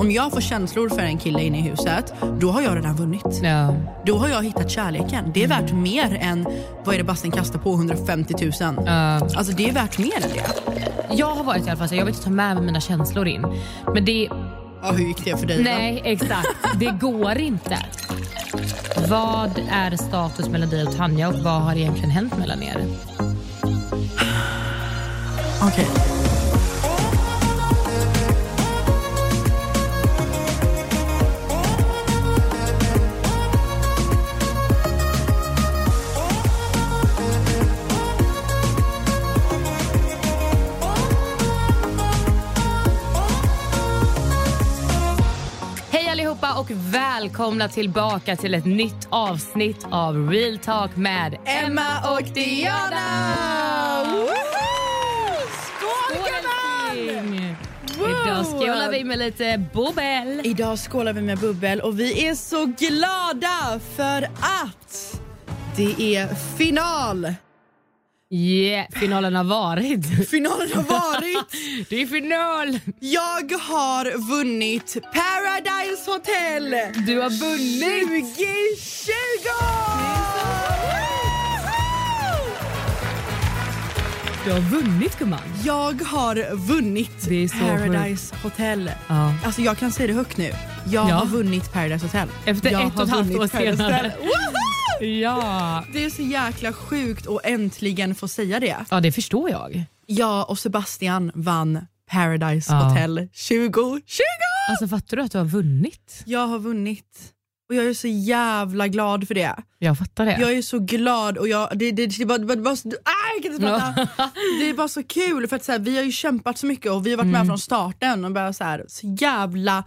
Om jag får känslor för en kille inne i huset, då har jag redan vunnit. Ja. Då har jag hittat kärleken. Det är värt mer än, vad är det Basten kastar på, 150 000. Alltså det är värt mer än det. Jag har varit i alla fall så jag vill inte ta med mig mina känslor in. Men det... Ja, hur gick det för dig? då? Nej, exakt. Det går inte. Vad är status mellan dig och Tanja och vad har egentligen hänt mellan er? Okej. Hej välkomna tillbaka till ett nytt avsnitt av Real Talk med Emma och Diana! Skål Älskling! Idag skålar vi med lite bubbel. Idag skålar vi med bubbel och vi är så glada för att det är final. Yeah, finalen har varit. Finalen har varit. Det är final! Jag har vunnit Paradise Hotel Du har vunnit! 2020! Du har vunnit gumman. Jag har vunnit Paradise Hotel. Ja. Alltså jag kan säga det högt nu. Jag Ja. har vunnit Paradise Hotel. Efter jag ett och ett halvt år senare. Ja. Det är så jäkla sjukt att äntligen få säga det. ja, det förstår jag. Jag och Sebastian vann Paradise Ja. Hotel 2020! Alltså fattar du att du har vunnit? Jag har vunnit. Och jag är så jävla glad för det. Jag fattar det. Jag är så glad och jag, det, det, det, bara, det, bara, ah, jag kan inte prata. det är bara så kul för att så här, vi har ju kämpat så mycket och vi har varit med från starten och bara så, här, så jävla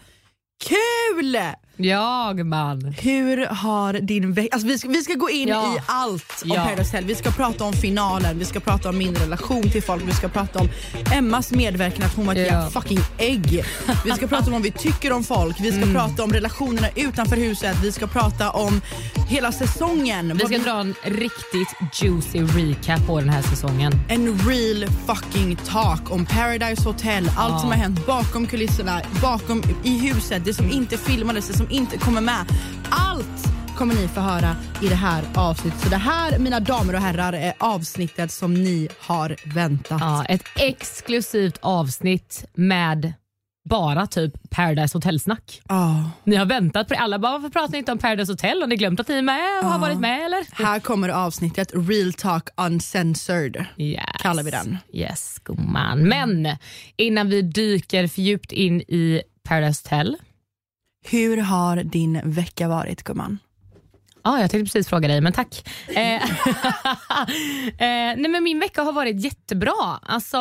kul! Jag man. Hur har din vecka... Alltså vi, ska, vi ska gå in Ja. i allt om Ja. Paradise Hotel. Vi ska prata om finalen, vi ska prata om min relation till folk, vi ska prata om Emmas medverkan att hon var ett Ja. fucking ägg. Vi ska prata om vad vi tycker om folk, vi ska Mm. prata om relationerna utanför huset, vi ska prata om hela säsongen. Vi ska dra en riktigt juicy recap på den här säsongen. En real fucking talk om Paradise Hotel, allt som har hänt bakom kulisserna, bakom i huset, det som inte filmades, det som inte kommer med. Allt kommer ni få höra i det här avsnittet. Så det här, mina damer och herrar, är avsnittet som ni har väntat. Ja, ett exklusivt avsnitt med bara typ Paradise Hotel-snack. Ja. Ni har väntat på det. Alla bara, varför pratar ni inte om Paradise Hotel? Har ni glömt att ni är med och har varit med eller? Här kommer avsnittet Real Talk Uncensored. Yes. Kallar vi den. Yes, gumman. Men innan vi dyker för djupt in i Paradise Hotel. Hur har din vecka varit gumman? Ja, jag tänkte precis fråga dig, men tack. eh, eh, nej, men min vecka har varit jättebra. Alltså,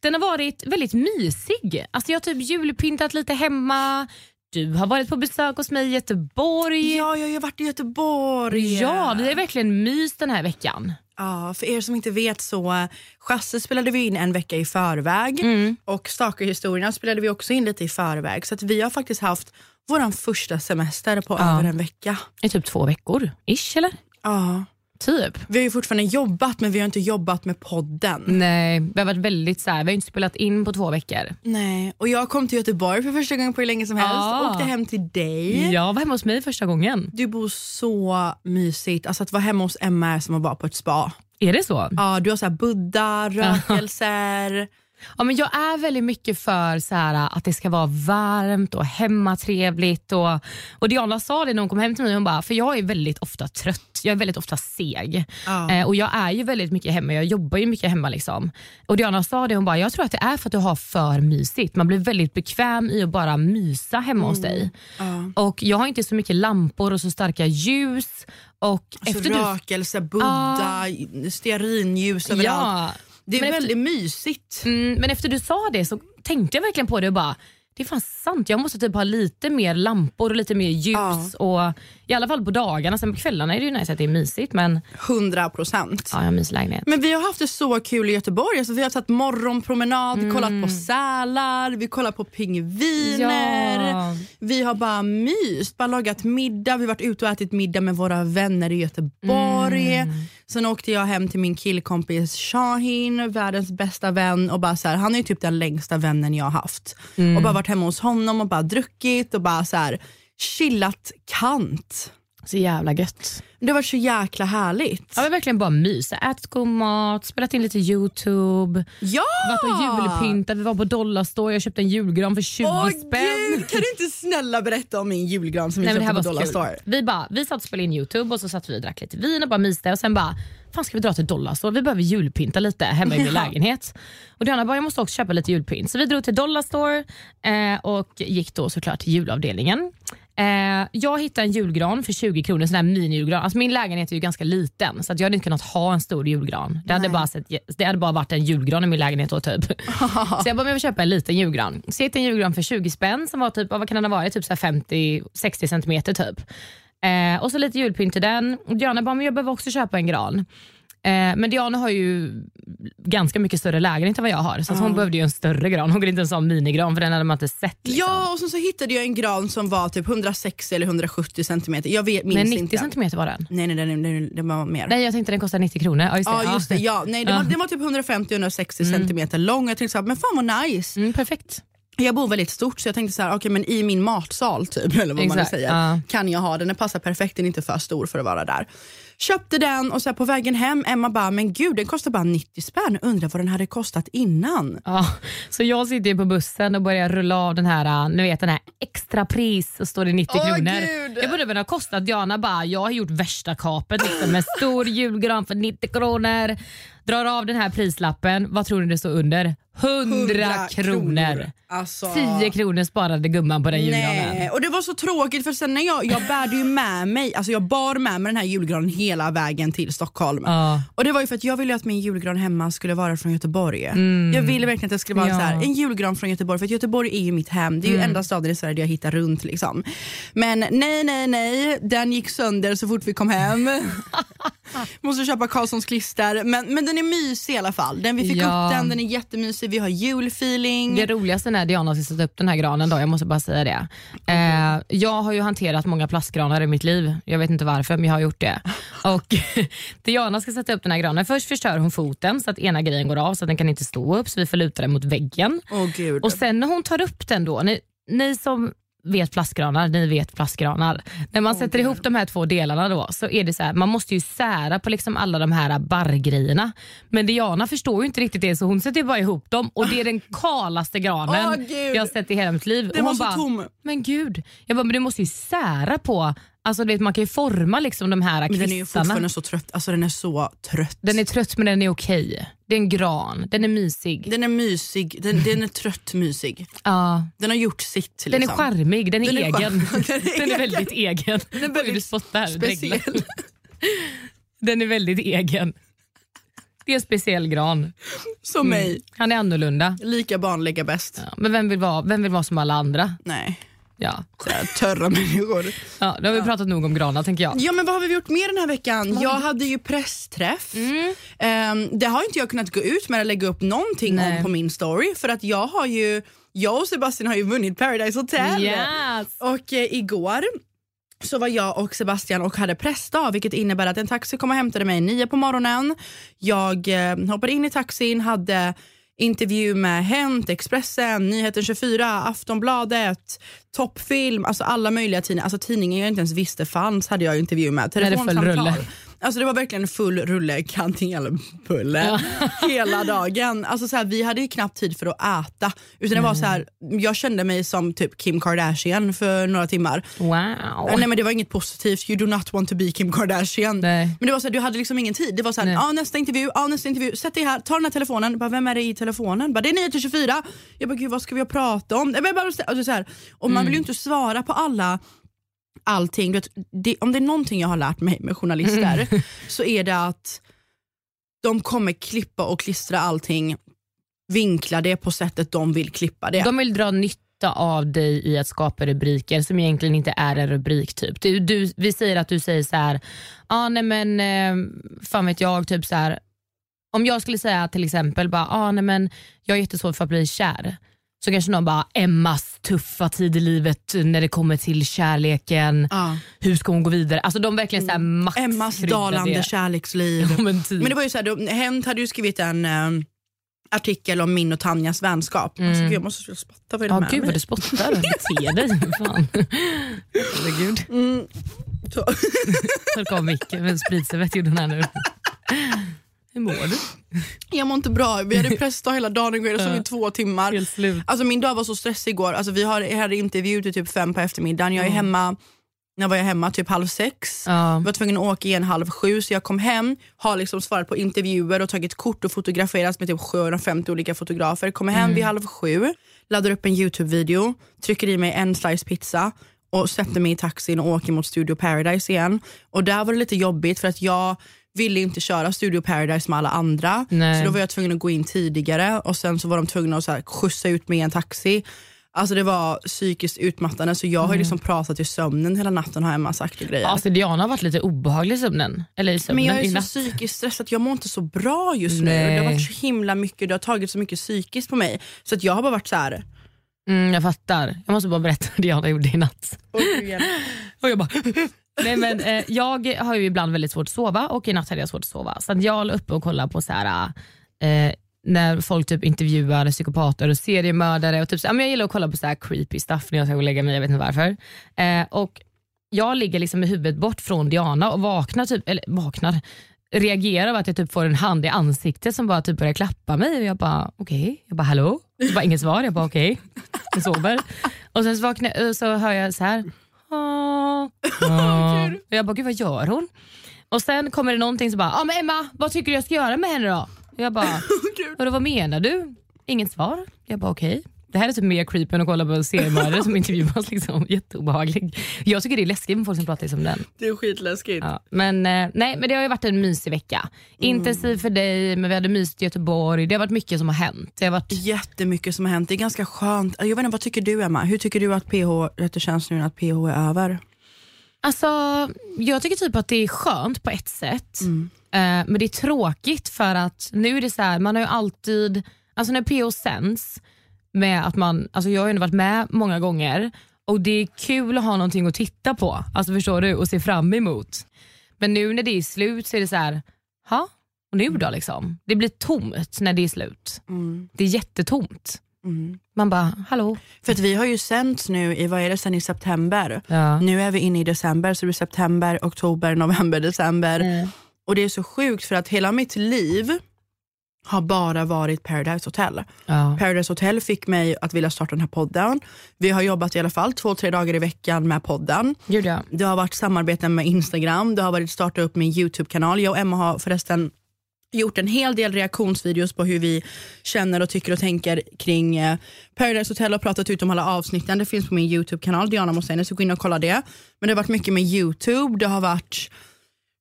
den har varit väldigt mysig. Alltså, jag har typ julpyntat lite hemma. Du har varit på besök hos mig i Göteborg. Ja, jag har varit i Göteborg. Ja, vi har verkligen myst den här veckan. Ja, för er som inte vet så Chasse spelade vi in en vecka i förväg Mm. och Stalker-historierna spelade vi också in lite i förväg. Så att vi har faktiskt haft vår första semester på Ja. över en vecka. I typ två veckor, ish eller? Ja. Typ. Vi har ju fortfarande jobbat men vi har inte jobbat med podden. Nej, vi har varit väldigt så här, vi har inte spelat in på två veckor. Nej, och jag kom till Göteborg för första gången på hur länge som helst. Ja. Åkte hem till dig. Jag var hemma hos mig första gången. Du bor så mysigt. Alltså att vara hemma hos Emma är som att vara på ett spa. Är det så? Ja, du har så här buddha, rökelser. Ja, men jag är väldigt mycket för så här, att det ska vara varmt och hemmatrevligt. Och, och Diana sa det när hon kom hem till mig, hon bara, för jag är väldigt ofta trött, jag är väldigt ofta seg. Ja. Eh, och jag är ju väldigt mycket hemma, jag jobbar ju mycket hemma. Liksom. Och Diana sa det, hon bara, jag tror att det är för att du har för mysigt. Man blir väldigt bekväm i att bara mysa hemma hos dig. Ja. Och Jag har inte så mycket lampor och så starka ljus. Och Alltså efter du rökelse, buddha, stearinljus överallt. Ja, Det är Men efter- väldigt mysigt. Mm, men efter du sa det så tänkte jag verkligen på det och bara, det är fan sant. Jag måste typ ha lite mer lampor och lite mer ljus. Och, I alla fall på dagarna. Sen på kvällarna är det ju nice att det är mysigt. Men 100 procent. ja, jag har en mysig lägenhet. Men vi har haft det så kul i Göteborg. Alltså, vi har tagit morgonpromenad, kollat på sälar, vi kollar på pingviner. Ja. Vi har bara myst, bara lagat middag. Vi har varit ute och ätit middag med våra vänner i Göteborg. Sen åkte jag hem till min killkompis Shahin, världens bästa vän. Och bara så här, han är ju typ den längsta vännen jag har haft. Och bara varit hemma hos honom och bara druckit och bara så här, chillat kant. Så jävla gött. Det var så jäkla härligt. Ja, men verkligen bara mysa. Ätit god mat, spelat in lite Youtube. Ja! Varit och julpyntat, vi var på Dollarstore, jag köpte en julgran för 20 Åh spänn. gud, kan du inte snälla berätta om min julgran som vi Nej, köpte här på var Dollar så Store? kul. Vi, bara, vi satt och spelade in Youtube och så satt vi och drack lite vin och bara myste och sen bara Fan ska vi dra till Dollarstore? Vi behöver julpynta lite hemma i min lägenhet. Och Diana bara, jag måste också köpa lite julpynt. Så vi drog till Dollarstore eh, och gick då såklart till julavdelningen. Eh, jag hittade en julgran för 20 kronor, en sån här mini-julgran. Alltså min lägenhet är ju ganska liten så att jag hade inte kunnat ha en stor julgran. Det hade, bara sett, det hade bara varit en julgran i min lägenhet då typ. så jag bara, jag vill köpa en liten julgran. Så jag hittade en julgran för 20 spänn som var typ, vad kan den ha varit, typ så här 50-60 centimeter typ. Eh, och så lite julpynt till den. Och Diana bara, men jag behöver också köpa en gran. Eh, men Diana har ju ganska mycket större lägenhet än vad jag har. Så att hon behövde ju en större gran. Hon kunde inte ens ha en minigran för den hade man inte sett. Liksom. Ja, och sen så hittade jag en gran som var typ 160 eller 170 centimeter. Jag vet, minns Men 90 inte. centimeter var den. Nej, nej, nej, nej, nej, det var mer. Nej jag tänkte den kostade 90 kronor. Ja just det. Ja just det, ja. Nej, det, var, det var typ 150-160 centimeter lång. Jag tänkte så här, men fan vad nice. Mm, perfekt. Jag bor väldigt stort så jag tänkte så här, okay, men i min matsal typ, eller vad man Exakt, säger, ja. kan jag ha den. Den passar perfekt, den är inte för stor för att vara där. Köpte den och så på vägen hem, Emma bara, men gud den kostar bara 90 spänn. Undrar vad den hade kostat innan. Ja, så jag sitter på bussen och börjar rulla av den här, äh, ni vet den här extra pris så står det 90 Åh, kronor. Gud. Jag vad det har kostat. Diana bara, jag har gjort värsta kapet liksom, med stor julgran för 90 kronor. Drar av den här prislappen, vad tror ni det står under? 100, kronor. Alltså. 10 kronor sparade gumman på den julgranen. Nej, och det var så tråkigt för sen när jag, jag bärde ju med mig, alltså jag bar med mig den här julgranen hela vägen till Stockholm. Ja. Och det var ju för att jag ville att min julgran hemma skulle vara från Göteborg. Jag ville verkligen att det skulle vara Mm. Ja. så här, en julgran från Göteborg för Göteborg är ju mitt hem. Det är ju enda staden i Sverige där jag hittar runt liksom. Men nej nej nej, den gick sönder så fort vi kom hem. Måste köpa Karlssons klister. Men, men den är mysig i alla fall. Den, vi fick Ja. upp den, den är jättemysig, vi har julfeeling. Det roligaste när Diana ska sätta upp den här granen då, jag måste bara säga det. Eh, jag har ju hanterat många plastgranar i mitt liv. Jag vet inte varför men jag har gjort det. Och Diana ska sätta upp den här granen. Först förstör hon foten så att ena grejen går av så att den kan inte stå upp så vi får luta den mot väggen. Gud. Och sen när hon tar upp den då, ni, ni som vet plastgranar, ni vet plastgranar. När man sätter ihop de här två delarna då så är det så här, man måste ju sära på liksom alla de här barrgrejerna. Men Diana förstår ju inte riktigt det så hon sätter bara ihop dem och det är den kalaste granen Gud. jag sett i hela mitt liv. Den och var hon så bara, tom. Men gud, jag bara, men du måste ju sära på, alltså vet, man kan ju forma liksom de här Men den är kvistarna. fortfarande så trött. Alltså den är så trött. Den är trött men den är okej. Det är en gran, den är mysig. Den är mysig, den, den är trött mysig. ja. Den har gjort sitt. Den är Liksom. charmig, den är Den är egen. Den Den är, väldigt egen. Den är väldigt du spottar, speciell. Den är väldigt egen. Det är en speciell gran. Som mig. Han är annorlunda. Lika barn lika bäst. Ja, men vem vill, vara, vem vill vara som alla andra? Nej, Ja. så här, törra människor. Ja, då har vi pratat nog om granar tänker jag. Ja men vad har vi gjort mer den här veckan? Jag hade ju pressträff. Mm. Ehm, det har inte jag kunnat gå ut med eller lägga upp någonting Nej. om på min story för att jag har ju, jag och Sebastian har ju vunnit Paradise Hotel. Yes. Och eh, igår så var jag och Sebastian och hade pressdag vilket innebär att en taxi kom och hämtade mig nio på morgonen. Jag eh, hoppade in i taxin, hade intervju med Hänt, Expressen, Nyheten 24, Aftonbladet, Toppfilm, alltså alla möjliga tidningar. Alltså tidningar jag inte ens visste fanns hade jag intervju med. rulle. Alltså det var verkligen full rulle, kanelbulle hela dagen. Alltså så här, vi hade ju knappt tid för att äta. Utan det var så här, jag kände mig som typ Kim Kardashian för några timmar. Wow. Nej men det var inget positivt, you do not want to be Kim Kardashian. Nej. Men det var så här, du hade liksom ingen tid. Det var så här, ah, nästa intervju, ah, nästa intervju, sätt dig här, ta den här telefonen. Bara, vem är det i telefonen? Bara, det är 9 till 24. Jag bara, gud vad ska vi prata om? Bara, bara, alltså, så här, och man vill ju inte svara på alla allting. Vet, det, om det är någonting jag har lärt mig med journalister så är det att de kommer klippa och klistra allting, vinkla det på sättet de vill klippa det. De vill dra nytta av dig i att skapa rubriker som egentligen inte är en rubrik. typ. Du, du, vi säger att du säger så här, ah, nej men eh, fan vet jag, typ så här, om jag skulle säga till exempel bara, ah, nej men jag har jättesvårt för att bli kär. Så kanske någon bara, Emmas tuffa tid i livet när det kommer till kärleken. Ja. Hur ska hon gå vidare? Alltså de verkligen så här max Emmas kryddar dalande det. kärleksliv. Ja, men typ. Men det var ju så här, då, Hänt hade ju skrivit en eh, artikel om min och Tanjas vänskap. Alltså, gud, jag måste spotta, vad är det Ja med gud mig? vad du spottar. Bete dig. Fan. Herregud. Så. Torka av micken spritservett gjorde hon här nu. Hur mår du? Jag mår inte bra, vi hade pressdag hela dagen igår, jag sov i två timmar. Helt slut. Alltså min dag var så stressig igår, alltså, vi har- hade intervju till typ fem på eftermiddagen, jag är Mm. hemma när var jag hemma? Typ halv sex. Ja. Jag var tvungen att åka igen halv sju så jag kom hem, har liksom svarat på intervjuer och tagit kort och fotograferats med typ 750 olika fotografer. Kommer hem Mm. vid halv sju, laddar upp en Youtube-video, trycker i mig en slice pizza och sätter mig i taxin och åker mot Studio Paradise igen. Och där var det lite jobbigt för att jag ville inte köra Studio Paradise med alla andra. Nej. Så då var jag tvungen att gå in tidigare och sen så var de tvungna att så här skjutsa ut mig i en taxi. Alltså det var psykiskt utmattande så jag har ju liksom pratat i sömnen hela natten har Emma sagt och grejer. Alltså Diana har varit lite obehaglig i sömnen. Eller i sömnen Men jag är så psykiskt stressad, jag mår inte så bra just nu. Nej. Det har varit så himla mycket, det har tagit så mycket psykiskt på mig. Så att jag har bara varit så här. Mm, jag fattar. Jag måste bara berätta vad Diana gjorde i natt. Och jag bara... Nej, men, eh, jag har ju ibland väldigt svårt att sova och i natt hade jag svårt att sova. Så att jag la uppe och kollade på så här, eh, när folk typ intervjuar psykopater och seriemördare. Och typ, så, ja, men jag gillar att kolla på så här creepy stuff när jag ska gå och lägga mig, jag vet inte varför. Eh, och jag ligger liksom med huvudet bort från Diana och vaknar, typ, eller vaknar, reagerar av att jag typ får en hand i ansiktet som bara typ börjar klappa mig och jag bara okej, jag bara hallå? Det var inget svar, jag bara okej, jag sover. Och sen så, vaknar, så hör jag så här. "Ah, ah." Och jag bara gud vad gör hon? Och sen kommer det någonting som bara, ah, men Emma vad tycker du jag ska göra med henne då? Och jag bara, Vadå, vad menar du? Inget svar. Jag bara okej. Det här är typ mer creepy än att kolla på seriemördare som intervjuas. Liksom. Jätteobehaglig. Jag tycker det är läskigt med folk som pratar som den. Det är skitläskigt. Ja. Men, eh, nej, men det har ju varit en mysig vecka. Intensiv för dig, men vi hade mysigt i Göteborg. Det har varit mycket som har hänt. Det har varit... Jättemycket som har hänt, det är ganska skönt. Jag vet inte, vad tycker du Emma? Hur tycker du att PH, att det känns nu att PH är över? Alltså, jag tycker typ att det är skönt på ett sätt. Eh, men det är tråkigt för att nu är det så här, man har ju alltid, alltså när PO sänds, med att man, alltså jag har ju ändå varit med många gånger och det är kul att ha någonting att titta på, alltså förstår du, och se fram emot. Men nu när det är slut så är det så här, ha? Och nu då liksom? Det blir tomt när det är slut. Det är jättetomt. Man bara, hallå? För att vi har ju sänts nu i, vad är det, sen i september. Ja. Nu är vi inne i december, så det blir september, oktober, november, december. Och det är så sjukt för att hela mitt liv har bara varit Paradise Hotel. Ja. Paradise Hotel fick mig att vilja starta den här podden. Vi har jobbat i alla fall två, tre dagar i veckan med podden. Jag. Det har varit samarbeten med Instagram, det har varit starta upp min YouTube-kanal. Jag och Emma har förresten gjort en hel del reaktionsvideos på hur vi känner och tycker och tänker kring eh, Paradise Hotel och pratat ut om alla avsnitten. Det finns på min YouTube-kanal, Diana Mossene, så gå in och kolla det. Men det har varit mycket med YouTube, det har varit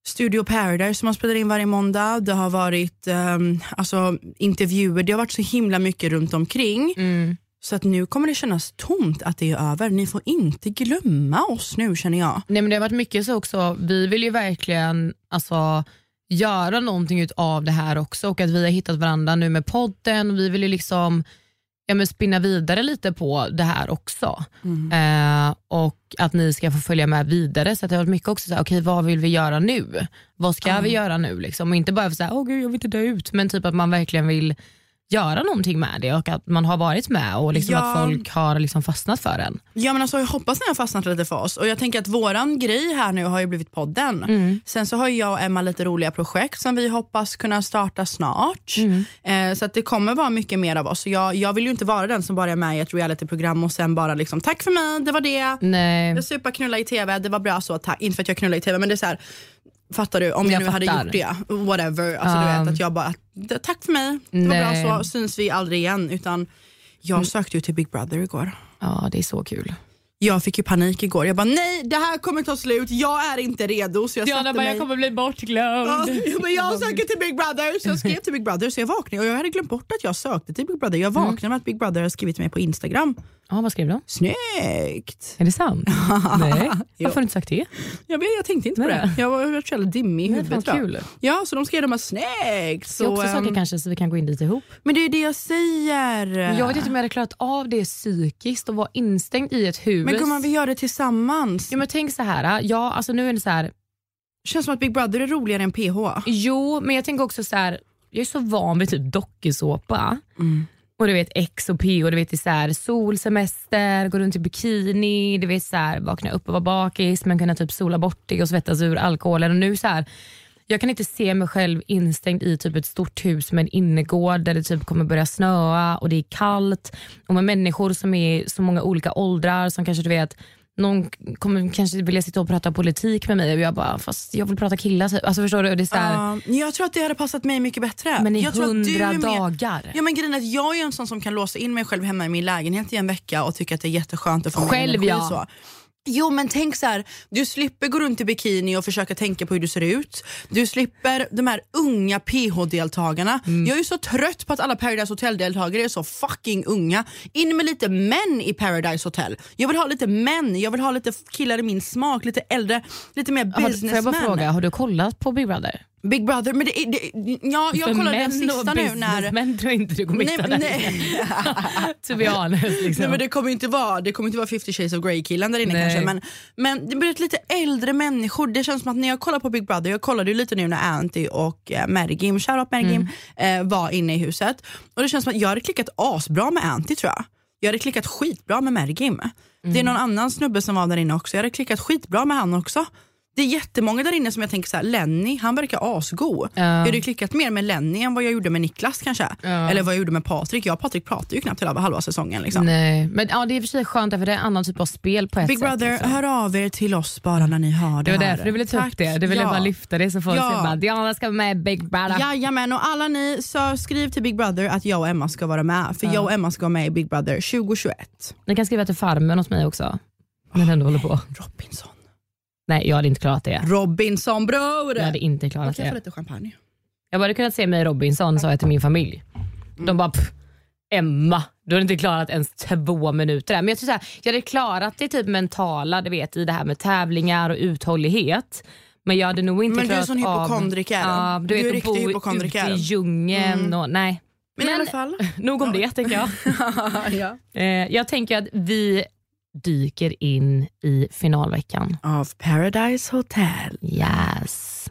Studio Paradise som man spelar in varje måndag. Det har varit ehm, alltså, intervjuer, det har varit så himla mycket runt omkring. Så att nu kommer det kännas tomt att det är över. Ni får inte glömma oss nu känner jag. Nej, men det har varit mycket så också. Vi vill ju verkligen alltså, göra någonting av det här också och att vi har hittat varandra nu med podden. Vi vill ju liksom ja, men spinna vidare lite på det här också. Eh, och att ni ska få följa med vidare. Så att det har varit mycket också okej vad vill vi göra nu? Vad ska vi göra nu? Liksom? Och inte bara för så här, åh gud jag vill inte dö ut, men typ att man verkligen vill göra någonting med det och att man har varit med och liksom Ja. att folk har liksom fastnat för den. Ja men alltså jag hoppas ni har fastnat lite för oss och jag tänker att våran grej här nu har ju blivit podden. Mm. Sen så har jag och Emma lite roliga projekt som vi hoppas kunna starta snart. Mm. Eh, så att det kommer vara mycket mer av oss. Jag, jag vill ju inte vara den som bara är med i ett realityprogram och sen bara liksom tack för mig, det var det. Nej. Jag super knulla i tv, det var bra så, tack. Inte för att jag knullar i tv men det är så här. Fattar du? Om jag, Jag nu hade fattar. gjort det, whatever. Alltså, du Um. vet, att jag bara, "Det- tack för mig, det var Nej. bra så, syns vi aldrig igen. Utan jag Mm. sökte ju till Big Brother igår. Ja, det är så kul. Jag fick ju panik igår. Jag bara nej, det här kommer ta slut. Jag är inte redo. Så jag satte mig... bli bortglömd. Ja, jag, bara, jag söker till Big Brother. Så jag skrev till Big Brother så jag vaknade och jag hade glömt bort att jag sökte till Big Brother. Jag vaknade med att Big Brother hade skrivit till mig på Instagram. Ja, vad skrev de? Snyggt! Är det sant? Nej. Varför har du inte sagt det? Jag, jag tänkte inte på Nej. det. Jag var varit så jävla dimmig i Nej, huvudet. jag. kul. Ja, så de skrev de här snyggt. Jag har också ehm, saker kanske så vi kan gå in dit ihop. Men det är det jag säger. Men Jag vet inte om jag hade klarat av det psykiskt och vara instängd i ett hus. Men gumman, vi gör det tillsammans. Ja, men tänk så här, ja, alltså nu är det så här, känns som att Big Brother är roligare än PH. jo men jag tänker också så här, jag är så van vid typ dokusåpa. Mm. Och du vet X och P och du vet det är så här, solsemester, gå runt i bikini, du vet så här, vakna upp och vara bakis men kunna typ sola bort det och svettas ur alkoholen. Och nu så här, jag kan inte se mig själv instängd i typ ett stort hus med en innergård där det typ kommer börja snöa och det är kallt och med människor som är i så många olika åldrar som kanske du vet någon kommer kanske vilja sitta och prata politik med mig och jag bara, fast jag vill prata killar. typ. Alltså förstår du? Det är så här, Ja, jag tror att det hade passat mig mycket bättre. men i jag hundra är mer- dagar. Ja men grejen är att jag är en sån som kan låsa in mig själv hemma i min lägenhet i en vecka och tycka att det är jätteskönt att få Själv, energi. ja. Så. Jo men tänk så här, du slipper gå runt i bikini och försöka tänka på hur du ser ut. Du slipper de här unga PH-deltagarna. Mm. Jag är så trött på att alla Paradise Hotel-deltagare är så fucking unga. In med lite män i Paradise Hotel. Jag vill ha lite män, jag vill ha lite killar i min smak, lite äldre, lite mer Har, får jag bara fråga, har du kollat på Big Brother? Big Brother, men det, det, ja, jag För kollade den män sista nu när... businessmän tror inte du kommer Nej, hitta nej. To be honest. Liksom. Nej, men det kommer inte vara det kommer inte vara 50 shades of Grey killen där inne Nej. kanske men, men det blir lite äldre människor. Det känns som att när jag kollar på Big Brother, jag kollade ju lite nu när Anty och eh, Mergim, shoutout Mergim, Mm. eh, var inne i huset. Och det känns som att jag hade klickat asbra med Anty tror jag. Jag hade klickat skitbra med Mergim. Mm. Det är någon annan snubbe som var där inne också, jag hade klickat skitbra med han också. Det är jättemånga där inne som jag tänker så här, Lenny, han verkar asgo. Ja. Jag hade klickat mer med Lenny än vad jag gjorde med Niklas kanske. Ja. Eller vad jag gjorde med Patrik. Jag och Patrik pratade ju knappt hela halva säsongen. Liksom. Nej, men ja, det är i och för sig skönt för det är en annan typ av spel på ett Big sätt. Brother, liksom. hör av er till oss bara när ni har det Det var här. därför du ville ta upp det. Du ville ja. bara lyfta det så folk Ja. ser bara Diana ska vara med i Big Brother. Jajamän, och alla ni så skriv till Big Brother att jag och Emma ska vara med. För jag och Emma ska vara med i Big Brother 2021. Ni kan skriva till farmen åt mig också. När den håller på. Robinson. Nej, jag hade inte klarat det. Robinson bror! Jag hade inte klarat jag få det. lite champagne? Jag hade kunnat se mig i Robinson sa jag till min familj. De bara "Pff, Emma, du har inte klarat ens två minuter där. Men jag tror så här, jag hade klarat det typ mentala, du vet i det här med tävlingar och uthållighet. Men jag hade nog inte Men du är klarat sån av... hypokondriker. Ja, du, Du är vet, att riktig bo hypokondriker. ute i djungeln och nej. Men, i alla fall. nog om det tänker jag. ja. Eh, jag tänker att vi dyker in i finalveckan. Av Paradise Hotel. Yes.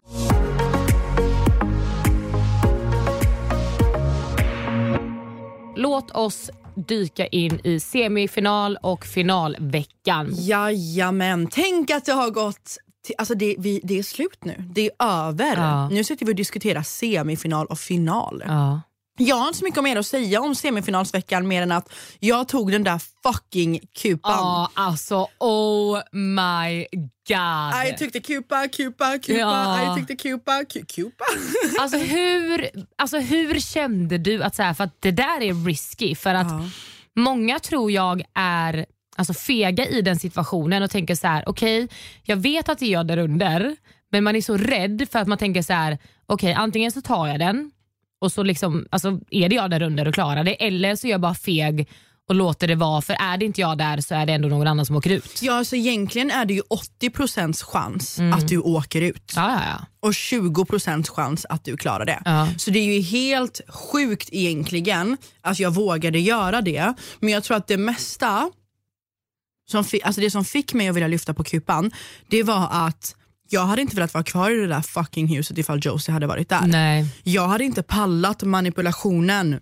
Låt oss dyka in i semifinal och finalveckan. Jajamän, tänk att det har gått alltså det, vi, det är slut nu. Det är över. Ja. Nu sitter vi och diskuterar semifinal och final. Ja. Jag har inte så mycket mer att säga om semifinalsveckan mer än att jag tog den där fucking kupan. Ja, alltså oh my god. I took the kupa, kupa, kupa, Ja. I took the kupa, ku- kupa. Alltså hur, alltså hur kände du att så här, för att det där är risky för att Ja. många tror jag är alltså fega i den situationen och tänker så här: okej jag vet att det är jag där under men man är så rädd för att man tänker så här: okej antingen så tar jag den och så liksom, alltså, är det jag där under och klarar det eller så är jag bara feg och låter det vara för är det inte jag där så är det ändå någon annan som åker ut. Ja, alltså egentligen är det ju 80% chans att du åker ut Ja, ja, ja. och 20% chans att du klarar det. Så det är ju helt sjukt egentligen att jag vågade göra det. Men jag tror att det mesta, som alltså det som fick mig att vilja lyfta på kupan, det var att jag hade inte velat vara kvar i det där fucking huset ifall Josie hade varit där. Nej. Jag hade inte pallat manipulationen,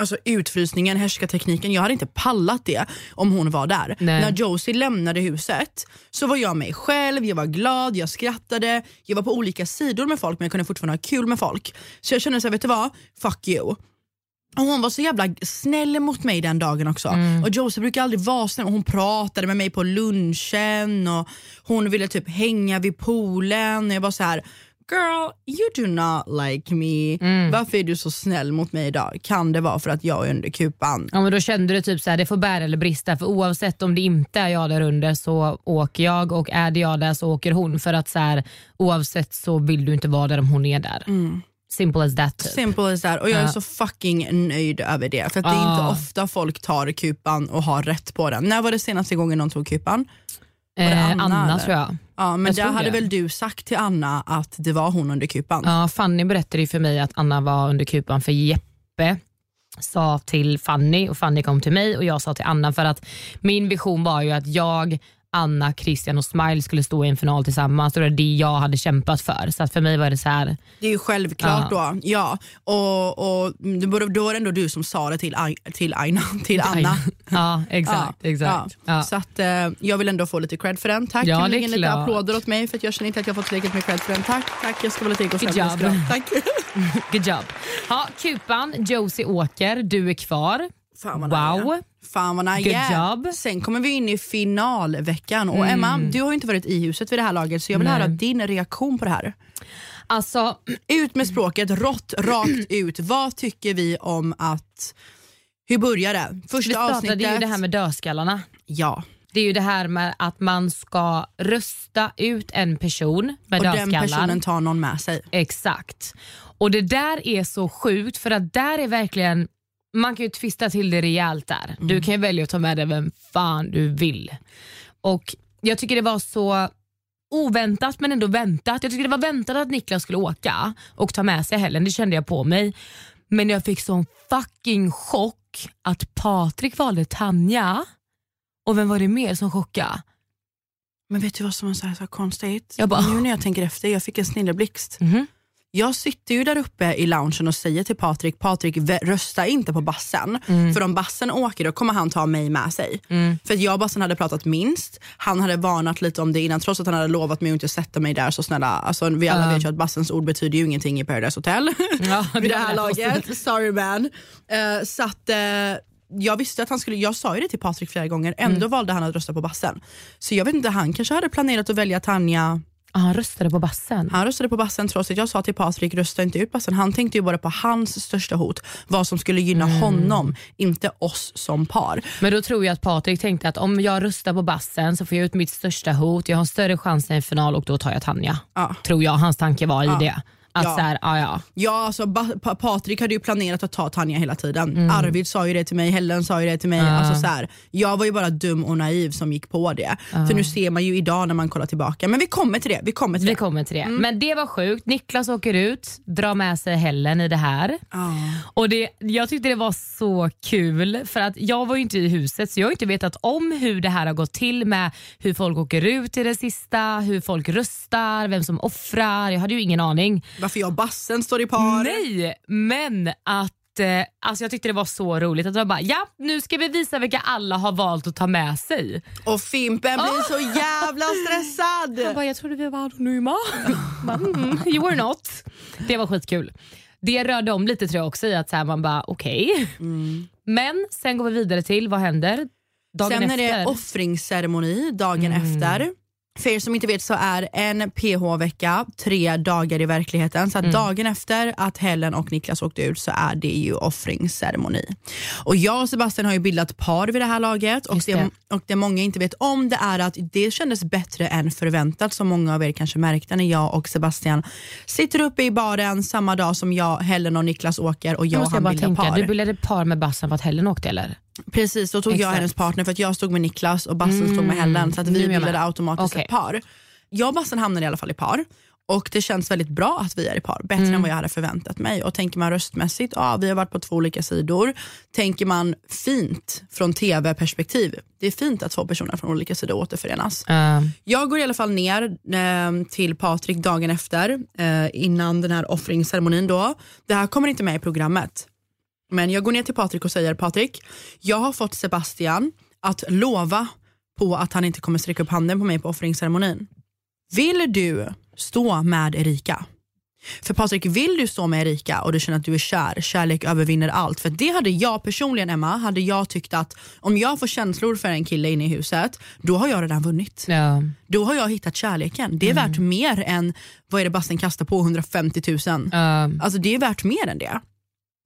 alltså utfrysningen, härskartekniken. Jag hade inte pallat det om hon var där. Nej. När Josie lämnade huset så var jag mig själv, jag var glad, jag skrattade, jag var på olika sidor med folk men jag kunde fortfarande ha kul med folk. Så jag kände så här, vet du vad? Fuck you. Och hon var så jävla snäll mot mig den dagen också. Och Josie brukar aldrig vara snäll. Hon pratade med mig på lunchen och hon ville typ hänga vid poolen. Och jag var så här. Girl, you do not like me. Varför är du så snäll mot mig idag? Kan det vara för att jag är under kupan? Ja, men då kände du typ så här, det får bära eller brista för oavsett om det inte är jag där under så åker jag och är det jag där så åker hon för att så här, oavsett så vill du inte vara där om hon är där. Simple as that. Typ. Simple as that. Och jag är Ja. så fucking nöjd över det. För att det är inte ofta folk tar kupan och har rätt på den. När var det senaste gången någon tog kupan? Eh, Anna, Anna, tror jag. Ja, men Jag där hade det. väl du sagt till Anna att det var hon under kupan? Ja, Fanny berättade ju för mig att Anna var under kupan för Jeppe sa till Fanny och Fanny kom till mig och jag sa till Anna för att min vision var ju att jag Anna, Christian och Smile skulle stå i en final tillsammans. Det var det jag hade kämpat för. Så att för mig var det så här. Det är ju självklart då. Ja. Och, och då var det ändå du som sa det till, till, Aina, till Anna. Ja, exakt. Ja, exakt. ja. Ja. Så att, eh, jag vill ändå få lite cred för den. Tack. Ja, det är lite applåder åt mig för att jag känner inte att jag fått tillräckligt med cred för den. Tack, tack. Jag ska vara lite egosam. Good job. Tack. Good job. Ja, Kupan, Josie Åker, du är kvar. Fan vad Wow. Fan vad nice. Good job. Mm. Sen kommer vi in i finalveckan och Emma, du har ju inte varit i huset vid det här laget så jag vill Nej. höra din reaktion på det här. Alltså, Ut med språket, rått, rakt ut. Vad tycker vi om att... Hur börjar det? vi Första startade avsnittet. ju det här med dödskallarna. Ja, Det är ju det här med att man ska rösta ut en person med och den dödskallar. personen tar någon med sig. Exakt. Och det där är så sjukt för att där är verkligen, man kan ju twista till det rejält där. Du kan ju välja att ta med dig vem fan du vill. Och jag tycker det var så oväntat men ändå väntat. Jag tycker det var väntat att Niklas skulle åka och ta med sig Helen, det kände jag på mig. Men jag fick sån fucking chock att Patrik valde Tanja. Och vem var det mer som chockade? Men vet du vad som är så, här så konstigt? Jag bara- Nu när jag tänker efter, jag fick en snilleblixt. Mhm. Jag sitter ju där uppe i loungen och säger till Patrik, Patrik rösta inte på bassen. Mm. För om bassen åker då kommer han ta mig med sig. För att jag och bassen hade pratat minst, han hade varnat lite om det innan trots att han hade lovat mig att inte sätta mig där så snälla. Alltså, vi alla Ja. vet ju att bassens ord betyder ju ingenting i Paradise Hotel. Ja, vid det här laget. Sorry man. Eh, så att, eh, jag visste att han skulle, jag sa ju det till Patrik flera gånger, ändå Mm. valde han att rösta på bassen. Så jag vet inte, han kanske hade planerat att välja Tanja han röstade på bassen. han röstade på bassen trots att jag sa till Patrik rösta inte ut bassen. Han tänkte ju bara på hans största hot, vad som skulle gynna Mm. honom, inte oss som par. Men då tror jag att Patrik tänkte att om jag röstar på bassen så får jag ut mitt största hot, jag har större chans i en final och då tar jag Tanja. Ja. Tror jag hans tanke var i Ja. det. Att Ja. så här, ah, ja. Ja, alltså, pa- Patrik hade ju planerat att ta Tanja hela tiden. Mm. Arvid sa ju det till mig, Helen sa ju det till mig. Alltså, så här, jag var ju bara dum och naiv som gick på det. För nu ser man ju idag när man kollar tillbaka. Men vi kommer till det. Vi kommer till Vi det. kommer till det. Mm. Men det var sjukt. Niklas åker ut, drar med sig Helen i det här. Och det, Jag tyckte det var så kul för att jag var ju inte i huset så jag har inte vetat om hur det här har gått till med hur folk åker ut i det sista, hur folk röstar, vem som offrar. Jag hade ju ingen aning. Varför jag och bassen står i par. Nej, men att eh, alltså jag tyckte det var så roligt att de bara ja nu ska vi visa vilka alla har valt att ta med sig. Och Fimpen blir så jävla stressad. Jag bara jag trodde vi var anonyma. Mm, you were not. Det var skitkul. Det rörde om lite tror jag också i att så här, man bara okej. Men sen går vi vidare till vad händer dagen Sen är efter? det offringsceremoni dagen Mm. efter. För er som inte vet så är en PH-vecka tre dagar i verkligheten. Så Mm. dagen efter att Helen och Niklas åkte ut så är det ju offringsceremoni. Och jag och Sebastian har ju bildat par vid det här laget och det, det. och det många inte vet om det är att det kändes bättre än förväntat som många av er kanske märkte när jag och Sebastian sitter uppe i baren samma dag som jag, Helen och Niklas åker och jag och han bildar par. du bildade par med Bassan för att Helen åkte eller? Precis, då tog jag Exakt. hennes partner för att jag stod med Niklas och Bassen stod med Helen så att vi jag bildade automatiskt Okej. ett par. Jag och Bassen hamnade i alla fall i par och det känns väldigt bra att vi är i par, bättre Mm. än vad jag hade förväntat mig. Och tänker man röstmässigt, ja vi har varit på två olika sidor. Tänker man fint från tv-perspektiv, det är fint att två personer från olika sidor återförenas. Uh, Jag går i alla fall ner eh, till Patrik dagen efter, eh, innan den här offringsceremonin. Då. Det här kommer inte med i programmet. Men jag går ner till Patrik och säger, Patrik, jag har fått Sebastian att lova på att han inte kommer sträcka upp handen på mig på offringsceremonin. Vill du stå med Erika? För Patrik, vill du stå med Erika och du känner att du är kär, kärlek övervinner allt. För det hade jag personligen Emma, hade jag tyckt att om jag får känslor för en kille inne i huset, då har jag redan vunnit ja. då har jag hittat kärleken. Det är värt mer än, vad är det Basten kastar på, 150 000. Uh, Alltså det är värt mer än det.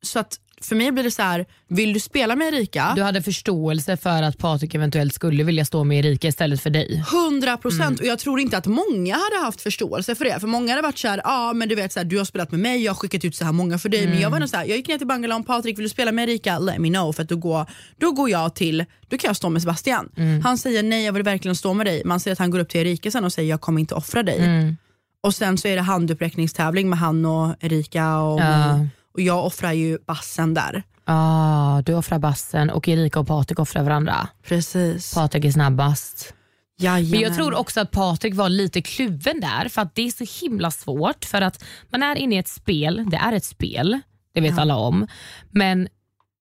så att för mig blir det så här, vill du spela med Erika? Du hade förståelse för att Patrik eventuellt skulle vilja stå med Erika istället för dig. 100 procent och jag tror inte att många hade haft förståelse för det. För många hade varit såhär, ja ah, men du vet så här, du har spelat med mig, jag har skickat ut så här många för dig. Men jag var nog så här, jag gick ner till Bangalore, Patrik vill du spela med Erika? Let me know. För att då, går, då går jag till, då kan jag stå med Sebastian. Han säger nej jag vill verkligen stå med dig. Man säger att han går upp till Erika sen och säger jag kommer inte offra dig. Och sen så är det handuppräckningstävling med han och Erika och Ja. Och jag offrar ju bassen där. Ah, du offrar bassen och Erika och Patrik offrar varandra. Precis. Patrik är snabbast. Jajamän. Men jag tror också att Patrik var lite kluven där för att det är så himla svårt för att man är inne i ett spel, det är ett spel, det vet alla om. Men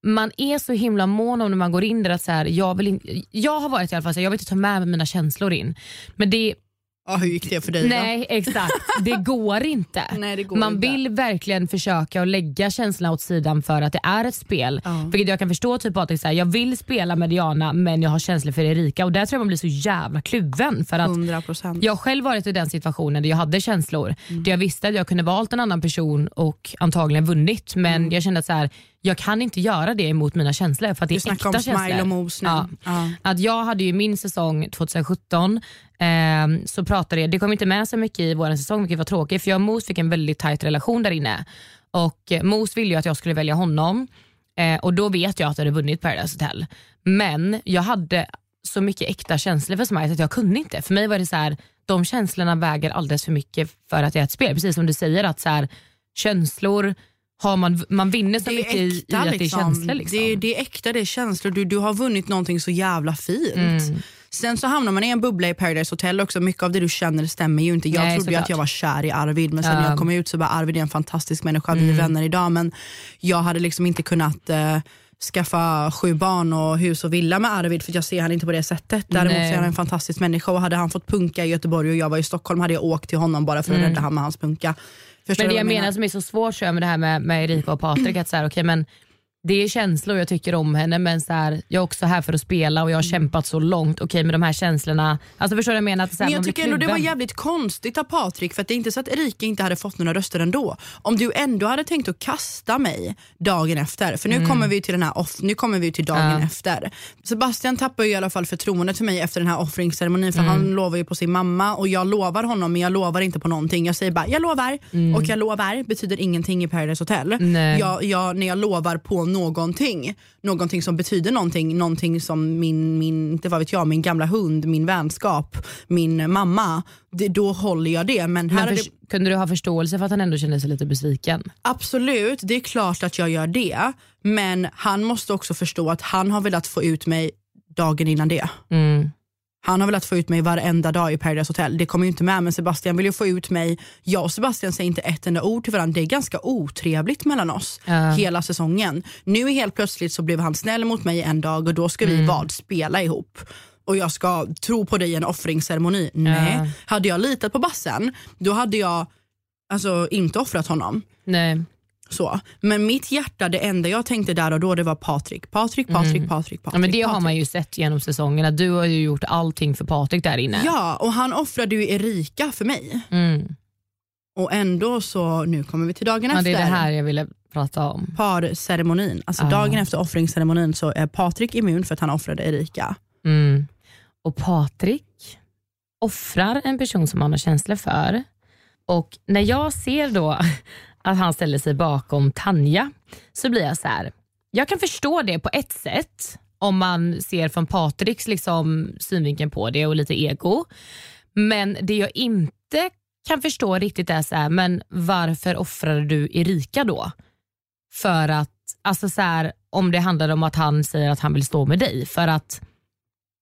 man är så himla mån om när man går in där att så här, jag, vill in, jag har varit i alla fall så här, jag vill inte ta med mig mina känslor in. Men det, Ja, hur gick det för dig då? nej exakt, det går inte. Nej, det går man inte. vill verkligen försöka att lägga känslorna åt sidan för att det är ett spel. Ja. Vilket jag kan förstå typ Patrik, så här, jag vill spela med Diana men jag har känslor för Erika och där tror jag man blir så jävla kluven. För att 100 procent. jag har själv varit i den situationen där jag hade känslor. Där jag visste att jag kunde valt en annan person och antagligen vunnit. Men Mm. jag kände att så här, jag kan inte göra det emot mina känslor för att det Du är äkta om smile känslor. och mos nu. Ja. Ja. Att jag hade ju min säsong 2017, ehm, så pratade jag, det kom inte med så mycket i vår säsong vilket var tråkigt för jag och Mos fick en väldigt tight relation där inne. Och eh, Mos ville ju att jag skulle välja honom eh, och då vet jag att jag hade vunnit Paradise Hotel. Men jag hade så mycket äkta känslor för Smile att jag kunde inte. För mig var det så här, de känslorna väger alldeles för mycket för att det är ett spel. Precis som du säger att så här, känslor, har man, man vinner så mycket i, i att det är känslor. Liksom. Det, är- det är äkta, det är känslor. Du, du har vunnit någonting så jävla fint. Mm. Sen så hamnar man i en bubbla i Paradise Hotel också. Mycket av det du känner stämmer ju inte. Jag Nej, trodde ju att jag var kär i Arvid men sen när jag kom ut så bara Arvid är en fantastisk människa, vi är Mm. vänner idag. Men jag hade liksom inte kunnat eh, skaffa sju barn och hus och villa med Arvid för jag ser han inte på det sättet. Däremot Nej. är han en fantastisk människa och hade han fått punka i Göteborg och jag var i Stockholm hade jag åkt till honom bara för att rädda han med hans punka. Förstår Mm. Men det jag menar som är så svårt tror jag, med det här med, med Erika och Patrik, att så här, okay, men det är känslor, jag tycker om henne men så här, jag är också här för att spela och jag har kämpat så långt. Okej med de här känslorna, alltså förstår du vad jag menar? Att så här, Men jag tycker ändå det var jävligt konstigt av Patrik för att det är inte så att Erika inte hade fått några röster ändå. Om du ändå hade tänkt att kasta mig dagen efter, för nu kommer vi till den här off, nu kommer vi till dagen Mm. Ja. efter. Sebastian tappar ju i alla fall förtroendet för mig efter den här offringsceremonin för Mm. han lovar ju på sin mamma och jag lovar honom men jag lovar inte på någonting. Jag säger bara jag lovar och jag lovar betyder ingenting i Paradise Hotel. Mm. Jag, jag, när jag lovar på någonting, någonting som betyder någonting, någonting som min, min, inte vad vet jag, min gamla hund, min vänskap, min mamma, det, då håller jag det. Men här Men för, det, kunde du ha förståelse för att han ändå kände sig lite besviken? absolut, det är klart att jag gör det. Men han måste också förstå att han har velat få ut mig dagen innan det. Mm. Han har velat få ut mig varenda dag i Paradise Hotel. Det kommer ju inte med men Sebastian vill ju få ut mig. Jag och Sebastian säger inte ett enda ord till varandra. Det är ganska otrevligt mellan oss Ja. hela säsongen. Nu helt plötsligt så blev han snäll mot mig en dag och då ska Mm. vi vad? Spela ihop. Och jag ska tro på dig i en offringsceremoni. Nej. Hade jag litat på bassen då hade jag alltså, inte offrat honom. Nej. Så. Men mitt hjärta, det enda jag tänkte där och då det var Patrik. Patrik, Patrik, Patrik, Patrik. Mm. Ja, men det har Patrik. man ju sett genom säsongen, att du har ju gjort allting för Patrik där inne. Ja, och han offrade ju Erika för mig. Mm. Och ändå så, nu kommer vi till dagen Ja, efter. det är det här jag ville prata om. Parceremonin. Alltså Ja. dagen efter offringsceremonin så är Patrik immun för att han offrade Erika. Mm. Och Patrik offrar en person som han har känslor för. Och när jag ser då att han ställer sig bakom Tanja så blir jag så här. Jag kan förstå det på ett sätt om man ser från Patriks liksom, synvinkel på det och lite ego. Men det jag inte kan förstå riktigt är så här, men varför offrade du Erika då? För att, alltså så här, om det handlar om att han säger att han vill stå med dig. För att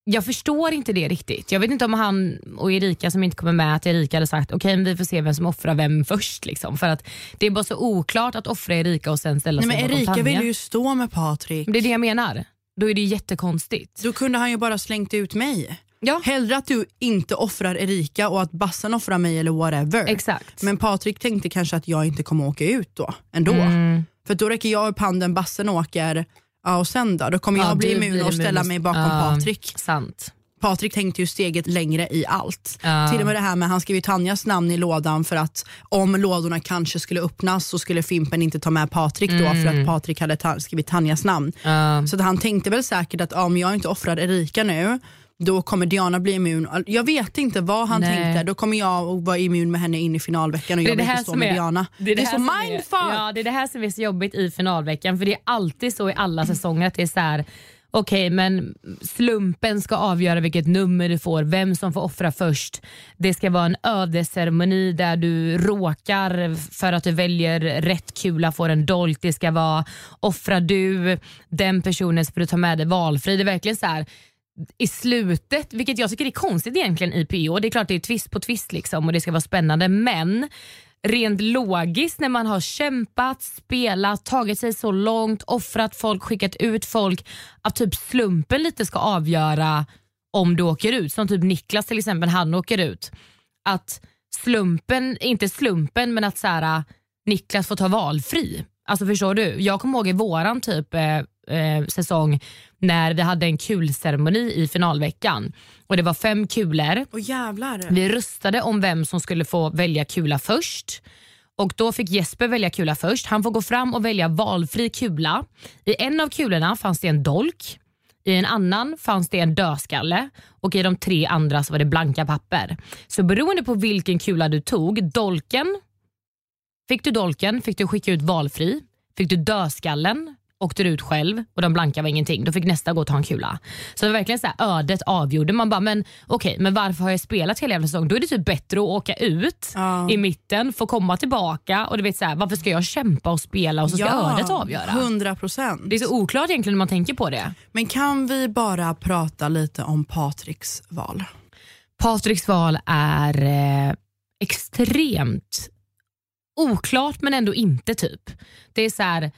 jag förstår inte det riktigt. Jag vet inte om han och Erika som inte kommer med, att Erika hade sagt okej men vi får se vem som offrar vem först. Liksom. För att Det är bara så oklart att offra Erika och sen ställa Nej, sig men bakom Erika ville ju stå med Patrik. Det är det jag menar. Då är det jättekonstigt. Då kunde han ju bara slängt ut mig. Ja, Hellre att du inte offrar Erika och att bassen offrar mig eller whatever. exakt. Men Patrik tänkte kanske att jag inte kommer åka ut då ändå. Mm. För då räcker jag upp handen, bassen åker ja, och sen då? Då kommer Ja, jag bli immun och ställa immun. mig bakom Ja, Patrik. Sant. Patrik tänkte ju steget längre i allt. Ja. Till och med det här med han skrev ju Tanjas namn i lådan för att om lådorna kanske skulle öppnas så skulle Fimpen inte ta med Patrik då för att Patrik hade ta- skrivit Tanjas namn. Ja. Så att han tänkte väl säkert att ja, om jag inte offrar Erika nu då kommer Diana bli immun. Jag vet inte vad han Nej. tänkte. Då kommer jag att vara immun med henne in i finalveckan och jag vill inte stå med Diana. Det är, det så här som mindfuck! ja, det är det här som är så jobbigt i finalveckan. För det är alltid så i alla säsonger att det är så här. Okej, men slumpen ska avgöra vilket nummer du får, vem som får offra först. Det ska vara en ödesceremoni där du råkar för att du väljer rätt kula får en dolk. Det ska vara, offrar du den personen så får du ta med dig valfri. Det är verkligen så här i slutet, vilket jag tycker är konstigt egentligen i PO. Det är klart det är twist på twist liksom och det ska vara spännande men rent logiskt när man har kämpat, spelat, tagit sig så långt, offrat folk, skickat ut folk att typ slumpen lite ska avgöra om du åker ut. Som typ Niklas till exempel, han åker ut. Att slumpen, inte slumpen men att så här, Niklas får ta valfri. Alltså förstår du? Jag kommer ihåg i våran typ eh, eh, säsong när vi hade en kulceremoni i finalveckan och det var fem kulor. Åh jävlar. Vi röstade om vem som skulle få välja kula först. Och Då fick Jesper välja kula först. Han får gå fram och välja valfri kula. I en av kulorna fanns det en dolk, i en annan fanns det en dödskalle och i de tre andra så var det blanka papper. Så beroende på vilken kula du tog, dolken, fick du dolken fick du skicka ut valfri. Fick du dödskallen åkte du ut själv och de blanka var ingenting. Då fick nästa gå och ta en kula. Så det var verkligen så här, ödet avgjorde. Man bara, men okej, men varför har jag spelat hela jävla säsongen? Då är det typ bättre att åka ut Ja. i mitten, få komma tillbaka och du vet så här, varför ska jag kämpa och spela och så ska ödet avgöra? 100 procent. Det är så oklart egentligen när man tänker på det. Men kan vi bara prata lite om Patriks val? Patriks val är eh, extremt oklart men ändå inte typ. Det är så här,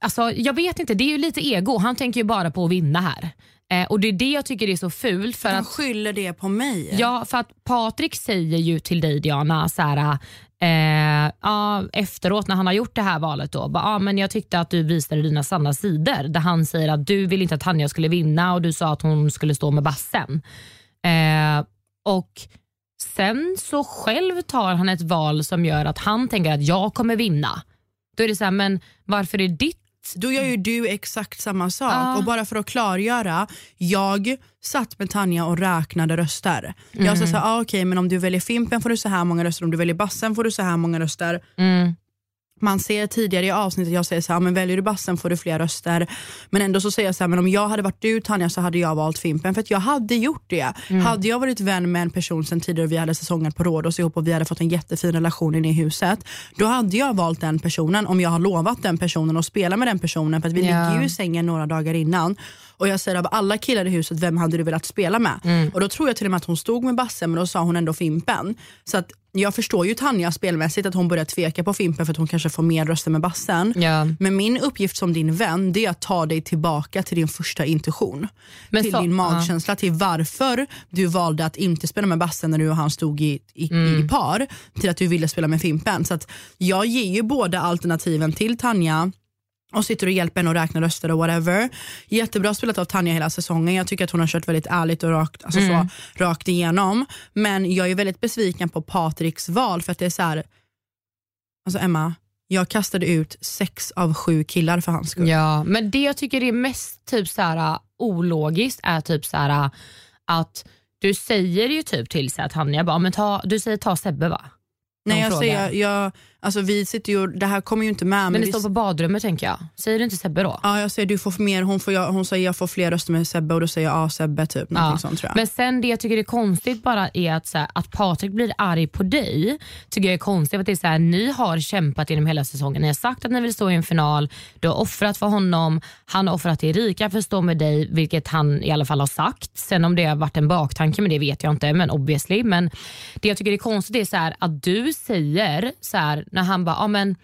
alltså, jag vet inte, det är ju lite ego. Han tänker ju bara på att vinna här. Eh, och det är det jag tycker är så fult. För Han att, skyller det på mig. ja, för att Patrik säger ju till dig Diana så här, eh, ja, efteråt när han har gjort det här valet då, bara, ja, men jag tyckte att du visade dina sanna sidor. Där han säger att du vill inte att Tanja skulle vinna och du sa att hon skulle stå med bassen. Eh, och Sen så själv tar han ett val som gör att han tänker att jag kommer vinna. Då är det så här, men varför är ditt Då gör ju du exakt samma sak. Ja. Och bara för att klargöra, jag satt med Tanja och räknade röster. Jag sa såhär, ah, okej men om du väljer Fimpen får du så här många röster, om du väljer Bassen får du så här många röster. Mm. Man ser tidigare i avsnittet, jag säger så här, men väljer du Bassen får du fler röster. Men ändå så säger jag så här, men om jag hade varit du Tanja så hade jag valt Fimpen. För att jag hade gjort det. Hade jag varit vän med en person sen tidigare och vi hade säsongen på Rhodos ihop och vi hade fått en jättefin relation inne i huset. Då hade jag valt den personen om jag har lovat den personen att spela med den personen. För att vi Ja. ligger ju i sängen några dagar innan. Och jag säger av alla killar i huset, vem hade du velat spela med? Och då tror jag till och med att hon stod med Bassen men då sa hon ändå Fimpen. Så att jag förstår ju Tanja spelmässigt att hon börjar tveka på Fimpen för att hon kanske får mer röster med Bassen. Ja. Men min uppgift som din vän det är att ta dig tillbaka till din första intuition. Men till så- din magkänsla, till varför du valde att inte spela med Bassen när du och han stod i, i, Mm. i par. Till att du ville spela med Fimpen. Så att jag ger ju båda alternativen till Tanja och sitter och hjälper henne att räkna röster och whatever. Jättebra spelat av Tanja hela säsongen. Jag tycker att hon har kört väldigt ärligt och rakt, alltså Mm. så, rakt igenom. Men jag är väldigt besviken på Patriks val för att det är så här. Alltså Emma, jag kastade ut sex av sju killar för hans skull. Ja, men det jag tycker är mest typ så här, ologiskt är typ så här, att du säger ju typ till sig att han, jag bara, men ta, du säger ta Sebbe va? Nej jag säger, jag, alltså vi sitter ju, det här kommer ju inte med. Men, Men det vi, står på badrummet tänker jag. Säger du inte Sebbe då? ja, jag säger du får mer, hon, får, jag, hon säger jag får fler röster med Sebbe och då säger jag ja Sebbe typ. Någonting sånt tror jag. Men sen det jag tycker är konstigt bara är att, så här, att Patrik blir arg på dig. Tycker jag är konstigt. Att det är så här, ni har kämpat genom hela säsongen. Ni har sagt att ni vill stå i en final. Du har offrat för honom. Han har offrat till Erika för att stå med dig, vilket han i alla fall har sagt. Sen om det har varit en baktanke med det vet jag inte, men obviously. Men det jag tycker är konstigt är så här, att du säger så här, när han bara, ah, men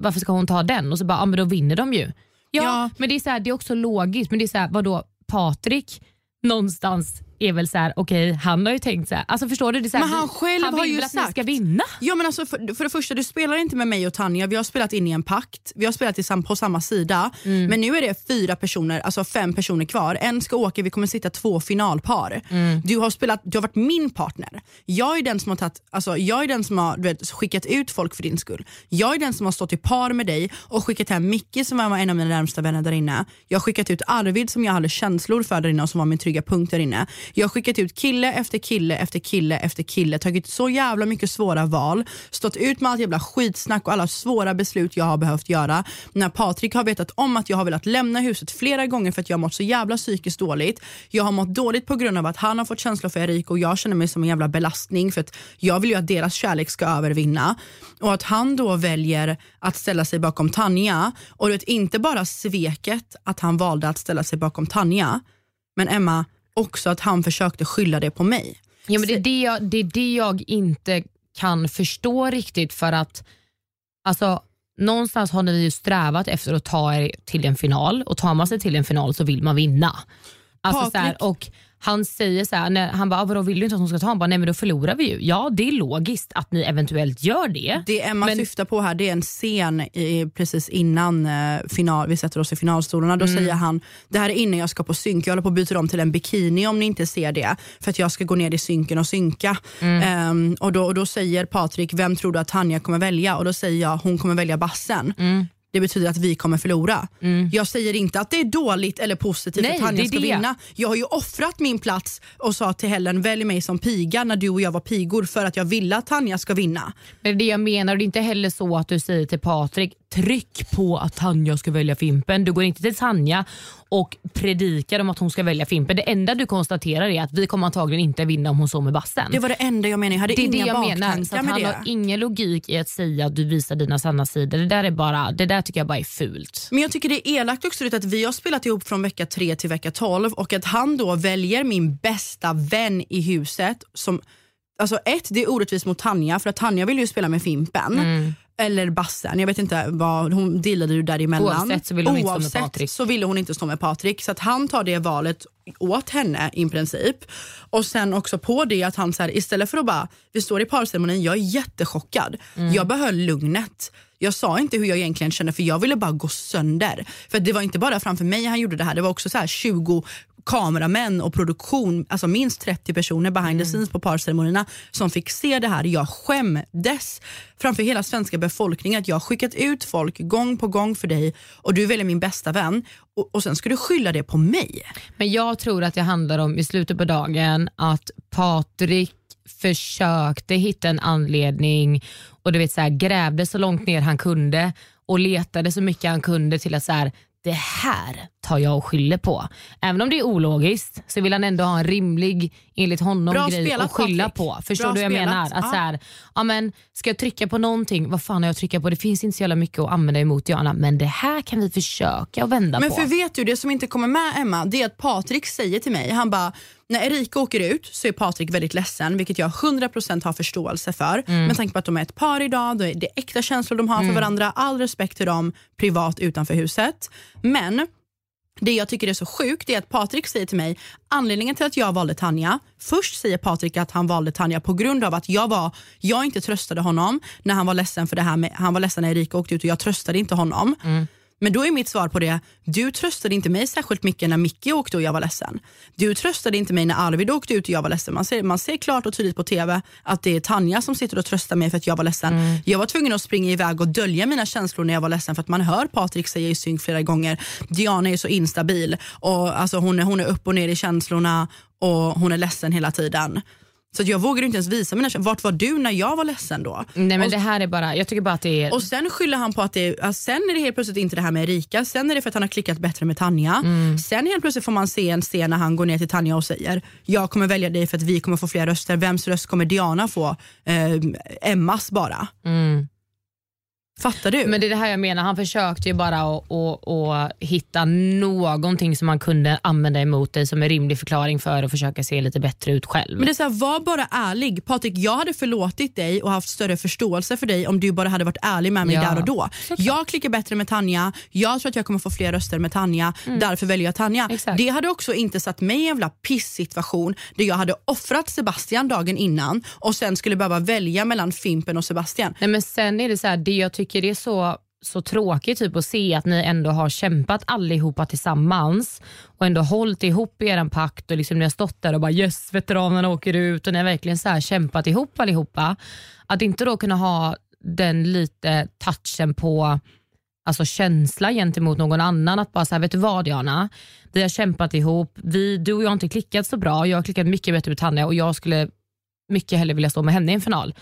varför ska hon ta den? Och så bara, ah, men då vinner de ju. Ja, Ja. men det är, så här, det är också logiskt, men det är så här, vadå, Patrik någonstans är väl så här, okej han har ju tänkt så här, alltså förstår du? Det så här, Men han vi- själv han har ju att ni sagt- ska vinna. Ja men alltså för, för det första, du spelar inte med mig och Tanja, vi har spelat in i en pakt, vi har spelat på samma sida. Mm. Men nu är det fyra personer, alltså fem personer kvar. En ska åka, vi kommer sitta två finalpar. Mm. Du har spelat, du har varit min partner. Jag är den som har, tagit, alltså, jag är den som har vet, skickat ut folk för din skull. Jag är den som har stått i par med dig och skickat hem Micke som var en av mina närmsta vänner där inne. Jag har skickat ut Arvid som jag hade känslor för där inne och som var min trygga punkt där inne. Jag har skickat ut kille efter kille efter kille efter kille, tagit så jävla mycket svåra val, stått ut med allt jävla skitsnack och alla svåra beslut jag har behövt göra. När Patrik har vetat om att jag har velat lämna huset flera gånger för att jag har mått så jävla psykiskt dåligt. Jag har mått dåligt på grund av att han har fått känslor för Erik och jag känner mig som en jävla belastning för att jag vill ju att deras kärlek ska övervinna. Och att han då väljer att ställa sig bakom Tanja och det inte bara sveket att han valde att ställa sig bakom Tanja men Emma, också att han försökte skylla det på mig. Ja, men det, är det, jag, det är det jag inte kan förstå riktigt för att alltså, någonstans har ni ju strävat efter att ta er till en final och tar man sig till en final så vill man vinna. Alltså, så här, Patrik- och han säger så här, när, han bara, "Ah, vadå vill du inte att hon ska ta? Han bara, nej men då förlorar vi ju. Ja det är logiskt att ni eventuellt gör det. Det Emma Men- syftar på här det är en scen i, precis innan eh, final, vi sätter oss i finalstolarna. Då säger han, det här är innan jag ska på synk, jag håller på att byta om till en bikini om ni inte ser det. För att jag ska gå ner i synken och synka. Ehm, och, då, och då säger Patrik, vem tror du att Tanja kommer välja? Och då säger jag, hon kommer välja bassen. Det betyder att vi kommer förlora. Jag säger inte att det är dåligt eller positivt Nej, att Tanja ska det. vinna. Jag har ju offrat min plats och sa till Helen, välj mig som piga när du och jag var pigor för att jag ville att Tanja ska vinna. Men det jag menar, det är inte heller så att du säger till Patrik, tryck på att Tanja ska välja Fimpen. Du går inte till Tanja och predikar om att hon ska välja Fimpen. Det enda du konstaterar är att vi kommer antagligen inte vinna om hon står med bassen. Det var det enda jag menade. Jag hade det är det inga jag menar. Så han det. har ingen logik i att säga att du visar dina sanna sidor. Det där, är bara, det där tycker jag bara är fult. Men jag tycker det är elakt också att vi har spelat ihop från vecka 3 till vecka 12 och att han då väljer min bästa vän i huset som Alltså ett, det är orättvist mot Tanja för att Tanja vill ju spela med Fimpen. Mm. Eller bassen, jag vet inte vad, hon dealade ju däremellan. Oavsett så ville hon inte stå med Oavsett Patrik. så ville hon inte stå med Patrik. Så att han tar det valet åt henne i princip. Och sen också på det att han så här, istället för att bara, vi står i parceremonin, jag är jättechockad. Mm. Jag behöll lugnet. Jag sa inte hur jag egentligen kände för jag ville bara gå sönder. För det var inte bara framför mig han gjorde det här, det var också så här 20 kameramän och produktion, alltså minst 30 personer behind the scenes på parceremonierna som fick se det här. Jag skämdes framför hela svenska befolkningen att jag skickat ut folk gång på gång för dig och du väljer min bästa vän och, och sen ska du skylla det på mig. Men jag tror att det handlar om i slutet på dagen att Patrik försökte hitta en anledning och du vet så här, grävde så långt ner han kunde och letade så mycket han kunde till att så här, det här tar jag och skyller på. Även om det är ologiskt så vill han ändå ha en rimlig, enligt honom, Bra grej spelat, att skylla Patrik. på. Förstår Bra du vad jag spelat. menar? Att Ja. så här, ja, men, ska jag trycka på någonting, vad fan har jag trycka på? Det finns inte så jävla mycket att använda emot Diana men det här kan vi försöka att vända Men på. för vet du, det som inte kommer med Emma, det är att Patrik säger till mig, han bara, när Erika åker ut så är Patrik väldigt ledsen, vilket jag 100% har förståelse för. Mm. Med tanke på att de är ett par idag, det är äkta känslor de har för varandra, all respekt till dem privat utanför huset. Men det jag tycker är så sjukt är att Patrik säger till mig, anledningen till att jag valde Tanja, först säger Patrik att han valde Tanja på grund av att jag, var, jag inte tröstade honom när han var ledsen för det här med, han var ledsen när Erika åkte ut och jag tröstade inte honom. Mm. Men då är mitt svar på det, du tröstade inte mig särskilt mycket när Micke åkte och jag var ledsen. Du tröstade inte mig när Arvid åkte ut och jag var ledsen. Man ser, man ser klart och tydligt på TV att det är Tanja som sitter och tröstar mig för att jag var ledsen. Jag var tvungen att springa iväg och dölja mina känslor när jag var ledsen för att man hör Patrik säga i synk flera gånger, Diana är så instabil och alltså hon, är, hon är upp och ner i känslorna och hon är ledsen hela tiden. Så jag vågade inte ens visa mina känslor. Vart var du när jag var ledsen då? Nej men Och- det här är bara, jag tycker bara att det är och sen skyller han på att det är, sen är det helt plötsligt inte det här med Erika, sen är det för att han har klickat bättre med Tanja. Mm. Sen helt plötsligt får man se en scen när han går ner till Tanja och säger jag kommer välja dig för att vi kommer få fler röster. Vems röst kommer Diana få? Eh, Emmas bara. Mm. Fattar du? Men det är det här jag menar, han försökte ju bara att, att, att hitta någonting som man kunde använda emot dig som en rimlig förklaring för att försöka se lite bättre ut själv. Men det är så här, var bara ärlig. Patrik, jag hade förlåtit dig och haft större förståelse för dig om du bara hade varit ärlig med mig Ja, där och då. Jag klickar bättre med Tanja, jag tror att jag kommer få fler röster med Tanja, därför väljer jag Tanja. Mm. Exakt. Det hade också inte satt mig i en jävla pissituation där jag hade offrat Sebastian dagen innan och sen skulle behöva välja mellan Fimpen och Sebastian. Nej, men sen är det så här, det jag tycker tycker det är så, så tråkigt typ att se att ni ändå har kämpat allihopa tillsammans och ändå hållit ihop i er pakt och liksom ni har stått där och bara yes veteranerna åker ut och ni har verkligen så här kämpat ihop allihopa. Att inte då kunna ha den lite touchen på alltså känsla gentemot någon annan. Att bara säga, vet du vad Diana? Vi har kämpat ihop, vi, du och jag har inte klickat så bra. Jag har klickat mycket bättre med Tanja och jag skulle mycket hellre vilja stå med henne i en final.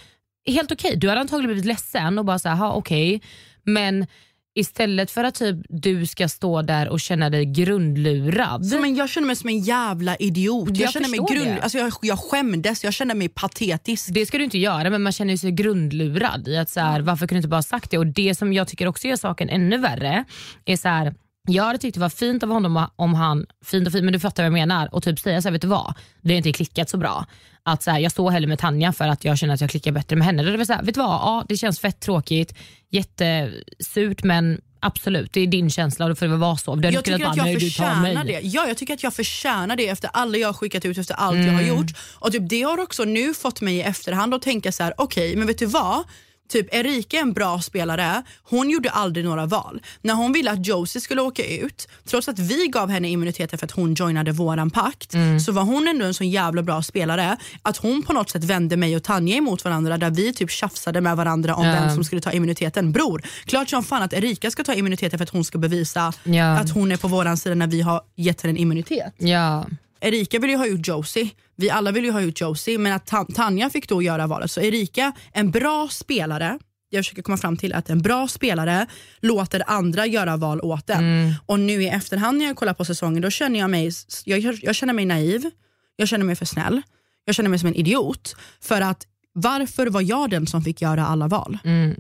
Helt okej, du hade antagligen blivit ledsen och bara säga, ha okej. Men istället för att typ du ska stå där och känna dig grundlurad. Så, men jag känner mig som en jävla idiot. Jag, Jag känner mig grund, det. alltså jag, jag skämdes, jag känner mig patetisk. Det ska du inte göra men man känner sig grundlurad i att så här, varför kunde du inte bara sagt det? Och det som jag tycker också gör saken ännu värre är så här, jag hade tyckt det var fint av honom om han, fint och fint men du fattar vad jag menar och typ säga så här, vet du vad, det har inte klickat så bra. Att så här, jag står hellre med Tanja för att jag känner att jag klickar bättre med henne. Det väl så här, vet du vad, ja, det känns fett tråkigt, jättesurt men absolut det är din känsla och då får det väl vara så. Jag tycker att bara, jag förtjänar det. Ja, jag tycker att jag förtjänar det efter alla jag har skickat ut, efter allt jag har gjort. Och typ Det har också nu fått mig i efterhand att tänka så här: okej men vet du vad? Typ Erika är en bra spelare, hon gjorde aldrig några val. När hon ville att Josie skulle åka ut, trots att vi gav henne immuniteten för att hon joinade våran pakt, så var hon ändå en så jävla bra spelare att hon på något sätt vände mig och Tanja emot varandra där vi typ tjafsade med varandra om Ja. vem som skulle ta immuniteten. Bror, klart som fan att Erika ska ta immuniteten för att hon ska bevisa Ja. att hon är på våran sida när vi har gett henne en immunitet. Ja. Erika vill ju ha ut Josie, vi alla vill ju ha ut Josie men att Ta- Tanja fick då göra valet. Så Erika, en bra spelare, jag försöker komma fram till att en bra spelare låter andra göra val åt den. Och nu i efterhand när jag kollar på säsongen då känner jag mig, jag, jag känner mig naiv, jag känner mig för snäll, jag känner mig som en idiot. För att varför var jag den som fick göra alla val? Mm.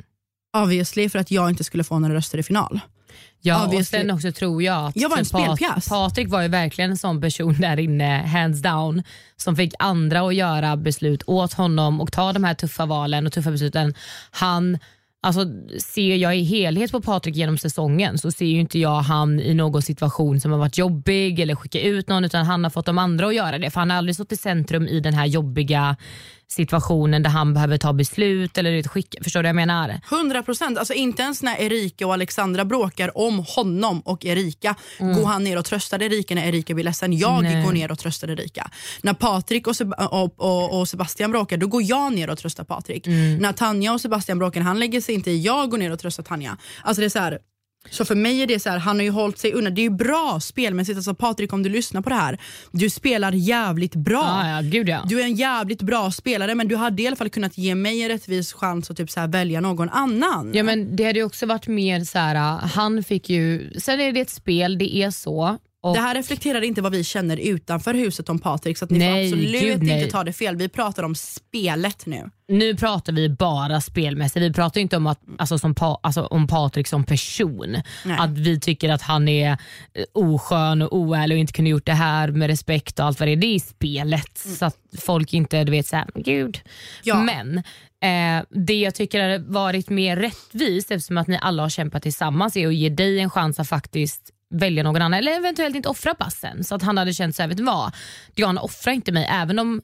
Obviously för att jag inte skulle få några röster i final. Ja, och Obviously. sen också tror jag att Jag var en Pat-. Patrik var ju verkligen en sån person där inne, hands down, som fick andra att göra beslut åt honom och ta de här tuffa valen och tuffa besluten. Han, alltså ser jag i helhet på Patrik genom säsongen så ser ju inte jag han i någon situation som har varit jobbig eller skicka ut någon utan han har fått de andra att göra det. För han har aldrig stått i centrum i den här jobbiga situationen där han behöver ta beslut eller ett skick, förstår du vad jag menar? 100 procent. Alltså inte ens när Erika och Alexandra bråkar om honom och Erika går han ner och tröstar Erika när Erika blir ledsen. Jag Mm. Nej. går ner och tröstar Erika. När Patrik och, Seb- och, och, och Sebastian bråkar då går jag ner och tröstar Patrik. Mm. När Tanja och Sebastian bråkar han lägger sig inte i. Jag går ner och tröstar Tanja. Alltså det är så här, så för mig är det så här, han har ju hållit sig undan. Det är ju bra spelmässigt. Alltså Patrik om du lyssnar på det här, du spelar jävligt bra. Ja, ja, gud ja. Du är en jävligt bra spelare men du hade i alla fall kunnat ge mig en rättvis chans att typ så här välja någon annan. Ja men det hade ju också varit mer så här, han fick ju, sen är det ett spel, det är så. Och Det här reflekterar inte vad vi känner utanför huset om Patrik så att ni Nej, får absolut gud, nej. inte ta det fel. Vi pratar om spelet nu. nu pratar vi bara spelmässigt, vi pratar inte om, att, alltså, som pa, alltså, om Patrik som person. Nej. Att vi tycker att han är eh, oskön och oärlig och inte kunde gjort det här med respekt och allt vad det är. Det är spelet så att folk inte du vet såhär, gud. Ja. Men eh, det jag tycker hade varit mer rättvist eftersom att ni alla har kämpat tillsammans är att ge dig en chans att faktiskt välja någon annan eller eventuellt inte offra passen så att han hade känt såhär, vet du vad? Diana offra inte mig även om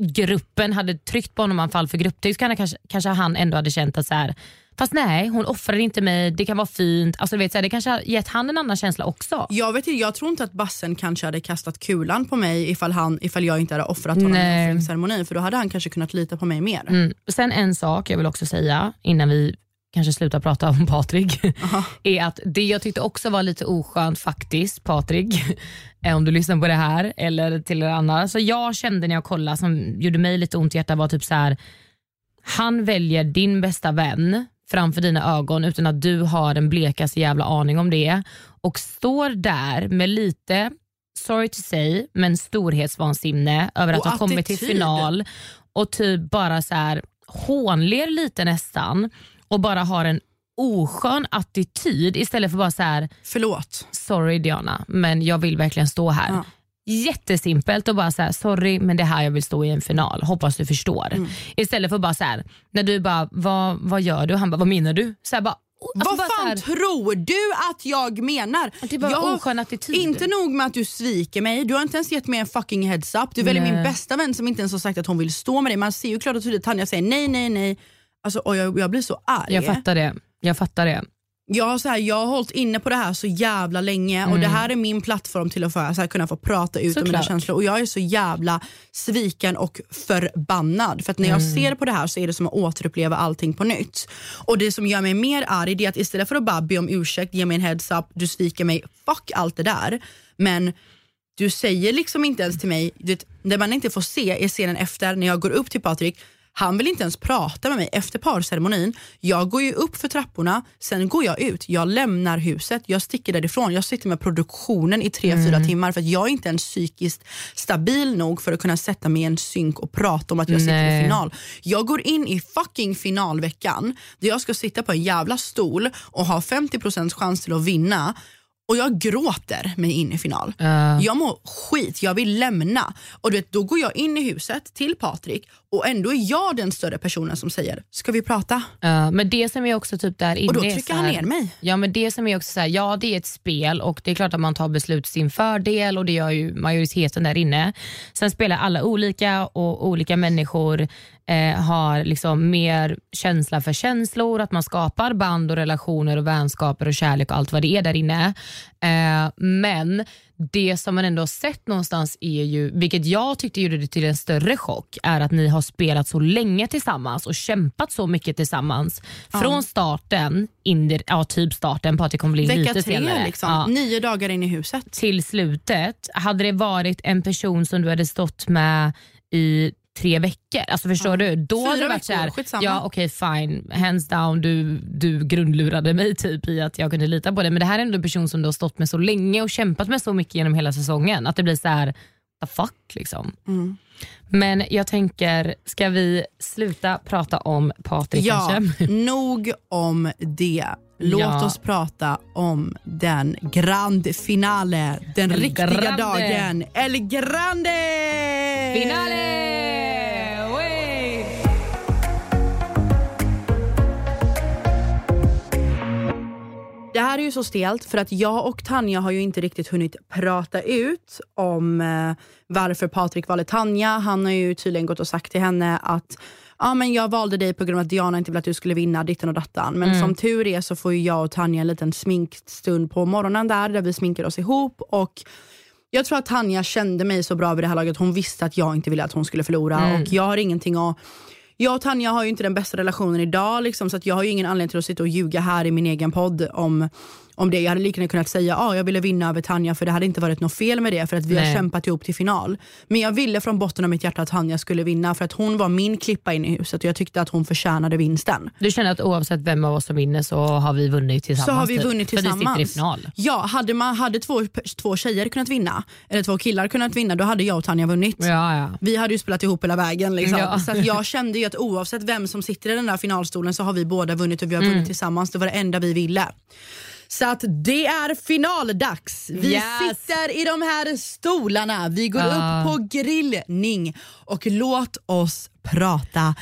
gruppen hade tryckt på honom och han fall för grupptryck så kanske, kanske han ändå hade känt att så här, fast nej hon offrar inte mig, det kan vara fint. Alltså, vet, så här, det kanske har gett han en annan känsla också. Jag, vet, inte, jag tror inte att Bassen kanske hade kastat kulan på mig ifall, han, ifall jag inte hade offrat honom i Nej. offringsceremonin för då hade han kanske kunnat lita på mig mer. Mm. Sen en sak jag vill också säga innan vi kanske slutar prata om Patrik är att det jag tyckte också var lite oskönt faktiskt, Patrik, eh, om du lyssnar på det här eller till er andra. Så jag kände när jag kollade som gjorde mig lite ont i hjärtat var typ så här. han väljer din bästa vän framför dina ögon utan att du har den blekaste jävla aning om det och står där med lite, sorry to say, men storhetsvansinne över att Och ha kommit till final och typ bara så här hånler lite nästan och bara har en oskön attityd istället för bara så här Förlåt. sorry Diana, men jag vill verkligen stå här. Ja. Jättesimpelt och bara så här, sorry men det är här jag vill stå i en final, hoppas du förstår. Mm. Istället för bara så här, när du bara, vad, vad gör du? Han bara, vad menar du? Så här, bara, alltså Vad fan här, tror du att jag menar? Det är bara jag, oskön attityd. Inte nog med att du sviker mig, du har inte ens gett mig en fucking heads up. Du väljer Nej. min bästa vän som inte ens har sagt att hon vill stå med dig. Man ser ju klart och tydligt Tanja säger nej, nej, nej. Alltså, och jag, jag blir så arg. jag fattar det. Jag fattar det. jag, så här, jag har hållit inne på det här så jävla länge och det här är min plattform till att få, så här, kunna få prata ut om mina känslor och jag är så jävla sviken och förbannad för att när jag ser på det här så är det som att återuppleva allting på nytt. Och det som gör mig mer arg är att istället för att bara be om ursäkt, ge mig en heads up, du sviker mig, fuck allt det där. Men du säger liksom inte ens till mig, det man inte får se är scenen efter när jag går upp till Patrik han vill inte ens prata med mig efter parceremonin. Jag går ju upp för trapporna, sen går jag ut. Jag lämnar huset, jag sticker därifrån. Jag sitter med produktionen i tre, fyra timmar för att jag är inte ens psykiskt stabil nog för att kunna sätta mig i en synk och prata om att jag sitter i final. Jag går in i fucking finalveckan där jag ska sitta på en jävla stol och ha 50% chans till att vinna och jag gråter mig in i final. Jag mår skit, jag vill lämna. Och du vet, Då går jag in i huset till Patrik och ändå är jag den större personen som säger, ska vi prata? Ja, men det som är också typ där inne Och då trycker så han här- ner mig. Ja men det som är också så här, ja det är ett spel och det är klart att man tar beslut sin fördel och det gör ju majoriteten där inne. Sen spelar alla olika och olika människor eh, har liksom mer känsla för känslor, att man skapar band och relationer och vänskaper och kärlek och allt vad det är där inne. Eh, men det som man ändå har sett någonstans är ju, vilket jag tyckte gjorde det till en större chock, är att ni har spelat så länge tillsammans och kämpat så mycket tillsammans. Från starten, in ja, typ starten, på att det kommer bli Vecka lite tre, senare. liksom. Ja, nio dagar in i huset. till slutet, hade det varit en person som du hade stått med i tre veckor, alltså förstår du? Då Fyra hade det varit så här, veckor, skitsamma. ja okej fine, hands down, du, du grundlurade mig typ i att jag kunde lita på dig. Men det här är ändå en person som du har stått med så länge och kämpat med så mycket genom hela säsongen. Att det blir så här, the fuck liksom. Mm. Men jag tänker, ska vi sluta prata om Patrik Ja, kanske? nog om det. Låt Ja. oss prata om den grand finale, den El riktiga grande. dagen. El grande! Finale! Det här är ju så stelt för att jag och Tanja har ju inte riktigt hunnit prata ut om eh, varför Patrik valde Tanja. Han har ju tydligen gått och sagt till henne att ja, men jag valde dig på grund av att Diana inte ville att du skulle vinna ditten och dattan. Men som tur är så får ju jag och Tanja en liten sminkstund på morgonen där, där vi sminkar oss ihop. Och jag tror att Tanja kände mig så bra vid det här laget. Hon visste att jag inte ville att hon skulle förlora. Och jag har ingenting att jag och Tanja har ju inte den bästa relationen idag, liksom, så att jag har ju ingen anledning till att sitta och ljuga här i min egen podd om, om det. Jag hade lika gärna kunnat säga att ah, jag ville vinna över Tanja för det hade inte varit något fel med det för att vi har Nej. kämpat ihop till final. Men jag ville från botten av mitt hjärta att Tanja skulle vinna för att hon var min klippa in i huset och jag tyckte att hon förtjänade vinsten. Du känner att oavsett vem av oss som vinner så har vi vunnit tillsammans? Så har vi typ? vunnit För vi tillsammans. sitter i final. Ja, hade, man, hade två, två tjejer kunnat vinna, eller två killar kunnat vinna, då hade jag och Tanja vunnit. Ja, ja. Vi hade ju spelat ihop hela vägen. Liksom. Ja. Så jag kände ju att oavsett vem som sitter i den där finalstolen så har vi båda vunnit och vi har Mm. vunnit tillsammans. Det var det enda vi ville. Så att det är finaldags. Vi Yes. sitter i de här stolarna. Vi går Ja. upp på grillning och låt oss prata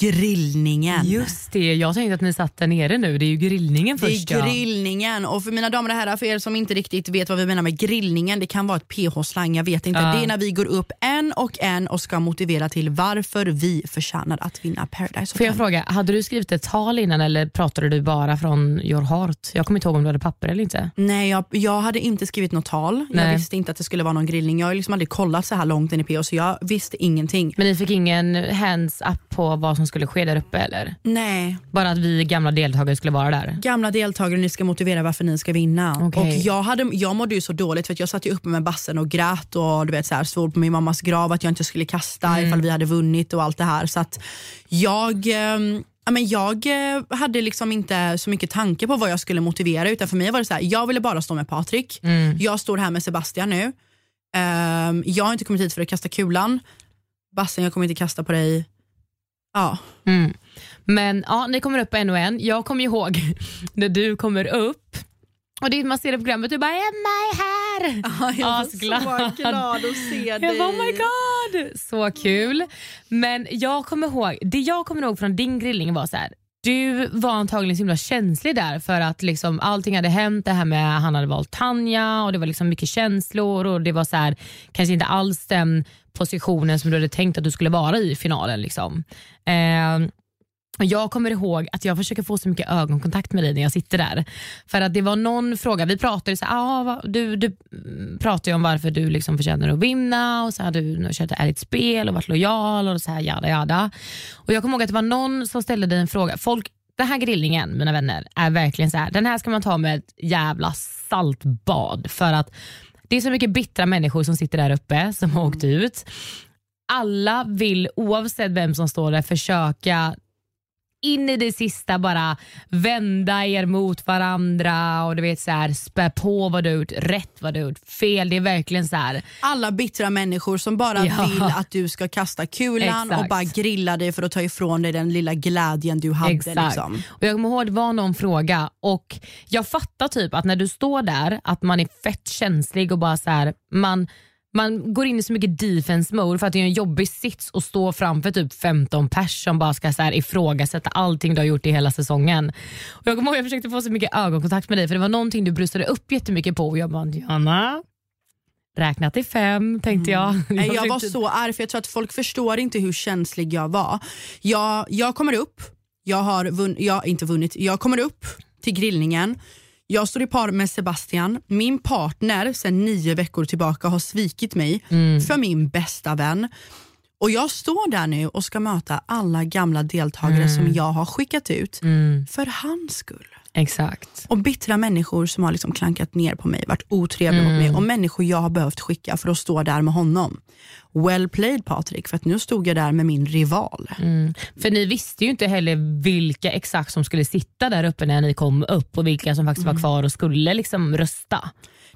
grillningen. Just det, jag tänkte att ni satt där nere nu. Det är ju grillningen Det först. är ja. grillningen och för mina damer och herrar, för er som inte riktigt vet vad vi menar med grillningen, det kan vara ett PH-slang, jag vet inte. Ja. Det är när vi går upp en och en och ska motivera till varför vi förtjänar att vinna Paradise Får jag Hotel. fråga, hade du skrivit ett tal innan eller pratade du bara från your heart? Jag kommer inte ihåg om du hade papper eller inte. Nej, jag, jag hade inte skrivit något tal. Jag Nej. visste inte att det skulle vara någon grillning. Jag har liksom aldrig kollat så här långt in i PH så jag visste ingenting. Men ni fick ingen hands up på vad som skulle ske där uppe eller? Nej, Bara att vi gamla deltagare skulle vara där? gamla deltagare, ni ska motivera varför ni ska vinna. Okej. Och jag, hade, jag mådde ju så dåligt för jag satt ju uppe med bassen och grät och du vet, så här, svor på min mammas grav att jag inte skulle kasta ifall vi hade vunnit och allt det här. Så att jag, ehm, ja, men jag eh, hade liksom inte så mycket tanke på vad jag skulle motivera utan för mig var det så här, jag ville bara stå med Patrik. Jag står här med Sebastian nu. Ehm, jag har inte kommit hit för att kasta kulan. Bassen, jag kommer inte kasta på dig. Ja. Mm. Men ja, ni kommer upp en och en. Jag kommer ihåg när du kommer upp och det, man ser det på programmet, du bara “Emma är här”. Ja, jag var Asglad. så glad att se Jag dig. bara, oh my god, så kul. Men jag kommer ihåg, det jag kommer ihåg från din grillning var så här. Du var antagligen så himla känslig där för att liksom allting hade hänt. Det här med han hade valt Tanja och det var liksom mycket känslor och det var så här, kanske inte alls den positionen som du hade tänkt att du skulle vara i finalen. Liksom. Eh, och jag kommer ihåg att jag försöker få så mycket ögonkontakt med dig när jag sitter där. För att det var någon fråga, vi pratade så här, ah, du, du pratade om varför du liksom förtjänar att vinna och så här, du har kört ett ärligt spel och varit lojal och så här jada jada. Och jag kommer ihåg att det var någon som ställde dig en fråga. Folk, den här grillningen mina vänner är verkligen så här, den här ska man ta med ett jävla saltbad för att det är så mycket bittra människor som sitter där uppe som har åkt ut. Alla vill oavsett vem som står där försöka in i det sista bara vända er mot varandra och du vet så här, spä på vad du har gjort, rätt vad du har gjort, fel. Det är verkligen så här. Alla bittra människor som bara Ja. vill att du ska kasta kulan Exakt. och bara grilla dig för att ta ifrån dig den lilla glädjen du hade. Exakt. Liksom. Och jag kommer ihåg det var någon fråga och jag fattar typ att när du står där att man är fett känslig och bara så här, man man går in i så mycket defense mode för att det är en jobbig sits att stå framför typ 15 pers som bara ska så här ifrågasätta allting du har gjort i hela säsongen. Och jag kommer ihåg jag försökte få så mycket ögonkontakt med dig för det var någonting du brustade upp jättemycket på och jag bara Diana, räkna till fem tänkte jag. Mm. Nej, Jag var så arg för jag tror att folk förstår inte hur känslig jag var. Jag, jag kommer upp, jag har vunn, jag, inte vunnit, jag kommer upp till grillningen. Jag står i par med Sebastian. Min partner sedan nio veckor tillbaka har svikit mig för min bästa vän. Och Jag står där nu och ska möta alla gamla deltagare som jag har skickat ut Mm, för hans skull. Exakt. Och bittra människor som har liksom klankat ner på mig, varit otrevliga mot mig och människor jag har behövt skicka för att stå där med honom. Well played Patrik, för att nu stod jag där med min rival. För ni visste ju inte heller vilka exakt som skulle sitta där uppe när ni kom upp och vilka som faktiskt var kvar och skulle liksom rösta.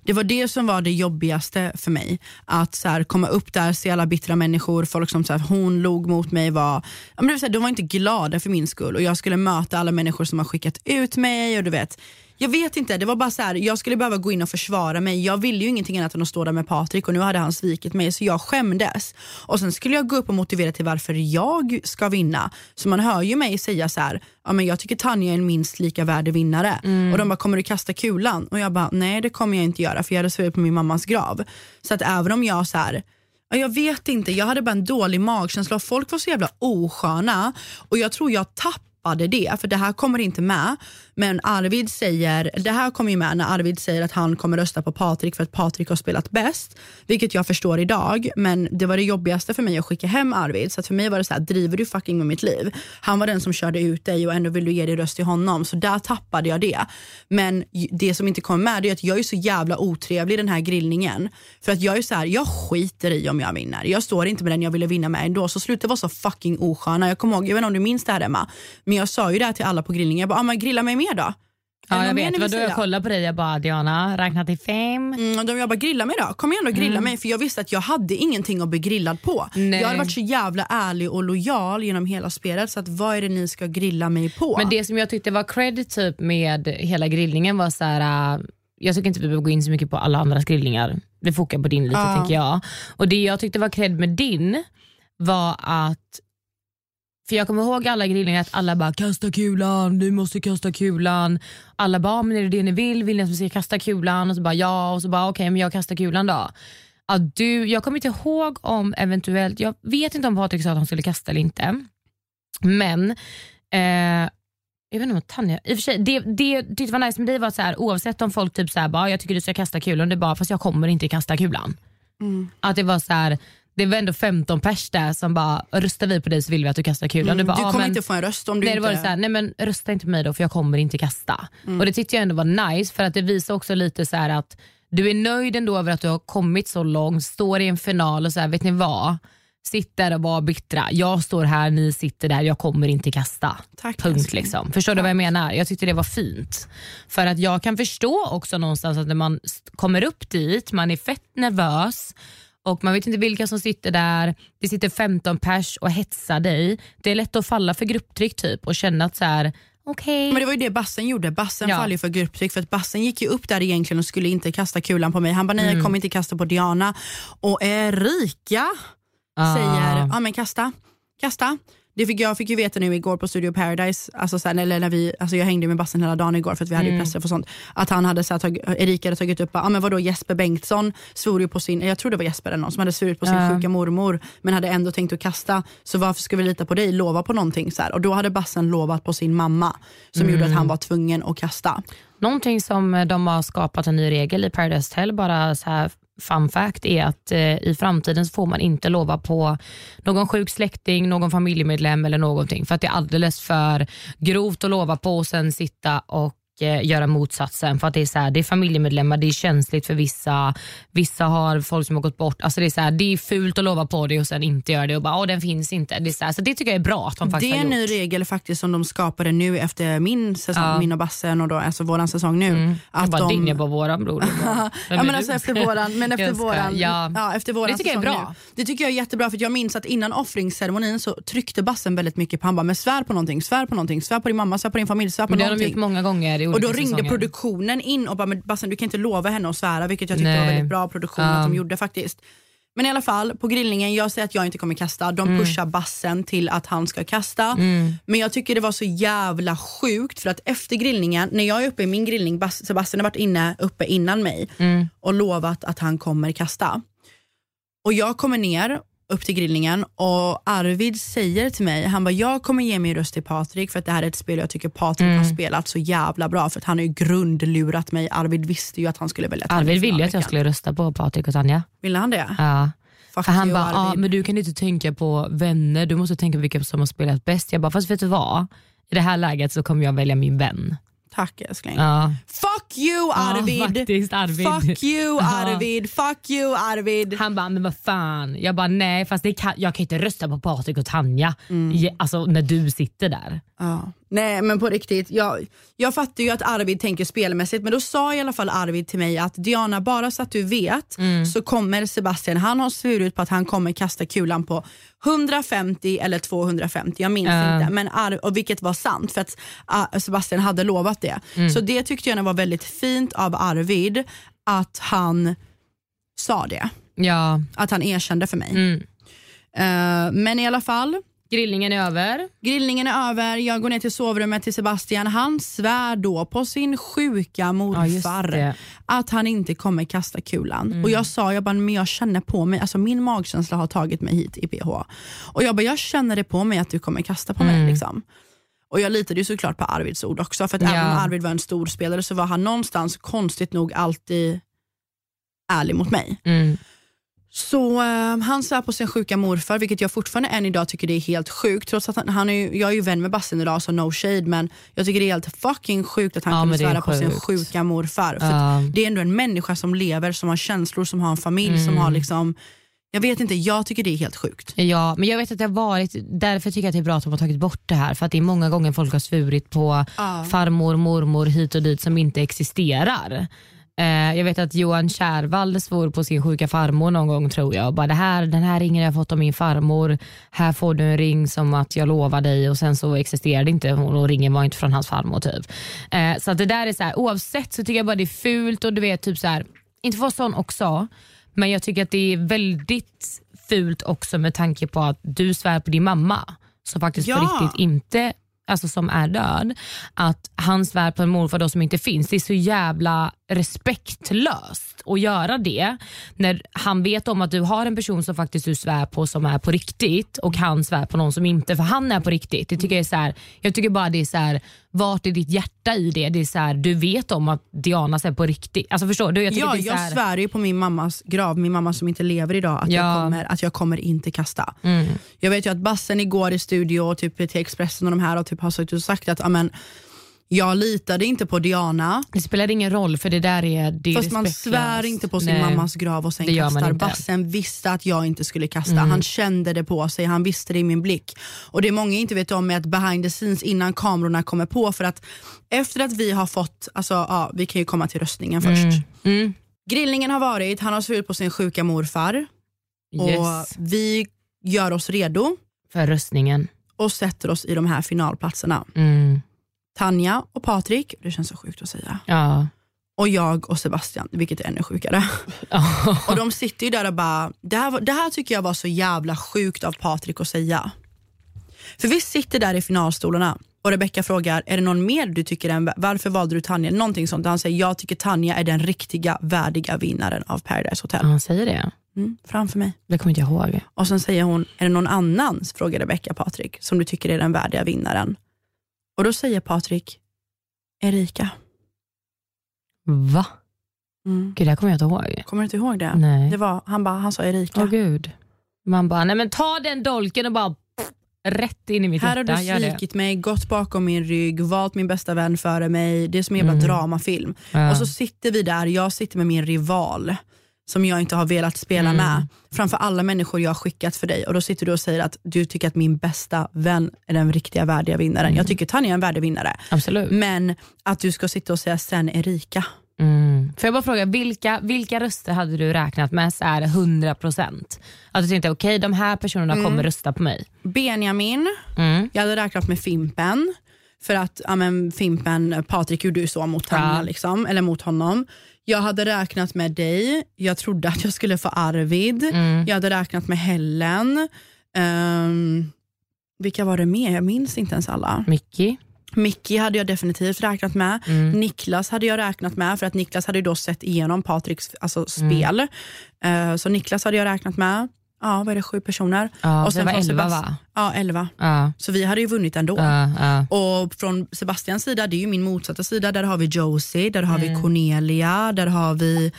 Det var det som var det jobbigaste för mig. Att så här, komma upp där, se alla bittra människor, folk som så här, hon log mot mig. Var, men det var så här, de var inte glada för min skull och jag skulle möta alla människor som har skickat ut mig. och du vet jag vet inte, det var bara så här, jag skulle behöva gå in och försvara mig. Jag ville ju ingenting annat än att stå där med Patrik och nu hade han svikit mig så jag skämdes. Och Sen skulle jag gå upp och motivera till varför jag ska vinna. Så man hör ju mig säga så här, ja, men jag tycker Tanja är en minst lika värdig vinnare. Och de bara, kommer du kasta kulan? Och jag bara, nej det kommer jag inte göra för jag hade svurit på min mammas grav. Så att även om jag så här Ja, Jag vet inte, jag hade bara en dålig magkänsla och folk var så jävla osköna och jag tror jag tappade det, för det här kommer inte med. Men Arvid säger, det här kommer ju med när Arvid säger att han kommer rösta på Patrik för att Patrik har spelat bäst, vilket jag förstår idag, men det var det jobbigaste för mig att skicka hem Arvid, så att för mig var det så här, driver du fucking med mitt liv? Han var den som körde ut dig och ändå vill du ge din röst till honom, så där tappade jag det. Men det som inte kommer med det är att jag är så jävla otrevlig i den här grillningen, för att jag är så här, jag skiter i om jag vinner. Jag står inte med den jag ville vinna med ändå, så sluta vara så fucking osköna. Jag kommer ihåg, jag vet inte om du minns det här Emma, men jag sa ju det här till alla på grillningen, jag bara, ah, men grilla mig mer då. Ja, jag vet. vill då jag kollade på dig jag bara Diana, räkna till fem. Mm, och de jag bara grilla mig då, kom igen och grilla mig för jag visste att jag hade ingenting att bli grillad på. Nej. Jag hade varit så jävla ärlig och lojal genom hela spelet så att vad är det ni ska grilla mig på? Men det som jag tyckte var cred typ med hela grillningen var så här. äh, jag tycker inte vi behöver gå in så mycket på alla andras grillningar. Vi fokar på din lite Ja. tänker jag. Och Det jag tyckte var cred med din var att för jag kommer ihåg alla grillningar att alla bara kasta kulan, du måste kasta kulan. Alla bara, men är det det ni vill? Vill ni att vi ska kasta kulan? Och så bara ja, och så bara okej men jag kastar kulan då. Ja, du, jag kommer inte ihåg om eventuellt, jag vet inte om Patrik sa att han skulle kasta eller inte. Men eh, jag vet inte om Tanja, i och för sig, det, det tyckte var nice med dig var att så här, oavsett om folk typ så här, bara, jag tycker du ska kasta kulan, det bara fast jag kommer inte kasta kulan. Mm. Att det var så här, det var ändå 15 pers där som bara, röstar vi på dig så vill vi att du kastar kulan. Mm, Du, bara, du "Ja, kommer inte få en röst om du Nej, det inte... var det så här, nej men rösta inte på mig då för jag kommer inte kasta. Mm. Och Det tyckte jag ändå var nice för att det visar också lite så här att du är nöjd ändå över att du har kommit så långt, står i en final och så här, vet ni vad? Sitt där och var bittra. Jag står här, ni sitter där, jag kommer inte kasta. Tack, Punkt liksom. Förstår du vad jag menar? Jag tyckte det var fint. För att jag kan förstå också någonstans att när man kommer upp dit, man är fett nervös och man vet inte vilka som sitter där. Det sitter 15 pers och hetsar dig. Det är lätt att falla för grupptryck typ och känna att så här, okej. Men det var ju det Bassen gjorde. Bassen Ja. faller för grupptryck för att Bassen gick ju upp där egentligen och skulle inte kasta kulan på mig. Han bara nej Mm. jag kommer inte kasta på Diana. Och Erika Ah. säger ja men kasta, kasta. Det fick, jag fick ju veta nu igår på Studio Paradise, alltså sen, eller när vi, alltså jag hängde med Bassen hela dagen igår för att vi hade ju pressträff och sånt. Att han hade så här, tagit, Erika hade tagit upp, ja men vadå Jesper Bengtsson svor ju på sin, jag tror det var Jesper eller någon som hade svurit på sin Ja. sjuka mormor men hade ändå tänkt att kasta. Så varför ska vi lita på dig? Lova på någonting. Så här. Och då hade Bassen lovat på sin mamma som gjorde att han var tvungen att kasta. Någonting som de har skapat en ny regel i Paradise Hotel, bara så här fun fact, är att eh, i framtiden så får man inte lova på någon sjuk släkting, någon familjemedlem eller någonting. För att det är alldeles för grovt att lova på och sen sitta och göra motsatsen. För att det är, så här, det är familjemedlemmar, det är känsligt för vissa. Vissa har folk som har gått bort. Alltså det, är så här, det är fult att lova på det och sen inte göra det och bara, åh den finns inte. Det, är så, här, så det tycker jag är bra att de faktiskt Det är en ny regel faktiskt som de skapade nu efter min säsong, Ja. min och Bassen och då, alltså våran säsong nu. Mm. Att bara de, dingar på våran bror. ja, men alltså efter våran, men efter våran, Ja. ja. efter våran Det tycker jag är säsong bra. Nu. Det tycker jag är jättebra för jag minns att innan offringsceremonin så tryckte Bassen väldigt mycket på han bara, men svär på någonting, svär på någonting, svär på din mamma, svär på din familj, svär på Men det har de någonting. gjort många gånger i Och då ringde säsonger. produktionen in och bara, men Bassen du kan inte lova henne att svära, vilket jag tyckte var Nej. väldigt bra produktion att de gjorde faktiskt. Men i alla fall, på grillningen, jag säger att jag inte kommer kasta. De Mm. pushar bassen till att han ska kasta. Men jag tycker det var så jävla sjukt för att efter grillningen, när jag är uppe i min grillning, Bas- Sebastian har varit inne uppe innan mig Mm. och lovat att han kommer kasta. Och jag kommer ner upp till grillningen och Arvid säger till mig, han bara jag kommer ge min röst till Patrik för att det här är ett spel jag tycker Patrik Mm. har spelat så jävla bra för att han har ju grundlurat mig. Arvid visste ju att han skulle välja Arvid ville ju att jag skulle rösta på Patrik och Tanja. Ville han det? Ja. Fuck För han bara, ah, Arvid. men du kan inte tänka på vänner, du måste tänka på vilka som har spelat bäst. Jag bara, fast vet du vad? I det här läget så kommer jag välja min vän. Tack älskling. Ja. Fuck you Arvid! faktiskt, Arvid. Fuck you Ja. Arvid! Fuck you Arvid! Han bara, men vad fan. Jag bara, nej fast kan, jag kan inte rösta på Patrik och Tanja Je- alltså, när du sitter där. Ja. Nej men på riktigt, jag, jag fattar ju att Arvid tänker spelmässigt men då sa i alla fall Arvid till mig att Diana bara så att du vet så kommer Sebastian, han har svurit på att han kommer kasta kulan på 150 eller 250, jag minns Ja. inte. Men Ar- och vilket var sant för att ah, Sebastian hade lovat det. Så det tyckte jag var väldigt fint av Arvid att han sa det. Ja. Att han erkände för mig. Mm. Eh, men i alla fall, Grillningen är över. Grillningen är över, jag går ner till sovrummet till Sebastian. Han svär då på sin sjuka Ja, morfar. Mm. att han inte kommer kasta kulan. Och Jag sa, jag bara, men jag känner på mig, alltså min magkänsla har tagit mig hit i PH. Och jag bara, jag känner det på mig att du kommer kasta på Mm. mig. Liksom. Och jag litade ju såklart på Arvids ord också, för att Ja. även om Arvid var en stor spelare så var han någonstans konstigt nog alltid ärlig mot mig. Mm. Så eh, han svär på sin sjuka morfar, vilket jag fortfarande än idag tycker det är helt sjukt. Trots att han, han är ju, jag är ju vän med Bassen idag, så no shade, men jag tycker det är helt fucking sjukt att han Ja, kunde svära på sin sjuka morfar. För Ja. det är ändå en människa som lever, som har känslor, som har en familj, som Mm. har liksom jag vet inte, jag tycker det är helt sjukt. Ja, men jag vet att det har varit, därför tycker jag att det är bra att de har tagit bort det här. För att det är många gånger folk har svurit på Ja. farmor, mormor hit och dit som inte existerar. Eh, jag vet att Johan Kärvall svor på sin sjuka farmor någon gång tror jag. Bara, det här, den här ringen har jag fått av min farmor. Här får du en ring som att jag lovar dig och sen så existerar det inte hon och ringen var inte från hans farmor. Typ. Eh, så att det där är så här, oavsett så tycker jag bara det är fult och du vet typ så här, inte vara sån också, men jag tycker att det är väldigt fult också med tanke på att du svär på din mamma som faktiskt Ja. på riktigt inte alltså som är död, att han svär på en morfar då som inte finns. Det är så jävla respektlöst att göra det när han vet om att du har en person som faktiskt du svär på som är på riktigt och han svär på någon som inte, för han är på riktigt. Det tycker jag, är så här, jag tycker bara det är så här, vart är ditt hjärta i det? det är så här, du vet om att Diana är på riktigt. Alltså förstår du? Jag Ja, jag svär ju på min mammas grav, min mamma som inte lever idag, att, Ja. jag, kommer, att jag kommer inte kasta. Mm. Jag vet ju att Bassen igår i studio typ till Expressen och de här och typ har sagt att amen, jag litade inte på Diana, Det spelar ingen roll för det där är, det är fast man svär inte på sin Nej. mammas grav och sen det kastar. Mm. Bassen visste att jag inte skulle kasta, han kände det på sig, han visste det i min blick. Och det många inte vet om är att behind the scenes innan kamerorna kommer på, för att efter att vi har fått, alltså ja, vi kan ju komma till röstningen först. Mm. Grillningen har varit, han har svurit på sin sjuka morfar. Och Yes. Vi gör oss redo För röstningen. och sätter oss i de här finalplatserna. Tanja och Patrik, det känns så sjukt att säga, Ja. och jag och Sebastian, vilket är ännu sjukare. och de sitter ju där och bara, det här, det här tycker jag var så jävla sjukt av Patrik att säga. För vi sitter där i finalstolarna och Rebecca frågar, är det någon mer du tycker är en, varför valde du Tanja? Någonting sånt. Han säger, jag tycker Tanja är den riktiga, värdiga vinnaren av Paradise Hotel. Han säger det. Mm, framför mig. Det kommer inte jag ihåg. Och sen säger hon, är det någon annan, frågar Rebecca Patrik, som du tycker är den värdiga vinnaren? Och då säger Patrik, Erika. Va? Mm. Gud, det här kommer jag inte ihåg. Kommer du inte ihåg det? Nej. det var, han, bara, han sa Erika. Åh gud. Man bara, nej men ta den dolken och bara pff, rätt in i mitt Här har hjärta. du svikit mig, gått bakom min rygg, valt min bästa vän före mig. Det är som en jävla dramafilm. Ja. Och så sitter vi där, jag sitter med min rival som jag inte har velat spela Mm. med framför alla människor jag har skickat för dig och då sitter du och säger att du tycker att min bästa vän är den riktiga värdiga vinnaren. Mm. Jag tycker Tanja är en värdig vinnare. Absolut. Men att du ska sitta och säga sen Erika. Mm. Får jag bara fråga, vilka, vilka röster hade du räknat med så här 100%? Att du tänkte, okej de här personerna kommer rösta på mig. Benjamin, Mm. jag hade räknat med Fimpen. För att ja, men Fimpen, Patrik gjorde ju så mot Ja. liksom, eller mot honom. Jag hade räknat med dig, jag trodde att jag skulle få Arvid. Mm. Jag hade räknat med Helen. Ehm, vilka var det mer? Jag minns inte ens alla. Mickey. Mickey hade jag definitivt räknat med. Mm. Niklas hade jag räknat med för att Niklas hade då sett igenom Patriks alltså, Mm. spel. Eh, så Niklas hade jag räknat med. Ja, vad är det, sju personer? Ja, Och det var från 11 Sebast- va? Ja, elva. Ja. Så vi hade ju vunnit ändå. Ja, ja. Och från Sebastians sida, det är ju min motsatta sida, där har vi Josie, där har Mm. vi Cornelia, där har vi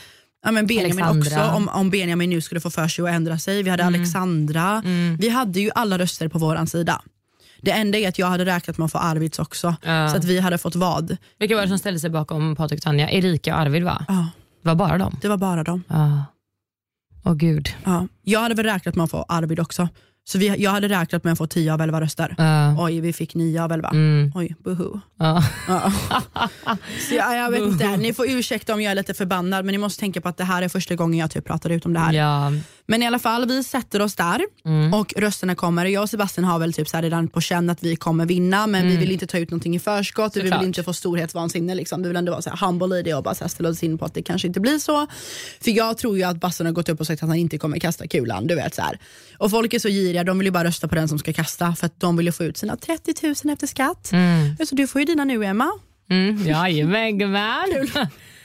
ja, men Benjamin Alexandra. också, om, om Benjamin nu skulle få för sig att ändra sig. Vi hade Mm. Alexandra. Vi hade ju alla röster på våran sida. Det enda är att jag hade räknat med att få Arvids också, Ja. så att vi hade fått vad? Vilka var det som ställde sig bakom Patrik och Tanja? Erika och Arvid va? Ja, Det var bara dem? det var bara dem. Ja. Åh gud. Ja. Jag hade väl räknat med att få Arvid också. Så vi, jag hade räknat med att få 10 av 11 röster. Ja. Oj, vi fick 9 av 11. Mm. Oj, buhu. Ja. Ja. Så jag, jag vet inte, ni får ursäkta om jag är lite förbannad men ni måste tänka på att det här är första gången jag typ pratar ut om det här. Ja. Men i alla fall, vi sätter oss där Mm. och rösterna kommer. Jag och Sebastian har väl typ så redan på känn att vi kommer vinna men vi vill inte ta ut någonting i förskott. Vi Mm. Såklart. vill inte få storhetsvansinne. Liksom. Vi vill ändå vara så här humble i det och bara så ställa oss in på att det kanske inte blir så. För jag tror ju att Basson har gått upp och sagt att han inte kommer kasta kulan. Du vet, så här. Och folk är så giriga, de vill ju bara rösta på den som ska kasta för att de vill ju få ut sina 30 000 efter skatt. Mm. Så du får ju dina nu Emma. Mm. Jajamän gumman.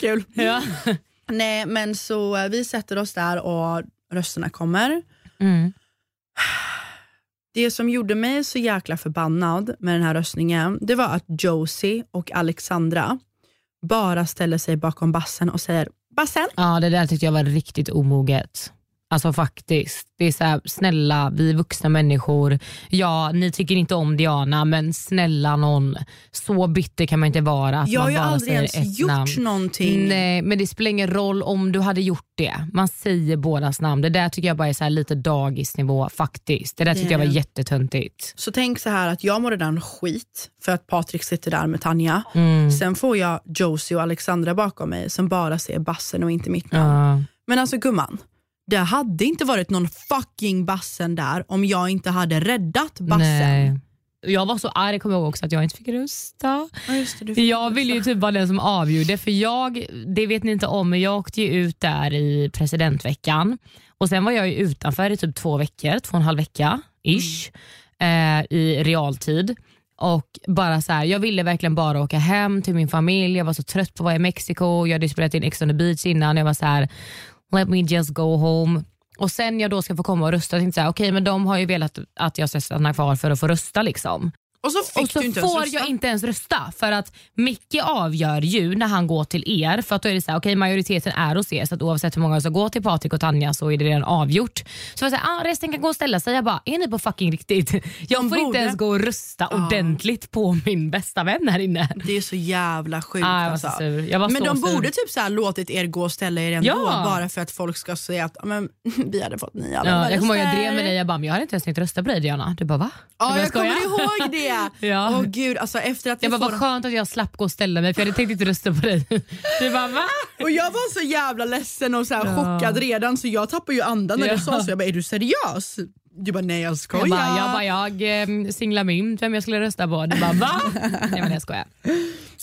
Kul. Ja. Nej men så eh, vi sätter oss där och rösterna kommer. Mm. Det som gjorde mig så jäkla förbannad med den här röstningen, det var att Josie och Alexandra bara ställer sig bakom bassen och säger Bassen? ja, det där tyckte jag var riktigt omoget. Alltså faktiskt. Det är så här, snälla, vi är vuxna människor. Ja, ni tycker inte om Diana, men snälla någon. Så bitter kan man inte vara. Att Jag har ju aldrig ens gjort namn. någonting. Nej, men det spelar ingen roll om du hade gjort det. Man säger bådas namn. Det där tycker jag bara är så lite dagisnivå faktiskt. Det där tyckte jag var jättetöntigt. Så tänk så här att jag mår redan skit för att Patrik sitter där med Tanja. Mm. Sen får jag Josie och Alexandra bakom mig som bara ser bassen och inte mitt namn. Ja. Men alltså gumman, det hade inte varit någon fucking bassen där om jag inte hade räddat bassen. Nej. Jag var så arg, kommer jag ihåg också, att jag inte fick rösta. Ja, det, Jag ville ju typ vara den som avgjorde, för jag, det vet ni inte om, men jag åkte ju ut där i presidentveckan och sen var jag ju utanför i typ två veckor, två och en halv vecka ish, eh, i realtid. Och bara så här, Jag ville verkligen bara åka hem till min familj, jag var så trött på att vara i Mexiko, jag hade spelat in Ex on the beach innan, jag var så här, let me just go home. Och sen jag då ska få komma och rösta, jag tänkte så här, okej men de har ju velat att jag ska stanna kvar för att få rösta. liksom. Och så Och så inte får jag inte ens rösta för att Micke avgör ju när han går till er för att då är det så här, okej majoriteten är hos er så att oavsett hur många som går till Patrik och Tanja så är det redan avgjort. Så jag säger, ah, resten kan gå och ställa sig. Jag bara, är ni på fucking riktigt? Jag får inte ens gå och rösta ordentligt på min bästa vän här inne. Det är så jävla sjukt Ah, jag var så alltså. sur. Jag var Men de sur. borde typ så här låtit er gå och ställa er ändå Ja. bara för att folk ska säga att "Ja, men, vi hade fått av Ja, jag kommer ihåg jag röster." drev med dig, jag bara, jag hade inte ens tänkt rösta på dig Diana. Du bara va? Ja, bara, jag kommer ihåg det. Det? Ja. Åh gud, alltså efter att Jag bara, får... vad skönt att jag slapp gå och ställa mig för jag hade tänkt inte rösta på dig. Du bara va? Och jag var så jävla ledsen och så Ja. chockad redan så jag tappade ju andan när Ja. du sa så. Jag bara, är du seriös? Du bara, nej jag skojar. Jag bara, jag, bara, jag eh, singlar mynt vem jag skulle rösta på. Du bara va? Nej men jag skojar.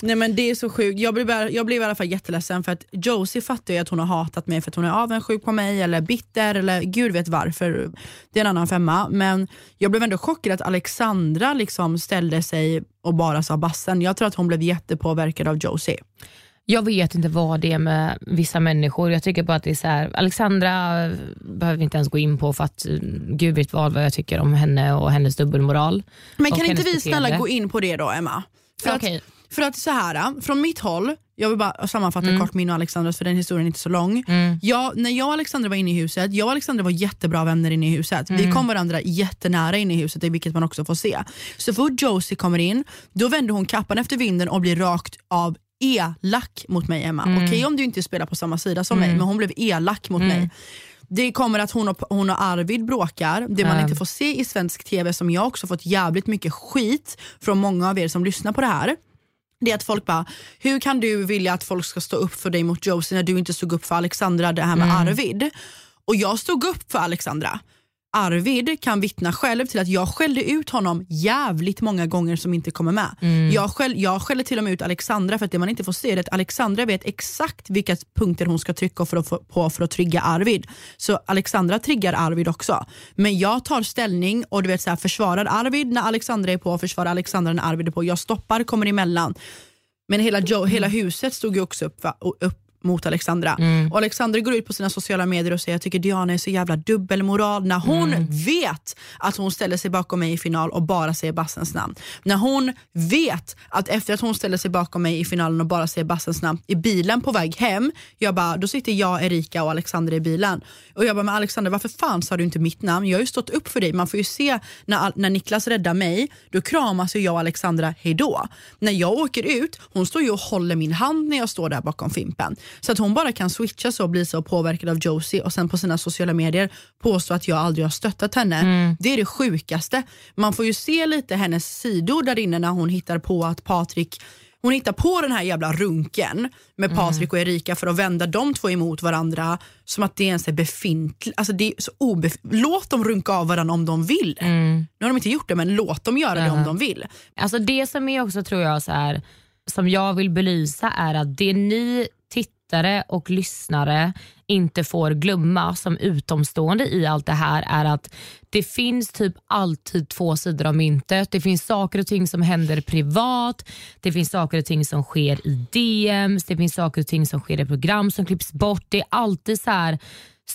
Nej men det är så sjukt. Jag blev, jag blev i alla fall jätteledsen för att Josie fattar ju att hon har hatat mig för att hon är avundsjuk på mig eller bitter eller gud vet varför. Det är en annan femma. Men jag blev ändå chockad att Alexandra liksom ställde sig och bara sa bassen. Jag tror att hon blev jättepåverkad av Josie. Jag vet inte vad det är med vissa människor. Jag tycker bara att det är så här, Alexandra eh, behöver vi inte ens gå in på för att eh, gud vet vad, vad jag tycker om henne och hennes dubbelmoral. Men kan inte vi snälla beteende. gå in på det då Emma? För, Okej. att, för att så här, från mitt håll, jag vill bara sammanfatta Mm. kort min och Alexandras för den historien är inte så lång. Jag, när jag och Alexandra var inne i huset, jag och Alexandra var jättebra vänner inne i huset. Mm. Vi kom varandra jättenära inne i huset, vilket man också får se. Så fort Josie kommer in, då vänder hon kappan efter vinden och blir rakt av elak mot mig Emma. Mm. Okej om du inte spelar på samma sida som mig, men hon blev elak mot Mm. mig. Det kommer att hon och, hon och Arvid bråkar, det man inte får se i svensk TV som jag också fått jävligt mycket skit från många av er som lyssnar på det här. Det är att folk bara, hur kan du vilja att folk ska stå upp för dig mot Josie när du inte stod upp för Alexandra, det här med Arvid. Och jag stod upp för Alexandra. Arvid kan vittna själv till att jag skällde ut honom jävligt många gånger som inte kommer med. Jag, skäll, jag skällde till och med ut Alexandra för att det man inte får se är att Alexandra vet exakt vilka punkter hon ska trycka för att på för att trigga Arvid. Så Alexandra triggar Arvid också. Men jag tar ställning och du vet så här, försvarar Arvid när Alexandra är på, försvarar Alexandra när Arvid är på. Jag stoppar, kommer emellan. Men hela, Joe, hela huset stod ju också upp, och upp mot Alexandra. Och Alexandra går ut på sina sociala medier och säger jag tycker Diana är så jävla dubbelmoral när hon vet att hon ställer sig bakom mig i final och bara säger Bassens namn. När hon vet att efter att hon ställer sig bakom mig i finalen och bara säger Bassens namn i bilen på väg hem, jag bara, då sitter jag, Erika och Alexandra i bilen. Och jag bara, men Alexandra varför fan sa du inte mitt namn? Jag har ju stått upp för dig. Man får ju se när, när Niklas räddar mig, då kramas ju jag och Alexandra hejdå. När jag åker ut, hon står ju och håller min hand när jag står där bakom Fimpen. Så att hon bara kan switcha så och bli så påverkad av Josie och sen på sina sociala medier påstå att jag aldrig har stöttat henne. Det är det sjukaste. Man får ju se lite hennes sidor där inne när hon hittar på att Patrik hon hittar på den här jävla runken med Patrik och Erika för att vända de två emot varandra som att det ens är befintligt. Alltså det är så obef- låt dem runka av varandra om de vill. Nu har de inte gjort det men låt dem göra det om de vill. Alltså det som är också tror jag så här, som jag vill belysa är att det ni tittare och lyssnare inte får glömma som utomstående i allt det här är att det finns typ alltid två sidor av myntet. Det finns saker och ting som händer privat, det finns saker och ting som sker i DMs, det finns saker och ting som sker i program som klipps bort. Det är alltid så här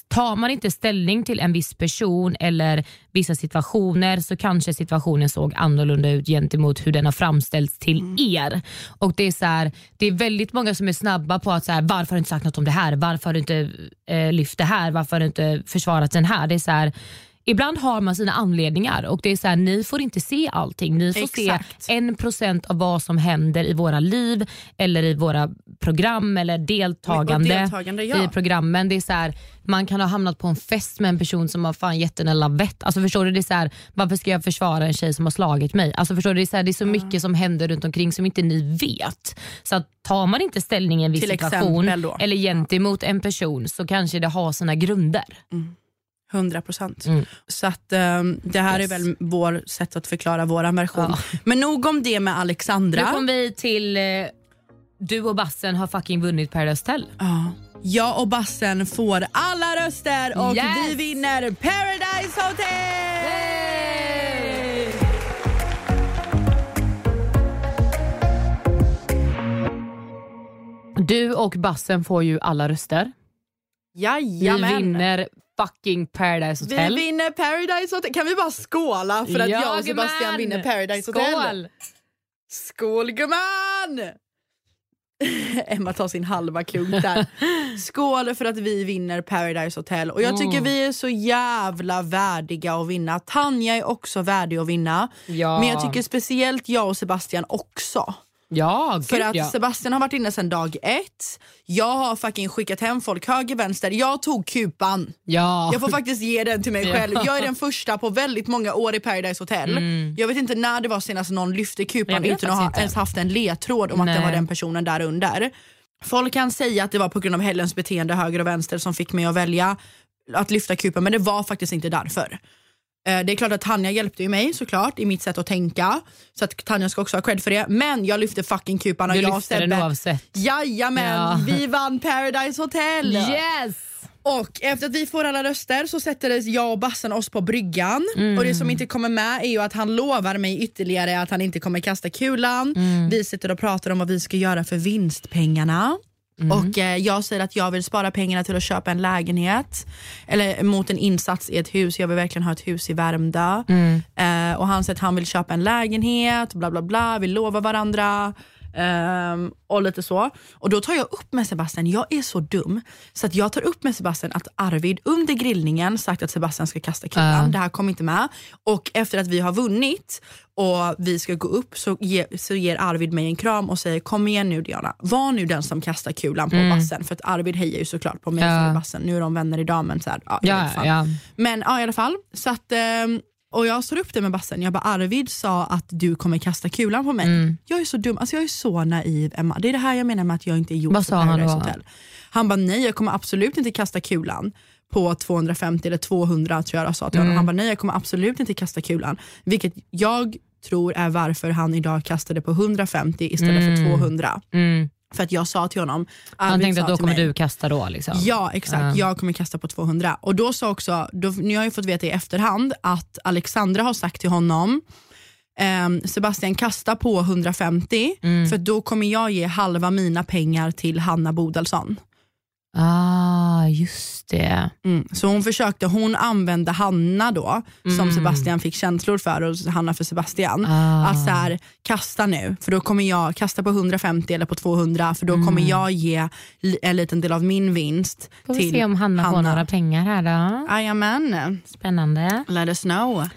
Tar man inte ställning till en viss person eller vissa situationer så kanske situationen såg annorlunda ut gentemot hur den har framställts till er. Och Det är så här, det är väldigt många som är snabba på att så här, varför har du inte sagt något om det här? Varför har du inte eh, lyft det här? Varför har du inte försvarat den här? Det är så här, Ibland har man sina anledningar och det är så här, ni får inte se allting. Ni får Exakt. se en procent av vad som händer i våra liv eller i våra program eller deltagande, deltagande, ja. i programmen. Det är så här, man kan ha hamnat på en fest med en person som har fan gett en en lavett. Alltså förstår du? Det är så här, varför ska jag försvara en tjej som har slagit mig? Alltså förstår du? Det är så, här, det är så mycket som händer runt omkring som inte ni vet. Så att tar man inte ställning i en viss Till situation eller gentemot en person så kanske det har sina grunder. 100 procent. Mm. Så att, ehm, det här Yes. är väl vår sätt att förklara vår version. Ja. Men nog om det med Nu Alexandra. kom vi till eh, du och Bassen har fucking vunnit Paradise Hotel. Ja. Jag och Bassen får alla röster och Yes! vi vinner Paradise Hotel! Du och Bassen får ju alla röster. Vi Jajamän. vinner fucking Paradise Vi Hotel. vinner Paradise Hotel. Kan vi bara skåla för att jag och! Sebastian vinner Paradise Hotel? Skål! Skål gumman! Emma tar sin halva klunk där. Skål för att vi vinner Paradise Hotel. Och jag tycker Mm. vi är så jävla värdiga att vinna. Tanja är också värdig att vinna. Ja. Men jag tycker speciellt jag och Sebastian också. Ja, gud För att ja. Sebastian har varit inne sedan dag ett. Jag har fucking skickat hem folk höger, vänster. Jag tog kupan. ja. Jag får faktiskt ge den till mig Ja. själv. Jag är den första på väldigt många år i Paradise Hotel. Jag vet inte när det var senast någon lyfte kupan utan att ha inte. ens haft en ledtråd om att det Nej. var den personen där under. Folk kan säga att det var på grund av Helens beteende höger och vänster som fick mig att välja att lyfta kupan men det var faktiskt inte därför. Eh, Det är klart att Tanja hjälpte ju mig såklart i mitt sätt att tänka. Så att Tanja ska också ha cred för det. Men jag lyfte fucking kupan och Du jag och lyfte den Sebbe- oavsett. Jajamän, Ja. vi vann Paradise Hotel! Yes! Och efter att vi får alla röster så sätter jag och Bassan oss på bryggan. Och det som inte kommer med är ju att han lovar mig ytterligare att han inte kommer kasta kulan. Vi sitter och pratar om vad vi ska göra för vinstpengarna. Och eh, jag säger att jag vill spara pengarna till att köpa en lägenhet. Eller mot en insats i ett hus. Jag vill verkligen ha ett hus i Värmdö. Eh, och han säger att han vill köpa en lägenhet. Bla bla bla. Vi lovar varandra. Ehm, och lite så. Och då tar jag upp med Sebastian, jag är så dum, så att jag tar upp med Sebastian att Arvid under grillningen sagt att Sebastian ska kasta kulan. Ja. Det här kom inte med. Och efter att vi har vunnit och vi ska gå upp så, ge, så ger Arvid mig en kram och säger kom igen nu Diana, var nu den som kastar kulan på bassen. För att Arvid hejar ju såklart på mig Ja. som bassen. Nu är de vänner idag men så här, ja, Ja, ja. Men ja, i alla fall. Så att, ehm, och jag står upp det med bassen. Jag bara, Arvid sa att du kommer kasta kulan på mig. Mm. Jag är så dum, alltså jag är så naiv Emma. Det är det här jag menar med att jag inte är gjord Vad för sa han då? Hotel. Han bara, nej jag kommer absolut inte kasta kulan på 250 eller 200 tror jag jag sa till Mm. honom. Han bara, nej jag kommer absolut inte kasta kulan. Vilket jag tror är varför han idag kastade på 150 istället för 200. Mm. För att jag sa till honom, Han Arvid tänkte att då kommer mig, du kasta då. Liksom. Ja exakt, jag kommer kasta på 200. Och då sa också, då, nu har jag fått veta i efterhand att Alexandra har sagt till honom ehm, Sebastian kasta på 150 Mm. för då kommer jag ge halva mina pengar till Hanna Bodelsson. Ah, just det. Mm. Så hon försökte, hon använde Hanna då som Mm. Sebastian fick känslor för och Hanna för Sebastian. Ah. Att så här, kasta nu för då kommer jag kasta på 150 eller på 200 för då kommer jag ge en liten del av min vinst Mm. Får vi till se om Hanna, får några pengar här då. Jajamän, Spännande. let us know.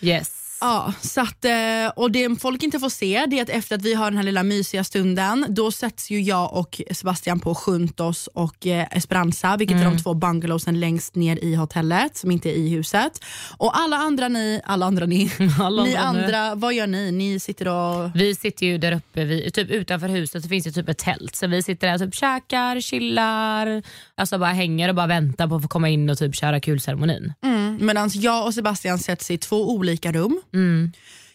Yes. Ja, så att, eh, och det folk inte får se det är att efter att vi har den här lilla mysiga stunden då sätts ju jag och Sebastian på Juntos och eh, Esperanza vilket är de två bungalowsen längst ner i hotellet som inte är i huset. Och alla andra ni, alla andra ni, Alla ni andra andra, vad gör ni? Ni sitter och... Vi sitter ju där uppe, vi, typ utanför huset så finns det typ ett tält. Så vi sitter där och typ käkar, chillar, alltså bara hänger och bara väntar på att få komma in och typ köra kulceremonin. Mm, Medan jag och Sebastian sätts i två olika rum.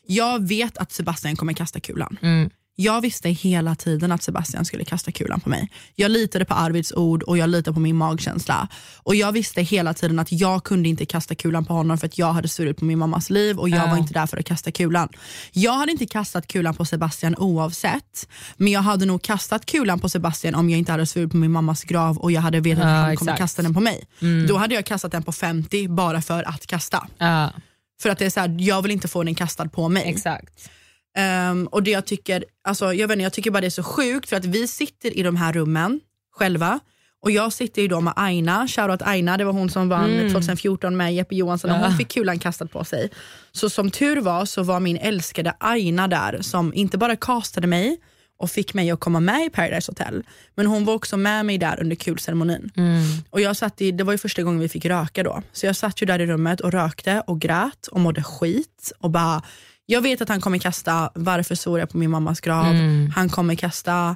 Jag vet att Sebastian kommer kasta kulan. Mm. Jag visste hela tiden att Sebastian skulle kasta kulan på mig. Jag litade på Arvids ord och jag litade på min magkänsla. Och Jag visste hela tiden att jag kunde inte kasta kulan på honom för att jag hade svurit på min mammas liv och jag Ja. var inte där för att kasta kulan. Jag hade inte kastat kulan på Sebastian oavsett, men jag hade nog kastat kulan på Sebastian om jag inte hade svurit på min mammas grav och jag hade vetat Ja, att han kommer exakt. Mm. kasta den på mig. Då hade jag kastat den på 50 bara för att kasta. Ja, För att det är så här, jag vill inte få den kastad på mig. exakt. Ehm, och det jag tycker, alltså, jag, vet inte, jag tycker bara det är så sjukt för att vi sitter i de här rummen själva. Och jag sitter ju då med Aina, shoutout Aina, det var hon som vann 2014 med Jeppe Johansson och hon fick kulan kastad på sig. Så som tur var så var min älskade Aina där som inte bara castade mig och fick mig att komma med i Paradise Hotel, men hon var också med mig där under kulceremonin. Och jag satt i, det var ju första gången vi fick röka då, så jag satt ju där i rummet och rökte och grät och mådde skit och bara jag vet att han kommer kasta varför svor jag på min mammas grav, han kommer kasta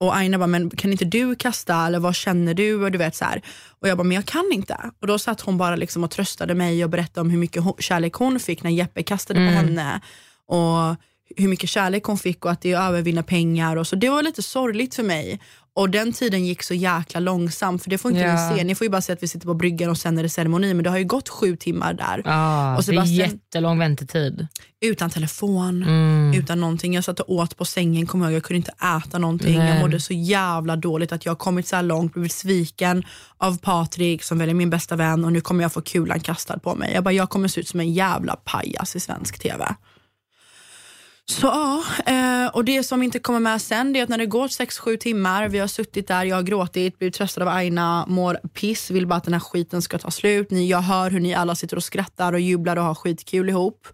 och Aina bara, men kan inte du kasta eller vad känner du? Och du vet så här. Och jag bara, men jag kan inte. Och då satt hon bara liksom och tröstade mig och berättade om hur mycket kärlek hon fick när Jeppe kastade på henne. Och hur mycket kärlek hon fick och att det är övervinna pengar. Och så. Det var lite sorgligt för mig. Och den tiden gick så jäkla långsamt för det får inte Ja. ni se. Ni får ju bara se att vi sitter på bryggan och sen är det ceremoni men det har ju gått sju timmar där. Ja, Och det är Sebastian- jättelång väntetid. Utan telefon, Mm. utan någonting. Jag satt och åt på sängen, jag, ihåg. jag kunde inte äta någonting. Nej. Jag mådde så jävla dåligt att jag har kommit så här långt, blivit sviken av Patrik som väl är min bästa vän och nu kommer jag få kulan kastad på mig. Jag bara, jag kommer se ut som en jävla pajas i svensk TV. Så ja, eh, och det som inte kommer med sen det är att när det går 6-7 timmar, vi har suttit där, jag har gråtit, blivit tröstad av Aina, mår piss, vill bara att den här skiten ska ta slut. Ni, jag hör hur ni alla sitter och skrattar och jublar och har skitkul ihop.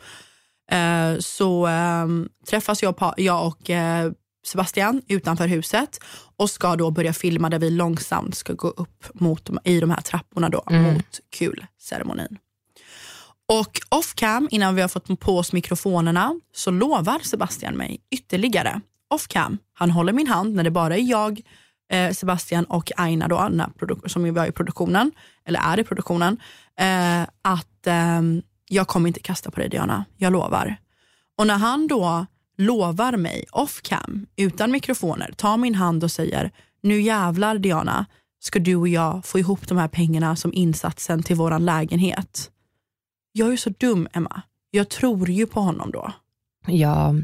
Eh, så ehm, träffas jag, jag och eh, Sebastian utanför huset och ska då börja filma där vi långsamt ska gå upp mot, i de här trapporna då, mot kulceremonin. Och off cam, innan vi har fått på oss mikrofonerna, så lovar Sebastian mig ytterligare. Off cam, han håller min hand när det bara är jag, eh, Sebastian och Aina då, Anna, som vi var i produktionen, eller är i produktionen, eh, att eh, jag kommer inte kasta på dig Diana, jag lovar. Och när han då lovar mig off cam, utan mikrofoner, tar min hand och säger nu jävlar Diana, ska du och jag få ihop de här pengarna som insatsen till våran lägenhet. Jag är så dum Emma, jag tror ju på honom då. Ja.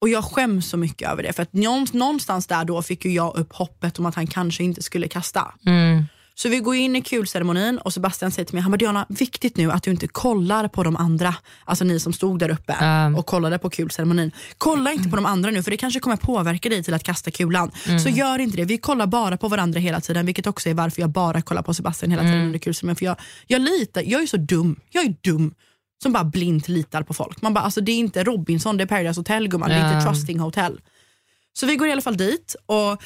Och jag skäms så mycket över det för att någon- någonstans där då fick ju jag upp hoppet om att han kanske inte skulle kasta. Mm. Så vi går in i kulceremonin och Sebastian säger till mig, han bara Diana, viktigt nu att du inte kollar på de andra, alltså ni som stod där uppe och kollade på kulceremonin. Kolla inte på de andra nu för det kanske kommer påverka dig till att kasta kulan. Så gör inte det, vi kollar bara på varandra hela tiden vilket också är varför jag bara kollar på Sebastian hela tiden under kulceremonin. För jag, jag litar, jag är så dum, jag är dum som bara blint litar på folk. Man bara, alltså, det är inte Robinson, det är Paradise Hotel gumman, det är inte. Trusting Hotel. Så vi går i alla fall dit och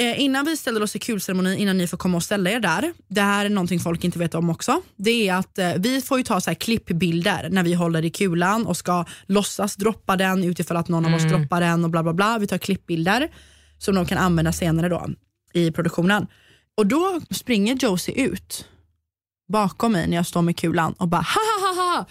Eh, innan vi ställer oss i kulceremonin, innan ni får komma och ställa er där. Det här är någonting folk inte vet om också. Det är att eh, vi får ju ta så här klippbilder när vi håller i kulan och ska låtsas droppa den utifall att någon av oss droppar den och bla bla bla. Vi tar klippbilder som de kan använda senare då i produktionen. Och då springer Josie ut bakom mig när jag står med kulan och bara ha ha ha ha.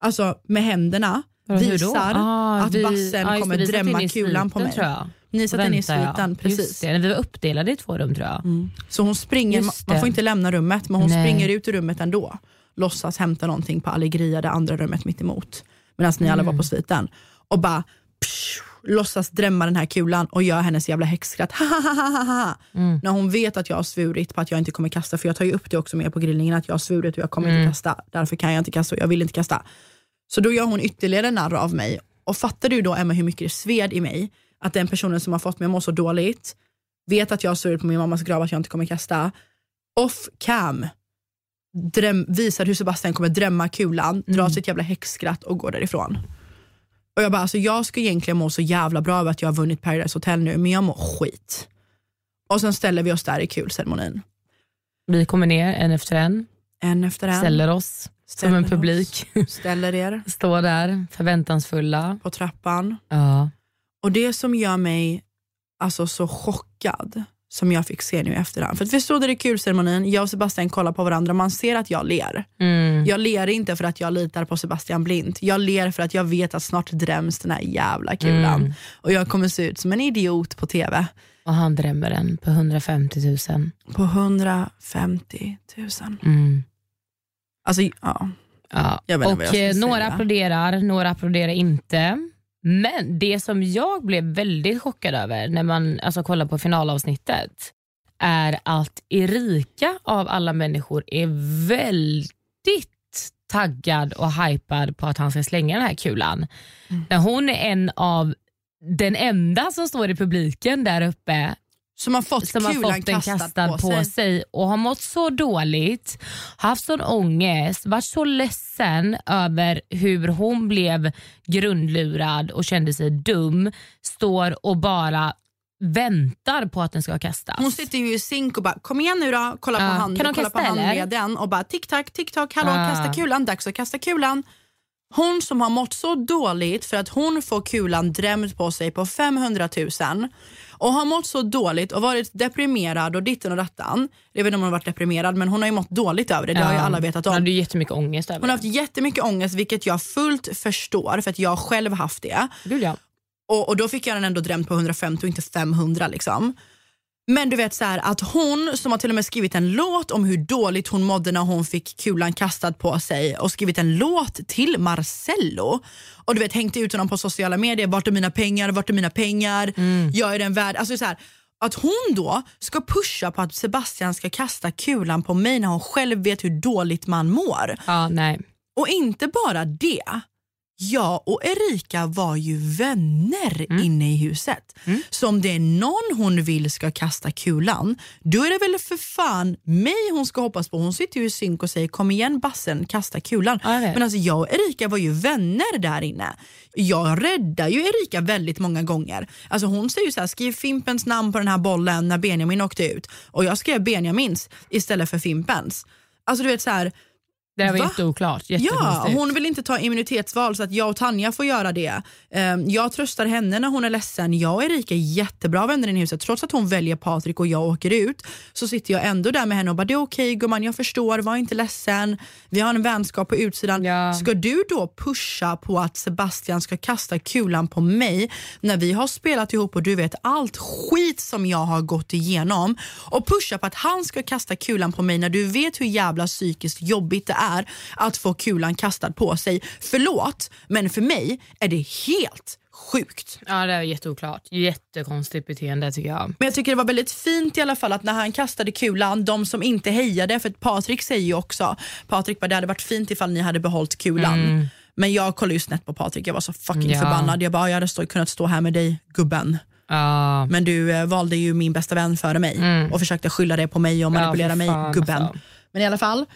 Alltså med händerna? Visar Ah, att vi- bassen just kommer drämma kulan på mig. Tror jag. Ni satt inne i sviten, precis. Det, vi var uppdelade i två rum tror jag. Så hon springer, man får inte lämna rummet men hon Nej. springer ut ur rummet ändå. Låtsas hämta någonting på Allegria, det andra rummet mitt emot. Medan ni alla var Mm. på sviten. Och bara psh, låtsas drämma den här kulan och gör hennes jävla häxskratt. Mm. När hon vet att jag har svurit på att jag inte kommer kasta, för jag tar ju upp det också med på grillningen att jag har svurit och jag kommer Mm. inte kasta. Därför kan jag inte kasta och jag vill inte kasta. Så då gör hon ytterligare narr av mig. Och fattar du då Emma hur mycket det sved i mig att den personen som har fått mig att må så dåligt vet att jag har svurit på min mammas grav att jag inte kommer kasta. Off cam dräm, visar hur Sebastian kommer drämma kulan, drar sitt jävla häxskratt och går därifrån. Och jag bara, alltså jag ska egentligen må så jävla bra över att jag har vunnit Paradise Hotel nu, men jag mår skit. Och sen ställer vi oss där i kulceremonin. Vi kommer ner en efter en, En efter en. ställer oss ställer som en oss, publik. Ställer er Står där förväntansfulla. på trappan. Ja. Och det som gör mig alltså, så chockad, som jag fick se nu i efterhand. För att vi stod där i kulceremonin, jag och Sebastian kollar på varandra, man ser att jag ler. Mm. Jag ler inte för att jag litar på Sebastian blint. Jag ler för att jag vet att snart dräms den här jävla kulan. Mm. Och jag kommer se ut som en idiot på TV. Och han drämmer den på 150 000. På 150 000. Mm. Alltså, ja. Ja. Jag inte och vad jag ska eh, några säga. applåderar, några applåderar inte. Men det som jag blev väldigt chockad över när man alltså, kollar på finalavsnittet är att Erika av alla människor är väldigt taggad och hypad på att han ska slänga den här kulan. Mm. När hon är en av den enda som står i publiken där uppe Som har fått som har kulan fått den kastad, kastad på, på, sig. sig. och har mått så dåligt, haft sån ångest, varit så ledsen över hur hon blev grundlurad och kände sig dum, står och bara väntar på att den ska kastas. Hon sitter ju i synk och bara kom igen nu då, kolla på, Ja. hand, Kan de kolla på eller? handleden och bara tick-tack, tick-tack, hallå Ja. kasta kulan, dags att kasta kulan. Hon som har mått så dåligt för att hon får kulan drämd på sig på 500 000 och har mått så dåligt och varit deprimerad och ditten och dattan. Jag vet inte om hon har varit deprimerad men hon har ju mått dåligt över det, det har ju alla vetat Hon om. hade ju jättemycket ångest över Hon har haft jättemycket ångest vilket jag fullt förstår för att jag själv haft det. det. Gud, ja. Och, och då fick jag den ändå drämd på 150 och inte 500 liksom. Men du vet så här, att hon som har till och med skrivit en låt om hur dåligt hon mådde när hon fick kulan kastad på sig och skrivit en låt till Marcello och du vet hängt ut honom på sociala medier, vart är mina pengar, vart är mina pengar, jag är den värd. Alltså så här, att hon då ska pusha på att Sebastian ska kasta kulan på mig när hon själv vet hur dåligt man mår. ja, nej. Och inte bara det. Jag och Erika var ju vänner Mm. inne i huset. Så om det är någon hon vill ska kasta kulan, då är det väl för fan mig hon ska hoppas på. Hon sitter ju i synk och säger kom igen bassen, kasta kulan. Ja. Men alltså jag och Erika var ju vänner där inne. Jag räddar ju Erika väldigt många gånger. Alltså hon säger ju så här, skriv Fimpens namn på den här bollen när Benjamin åkte ut. Och jag skrev Benjamins istället för Fimpens. Alltså du vet så här, Det här var Va? jätteoklart. Ja, hon vill inte ta immunitetsval så att jag och Tanja får göra det. Ehm, jag tröstar henne när hon är ledsen. Jag och Erika är jättebra vänner i huset. Trots att hon väljer Patrik och jag åker ut så sitter jag ändå där med henne och bara det är okej gumman, jag förstår, var inte ledsen. Vi har en vänskap på utsidan. Ja. Ska du då pusha på att Sebastian ska kasta kulan på mig när vi har spelat ihop och du vet allt skit som jag har gått igenom och pusha på att han ska kasta kulan på mig när du vet hur jävla psykiskt jobbigt det är att få kulan kastad på sig. Förlåt, men för mig är det helt sjukt. Ja, det är jätteoklart. Jättekonstigt beteende tycker jag. Men jag tycker det var väldigt fint i alla fall att när han kastade kulan, de som inte hejade, för Patrik säger ju också, Patrik bara det hade varit fint ifall ni hade behållit kulan. Men jag kollade ju snett på Patrik, jag var så fucking Ja. förbannad. Jag bara, jag hade stå, kunnat stå här med dig gubben. Ja, Men du eh, valde ju min bästa vän före mig och försökte skylla det på mig och manipulera för mig, gubben. alltså. Men i alla fall.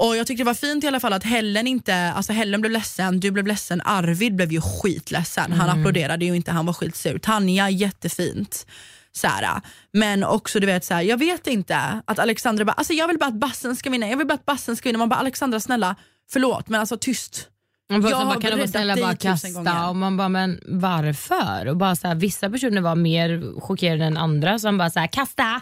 Och Jag tyckte det var fint i alla fall att Helen inte, alltså Helen blev ledsen, du blev ledsen, Arvid blev ju skitledsen. Han Mm. applåderade ju inte, han var skitsur. Tanja, jättefint. Såhär. Men också du vet, såhär, jag vet inte, att Alexandra bara, alltså jag vill bara att bassen ska vinna, jag vill bara att bassen ska vinna. Man bara, Alexandra snälla, förlåt men alltså tyst. Bara, Jag så har bara, kan bara räddat snälla dig bara tusen kasta gånger. och man bara men varför? Och bara så här, vissa personer var mer chockerade än andra som bara så här, kasta.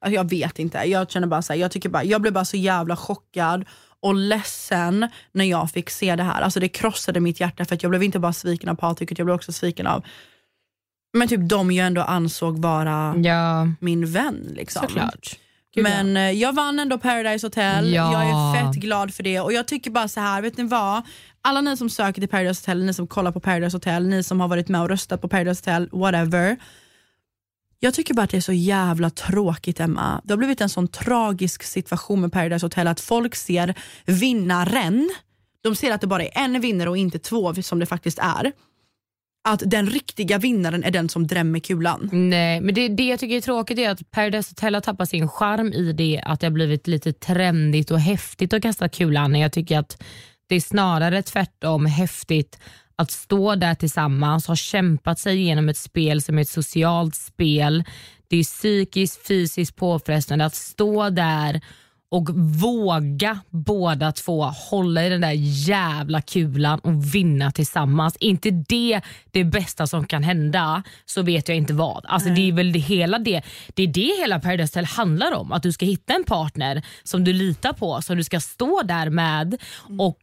Alltså, jag vet inte, jag känner bara så här, jag, tycker bara, jag blev bara så jävla chockad och ledsen när jag fick se det här. Alltså det krossade mitt hjärta för att jag blev inte bara sviken av Patrik, utan jag blev också sviken av men typ de jag ändå ansåg vara Ja, min vän. Liksom. såklart. Gud, Men eh, jag vann ändå Paradise Hotel, Ja. jag är fett glad för det och jag tycker bara så här, vet ni vad? Alla ni som söker till Paradise Hotel, ni som kollar på Paradise Hotel, ni som har varit med och röstat på Paradise Hotel, whatever. Jag tycker bara att det är så jävla tråkigt Emma. Det har blivit en sån tragisk situation med Paradise Hotel att folk ser vinnaren, de ser att det bara är en vinnare och inte två som det faktiskt är. Att den riktiga vinnaren är den som drämmer kulan. Nej, men det, det jag tycker är tråkigt är att Paradise Hotel har tappat sin charm i det att det har blivit lite trendigt och häftigt att kasta kulan. Jag tycker att det är snarare tvärtom häftigt att stå där tillsammans, ha kämpat sig igenom ett spel som är ett socialt spel. Det är psykiskt, fysiskt påfrestande att stå där och våga båda två hålla i den där jävla kulan och vinna tillsammans. inte det det bästa som kan hända så vet jag inte vad. Alltså det är väl det hela det. Det är det hela Paradise Hotel handlar om. Att du ska hitta en partner som du litar på, som du ska stå där med och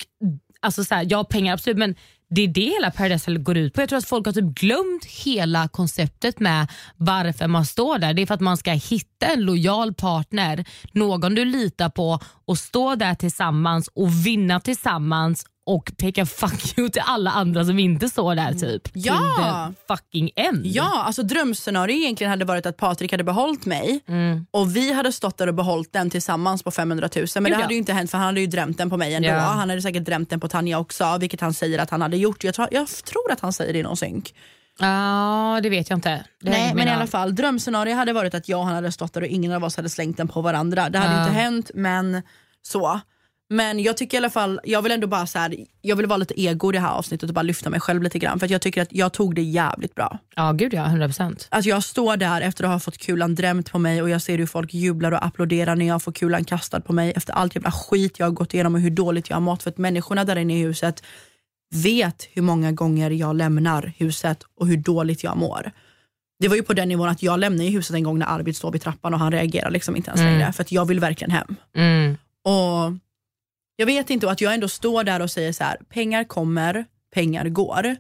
alltså så här, ja pengar absolut men det är det hela Paradise Hotel går ut på. Jag tror att folk har typ glömt hela konceptet med varför man står där. Det är för att man ska hitta en lojal partner, någon du litar på och stå där tillsammans och vinna tillsammans och peka fuck you till alla andra som inte står där typ. Ja. Fucking end. Ja, alltså drömscenario egentligen hade varit att Patrik hade behållit mig och vi hade stått där och behållit den tillsammans på 500 000. Men det Ja. hade ju inte hänt för han hade ju drämt den på mig ändå. Ja. Han hade säkert drämt den på Tanja också, vilket han säger att han hade gjort. Jag tror, jag tror att han säger det i någon synk. Ja, det vet jag inte. Det Nej, men i alla fall, drömscenario hade varit att jag och han hade stått där och ingen av oss hade slängt den på varandra. Det hade Ja. inte hänt, men så. Men jag tycker i alla fall, jag vill ändå bara så här, jag vill vara lite ego i det här avsnittet och bara lyfta mig själv lite grann. För att jag tycker att jag tog det jävligt bra. Ja, gud ja. 100 procent. Alltså jag står där efter att ha fått kulan drämt på mig och jag ser hur folk jublar och applåderar när jag får kulan kastad på mig efter allt jävla skit jag har gått igenom och hur dåligt jag har mått. För att människorna där inne i huset vet hur många gånger jag lämnar huset och hur dåligt jag mår. Det var ju på den nivån att jag lämnade ju huset en gång när Arvid stod vid trappan och han reagerar liksom inte ens Mm. längre för att jag vill verkligen hem. Mm. Och Jag vet inte och att jag ändå står där och säger så här: pengar kommer, pengar går.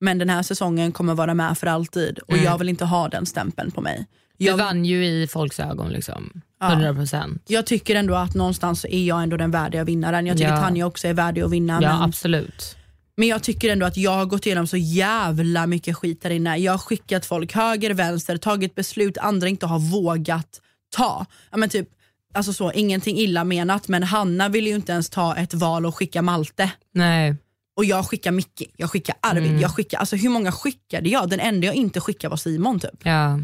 Men den här säsongen kommer vara med för alltid och Mm. jag vill inte ha den stämpeln på mig. Du Jag, vann ju i folks ögon. liksom. Ja. 100 procent. jag tycker ändå att någonstans är jag ändå den värdiga vinnaren. Jag tycker Ja. Tanja också är värdig att vinna. Ja, men, absolut. Men jag tycker ändå att jag har gått igenom så jävla mycket skit där inne. Jag har skickat folk höger, vänster, tagit beslut andra inte har vågat ta. Ja, men typ, alltså så, ingenting illa menat men Hanna ville ju inte ens ta ett val och skicka Malte. Nej. Och jag skickar Micke, jag skickar Arvid, jag skickar, alltså hur många skickade jag? Den enda jag inte skickade var Simon typ. Ja.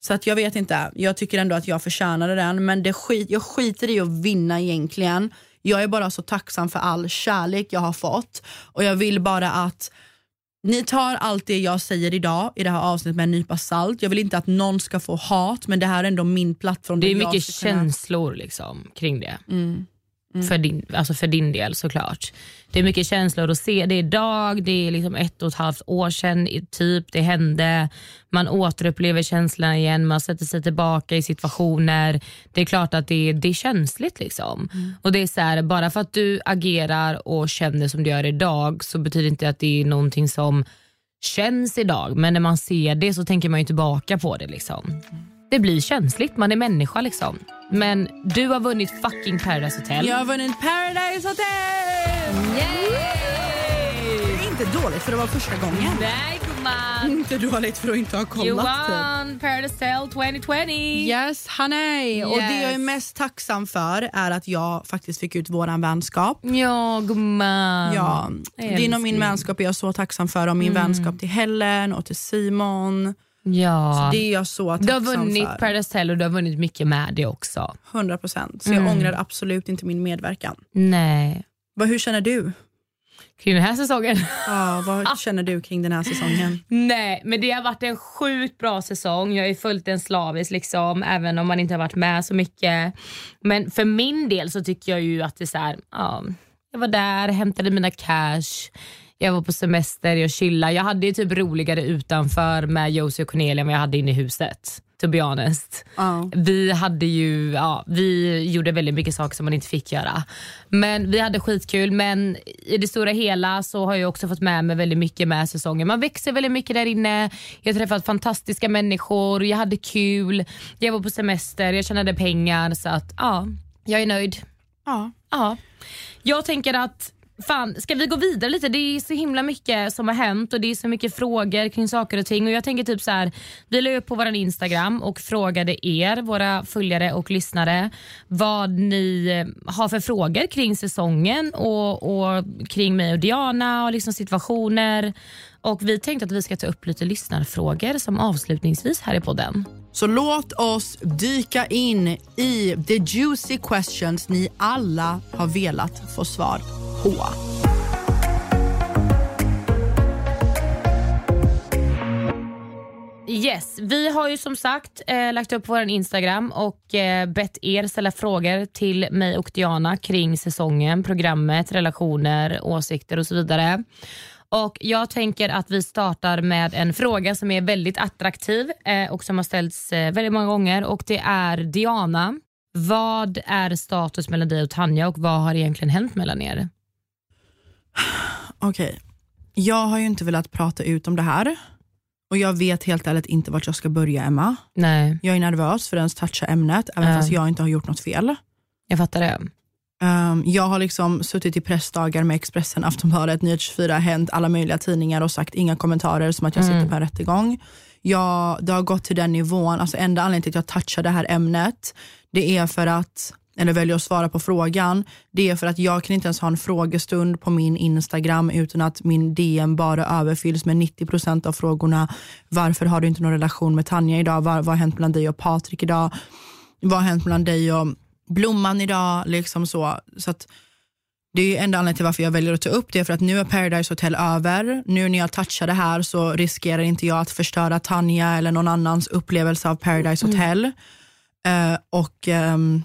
Så att jag vet inte, jag tycker ändå att jag förtjänade den men det skit, jag skiter i att vinna egentligen. Jag är bara så tacksam för all kärlek jag har fått och jag vill bara att ni tar allt det jag säger idag i det här avsnittet med en nypa salt. Jag vill inte att någon ska få hat men det här är ändå min plattform. Det är mycket kunna- känslor liksom, kring det. Mm. För, din, alltså för din del såklart. Det är mycket känslor att se det idag, det är liksom ett och ett halvt år sedan typ det hände. Man återupplever känslorna igen, man sätter sig tillbaka i situationer. Det är klart att det, det är känsligt. liksom. Och det är så här, Bara för att du agerar och känner som du gör idag så betyder inte att det är någonting som känns idag. Men när man ser det så tänker man ju tillbaka på det. liksom. Det blir känsligt, man är människa. liksom. Men du har vunnit fucking Paradise Hotel. Jag har vunnit Paradise Hotel! Det är inte dåligt för det var första gången. Nej gumman. Inte dåligt för att inte ha kollat. You typ. won Paradise Hotel 2020. Yes honey! Och det jag är Yes. mest tacksam för är att jag faktiskt fick ut våran vänskap. Ja gumman. Ja, din och min vänskap är jag så tacksam för och min vänskap till Helen och till Simon. Ja. Det är jag så Du har vunnit för. Paradise Hotel och du har vunnit mycket med det också. 100 procent. Så jag ångrar absolut inte min medverkan. Nej. Vad, hur känner du? Kring den här säsongen? Ja, vad känner du kring den här säsongen? Nej, men det har varit en sjukt bra säsong. Jag har ju följt den slaviskt liksom, även om man inte har varit med så mycket. Men för min del så tycker jag ju att det är så här, ja, jag var där, hämtade mina cash, jag var på semester, jag chillade. Jag hade ju typ roligare utanför med Josie och Cornelia än vad jag hade inne i huset. To be honest. Ja. Vi hade ju, ja, vi gjorde väldigt mycket saker som man inte fick göra. Men vi hade skitkul men i det stora hela så har jag också fått med mig väldigt mycket med säsongen. Man växer väldigt mycket där inne. Jag har träffat fantastiska människor, jag hade kul, jag var på semester, jag tjänade pengar så att ja, jag är nöjd. Ja. Ja. Jag tänker att Fan, ska vi gå vidare lite? Det är så himla mycket som har hänt och det är så mycket frågor kring saker och ting. Och jag tänker typ så här, Vi la upp på vår Instagram och frågade er, våra följare och lyssnare, vad ni eh, har för frågor kring säsongen och, och kring mig och Diana och liksom situationer. Och Vi tänkte att vi ska ta upp lite lyssnarfrågor som avslutningsvis här i podden. Så låt oss dyka in i the juicy questions ni alla har velat få svar på. Yes, vi har ju som sagt eh, lagt upp vår Instagram och eh, bett er ställa frågor till mig och Diana kring säsongen, programmet, relationer, åsikter och så vidare. Och Jag tänker att vi startar med en fråga som är väldigt attraktiv eh, och som har ställts eh, väldigt många gånger och det är Diana. Vad är status mellan dig och Tanja och vad har egentligen hänt mellan er? Okej, jag har ju inte velat prata ut om det här och jag vet helt ärligt inte vart jag ska börja Emma. Nej, Jag är nervös för att ens toucha ämnet även Ja. fast jag inte har gjort något fel. jag fattar det. Um, jag har liksom suttit i pressdagar med Expressen, Aftonbladet, Nyhets24, Hänt, alla möjliga tidningar och sagt inga kommentarer som att jag sitter på en rättegång. Jag, det har gått till den nivån, alltså enda anledningen till att jag touchar det här ämnet, det är för att, eller väljer att svara på frågan, det är för att jag kan inte ens ha en frågestund på min Instagram utan att min DM bara överfylls med 90% av frågorna. Varför har du inte någon relation med Tanja idag? Vad, vad har hänt mellan dig och Patrik idag? Vad har hänt mellan dig och Blomman idag? Liksom så. så att det är enda anledningen till varför jag väljer att ta upp det, för att nu är Paradise Hotel över. Nu när jag touchar det här så riskerar inte jag att förstöra Tanja eller någon annans upplevelse av Paradise Hotel. Eh, och ehm,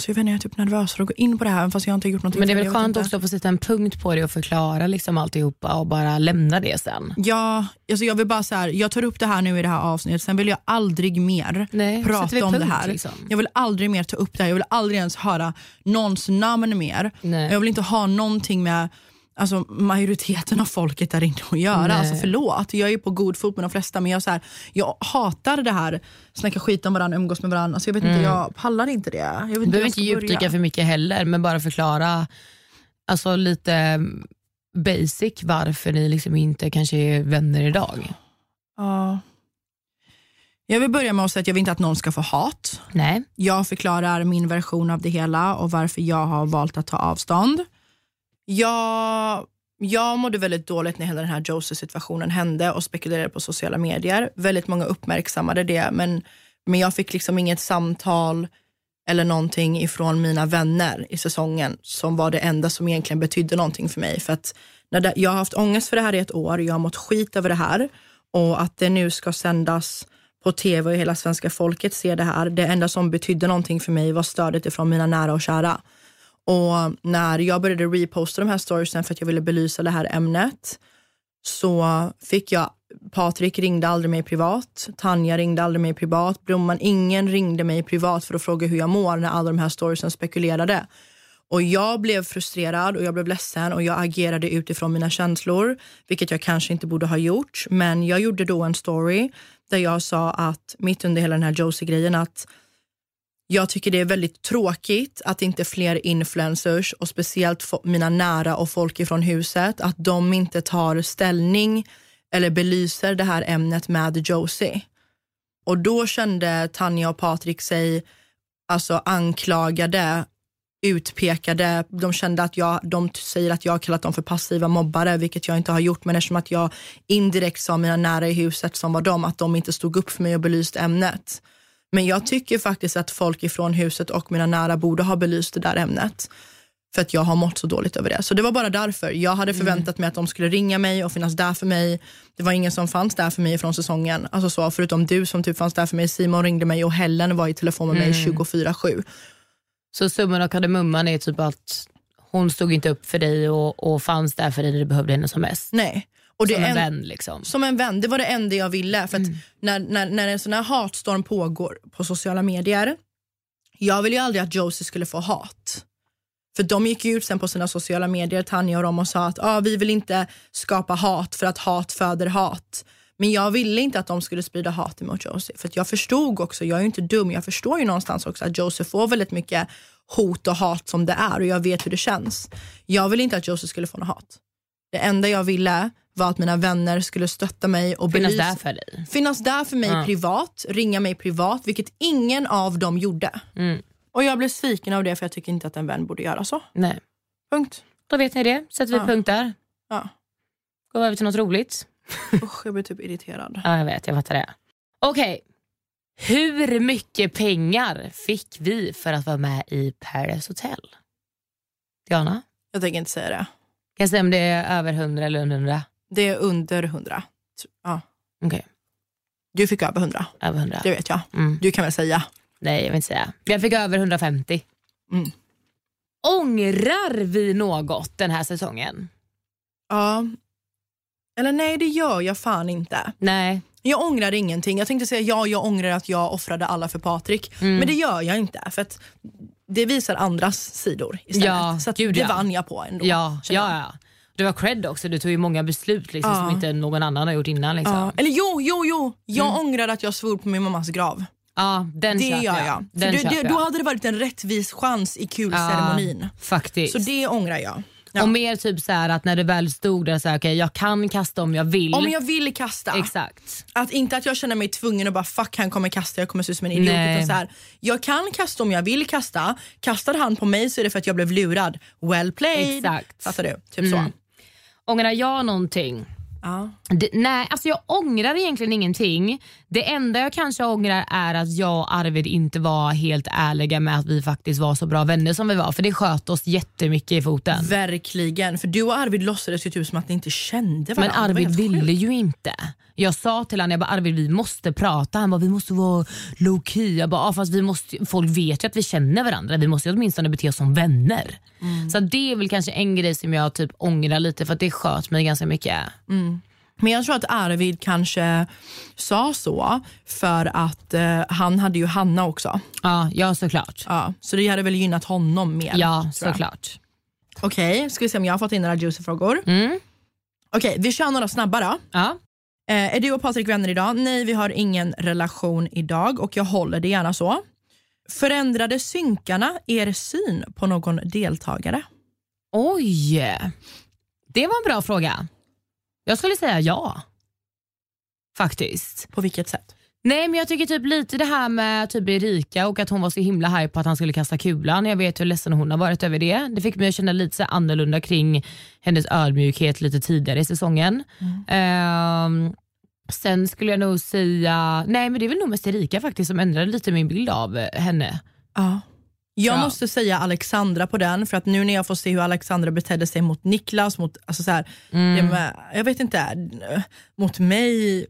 alltså jag vet inte, jag är typ nervös för att gå in på det här, fast jag inte gjort något Men det är väl skönt också att få sätta en punkt på det och förklara liksom alltihopa och bara lämna det sen. Ja, alltså jag vill bara så här, jag tar upp det här nu i det här avsnittet, sen vill jag aldrig mer Nej, prata om det punkt, här. liksom. Jag vill aldrig mer ta upp det här, jag vill aldrig ens höra någons namn mer. Nej. Jag vill inte ha någonting med alltså, majoriteten av folket där inne att göra. Nej. Alltså, förlåt, jag är på god fot med de flesta men jag, så här, jag hatar det här, snacka skit om varandra, umgås med varandra. Alltså, jag, vet inte, jag pallar inte det. Jag vet Du behöver inte djupdyka för mycket heller, men bara förklara alltså lite mm, basic varför ni liksom inte kanske är vänner idag. Ja. Jag vill börja med att säga att jag vill inte att någon ska få hat. Nej. Jag förklarar min version av det hela och varför jag har valt att ta avstånd. Jag jag mådde väldigt dåligt när hela den här Joseph-situationen hände och spekulerade på sociala medier. Väldigt många uppmärksammade det, men, men jag fick liksom inget samtal eller någonting ifrån mina vänner i säsongen som var det enda som egentligen betydde någonting för mig. För att när det, jag har haft ångest för det här i ett år, jag har mått skit över det här och att det nu ska sändas på tv och hela svenska folket ser det här. Det enda som betydde någonting för mig var stödet ifrån mina nära och kära. Och när jag började reposta de här storiesen för att jag ville belysa det här ämnet så fick jag, Patrik ringde aldrig mig privat, Tanja ringde aldrig mig privat, Blomman, ingen ringde mig privat för att fråga hur jag mår när alla de här storiesen spekulerade. Och jag blev frustrerad och jag blev ledsen och jag agerade utifrån mina känslor, vilket jag kanske inte borde ha gjort. Men jag gjorde då en story där jag sa att mitt under hela den här Josie-grejen att jag tycker det är väldigt tråkigt att inte fler influencers och speciellt mina nära och folk ifrån huset, att de inte tar ställning eller belyser det här ämnet med Josie. Och då kände Tanja och Patrik sig alltså anklagade, utpekade. De kände att jag, de säger att jag har kallat dem för passiva mobbare, vilket jag inte har gjort. Men eftersom att jag indirekt sa mina nära i huset som var de, att de inte stod upp för mig och belyste ämnet men jag tycker faktiskt att folk ifrån huset och mina nära borde ha belyst det där ämnet. För att jag har mått så dåligt över det. Så det var bara därför. Jag hade förväntat mig att de skulle ringa mig och finnas där för mig. Det var ingen som fanns där för mig från säsongen. Alltså så, förutom du som typ fanns där för mig. Simon ringde mig och Helen var i telefon med mig 24-7. Så summan av kardemumman är typ att hon stod inte upp för dig och, och fanns där för dig när du behövde henne som mest? Nej. Och som en, en, vän liksom? Som en vän, det var det enda jag ville. För mm. när, när, när en sån här hatstorm pågår på sociala medier, jag ville ju aldrig att Josie skulle få hat. För de gick ut sen på sina sociala medier, Tanja och de, och sa att ah, vi vill inte skapa hat för att hat föder hat. Men jag ville inte att de skulle sprida hat emot Josie. För jag förstod också, jag är ju inte dum, jag förstår ju någonstans också att Josie får väldigt mycket hot och hat som det är och jag vet hur det känns. Jag ville inte att Josie skulle få något hat. Det enda jag ville var att mina vänner skulle stötta mig och finnas belysa, där för dig. Finnas där för mig ja. privat, ringa mig privat, vilket ingen av dem gjorde. Mm. Och jag blev sviken av det för jag tycker inte att en vän borde göra så. Nej. Punkt. Då vet ni det. Sätter vi ja. punkt där. Ja. Går över till något roligt. Usch, jag blir typ irriterad. Ja, jag vet. Jag fattar det. Okej. Okay. Hur mycket pengar fick vi för att vara med i Paradise Hotel? Diana? Jag tänker inte säga det. Kan jag säga om det är över 100 eller under 100? Det är under 100. Ja. Okay. Du fick över 100. Över 100. Det vet jag. Mm. Du kan väl säga? Nej, jag vill inte säga. Jag fick över 150. Mm. Ångrar vi något den här säsongen? Ja. Eller nej, det gör jag fan inte. Nej. Jag ångrar ingenting. Jag tänkte säga ja, jag ångrar att jag offrade alla för Patrik. Mm. Men det gör jag inte. För att det visar andras sidor istället. Ja, så gud, det ja. vann jag på ändå. Ja, ja, ja. Det var cred också, du tog ju många beslut liksom, ja. som inte någon annan har gjort innan. Liksom. Ja. Eller jo, jo, jo. Jag mm. ångrar att jag svor på min mammas grav. Ja, den det gör jag. jag. Den det, det, då hade det varit en rättvis chans i kulceremonin. Ja, faktiskt. Så det ångrar jag. Ja. Och mer typ så att när det väl stod där, så här, okay, jag kan kasta om jag vill. Om jag vill kasta. Exakt. Att inte att jag känner mig tvungen att bara fuck han kommer kasta, jag kommer se ut som en idiot. Utan så här, jag kan kasta om jag vill kasta. Kastar han på mig så är det för att jag blev lurad. Well played. Exakt. Fattar du? Typ mm. så. Ångrar jag någonting? Ja. Det, nej, alltså jag ångrar egentligen ingenting. Det enda jag kanske ångrar är att jag och Arvid inte var helt ärliga med att vi faktiskt var så bra vänner som vi var. För det sköt oss jättemycket i foten. Verkligen. För du och Arvid låtsades ju typ som att ni inte kände varandra. Men Arvid ville ju inte. Jag sa till honom, jag bara, Arvid vi måste prata. Han bara, vi måste vara low key. Jag bara, fast vi måste, folk vet ju att vi känner varandra. Vi måste åtminstone bete oss som vänner. Mm. Så det är väl kanske en grej som jag typ ångrar lite för att det sköt mig ganska mycket. Mm. Men jag tror att Arvid kanske sa så för att eh, han hade ju Hanna också. Ja, ja såklart. Ja, så det hade väl gynnat honom mer. Ja, såklart. Okej, okay, ska vi se om jag har fått in några juicy frågor. Mm. Okej, okay, vi kör några snabba då. Ja. Eh, är du och Patrik vänner idag? Nej, vi har ingen relation idag och jag håller det gärna så. Förändrade synkarna er syn på någon deltagare? Oj, det var en bra fråga. Jag skulle säga ja. Faktiskt. På vilket sätt? Nej men jag tycker typ lite det här med typ Erika och att hon var så himla hype på att han skulle kasta kulan. Jag vet hur ledsen hon har varit över det. Det fick mig att känna lite så annorlunda kring hennes ödmjukhet lite tidigare i säsongen. Ehm, sen skulle jag nog säga, nej men det är väl nog mest Erika faktiskt som ändrade lite min bild av henne. Ja. Jag Ja. måste säga Alexandra på den, för att nu när jag får se hur Alexandra betedde sig mot Niklas, mot, alltså så här, det med, jag vet inte, mot mig,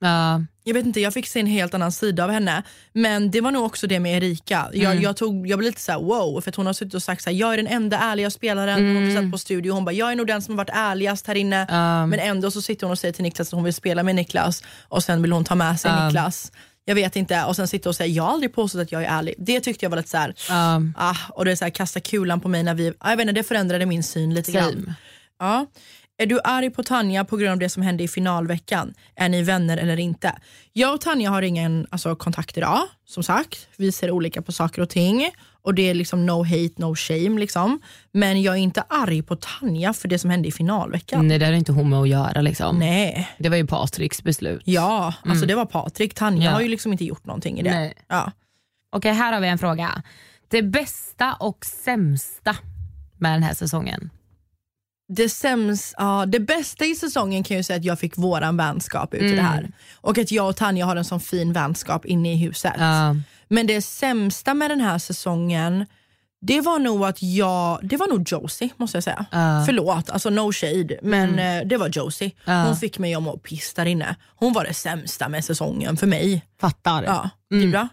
Ja, jag vet inte, jag fick se en helt annan sida av henne. Men det var nog också det med Erika. Jag, jag, tog, jag blev lite så här: wow, för att hon har suttit och sagt så här, jag är den enda ärliga spelaren. Hon har satt på studio hon bara, jag är nog den som har varit ärligast här inne. Men ändå så sitter hon och säger till Niklas att hon vill spela med Niklas och sen vill hon ta med sig Niklas. Jag vet inte, och sen sitter och säger jag har aldrig påstått att jag är ärlig. Det tyckte jag var lite så här, ja. ah, och det är så här, kasta kulan på mig när vi, ah, jag vet inte, det förändrade min syn lite grann. Same. Ja. Är du arg på Tanja på grund av det som hände i finalveckan? Är ni vänner eller inte? Jag och Tanja har ingen alltså, kontakt idag, som sagt. Vi ser olika på saker och ting. Och det är liksom no hate, no shame. Liksom. Men jag är inte arg på Tanja för det som hände i finalveckan. Nej det har inte hon med att göra liksom. Nej. Det var ju Patriks beslut. Ja, alltså det var Patrik. Tanja Ja. har ju liksom inte gjort någonting i det. Nej. Ja. Okej här har vi en fråga. Det bästa och sämsta med den här säsongen? Det, sämst, ja, det bästa i säsongen kan jag säga att jag fick våran vänskap ut i det här. Och att jag och Tanja har en sån fin vänskap inne i huset. Ja. Men det sämsta med den här säsongen, det var nog att jag, det var nog Josie måste jag säga. Ja. Förlåt, alltså no shade, men eh, det var Josie. Ja. Hon fick mig att må piss där inne. Hon var det sämsta med säsongen för mig. Fattar. Ja, det är bra.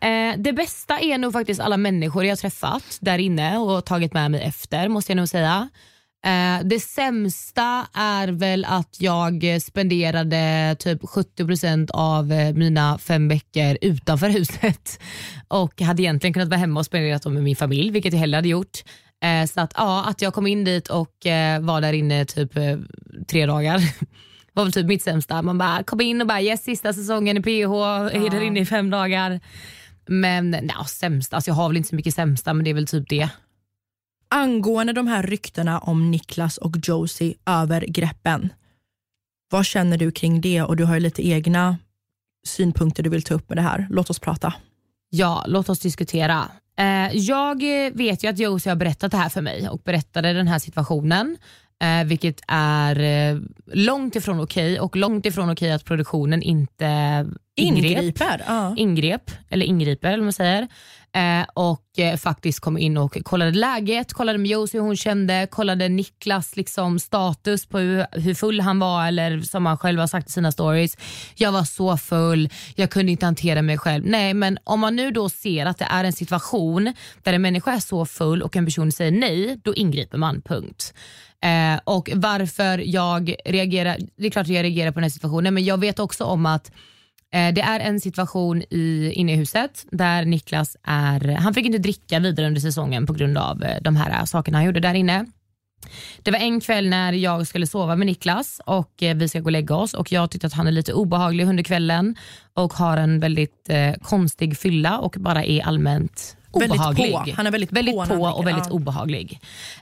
Eh, det bästa är nog faktiskt alla människor jag träffat där inne och tagit med mig efter måste jag nog säga. Eh, det sämsta är väl att jag spenderade typ 70% av eh, mina fem veckor utanför huset och hade egentligen kunnat vara hemma och spenderat dem med min familj vilket jag hellre hade gjort. Eh, så att, ja, att jag kom in dit och var där inne typ tre dagar var väl typ mitt sämsta. Man bara kom in och bara yes sista säsongen i PH, är där inne i fem dagar. Men nej, sämsta, alltså jag har väl inte så mycket sämsta men det är väl typ det. Angående de här ryktena om Niklas och Josie övergreppen. Vad känner du kring det? Och du har ju lite egna synpunkter du vill ta upp med det här. Låt oss prata. Ja, låt oss diskutera. Eh, jag vet ju att Josie har berättat det här för mig och berättade den här situationen. Eh, vilket är eh, långt ifrån okej och långt ifrån okej att produktionen inte ingrep. Ingriper. Ja. ingrep, eller ingriper eller man säger. Eh, och eh, faktiskt kom in och kollade läget, kollade med Josie hur hon kände, kollade Niklas liksom, status på hur, hur full han var eller som han själv har sagt i sina stories. Jag var så full, jag kunde inte hantera mig själv. Nej men om man nu då ser att det är en situation där en människa är så full och en person säger nej, då ingriper man, punkt. Eh, och varför jag reagerar, det är klart att jag reagerar på den här situationen men jag vet också om att Eh, det är en situation i, inne i huset där Niklas är, han fick inte dricka vidare under säsongen på grund av eh, de här sakerna han gjorde där inne. Det var en kväll när jag skulle sova med Niklas och eh, vi ska gå och lägga oss och jag tyckte att han är lite obehaglig under kvällen och har en väldigt eh, konstig fylla och bara är allmänt Väldigt obehaglig. på. Han är väldigt på väldigt på han och väldigt ja. obehaglig.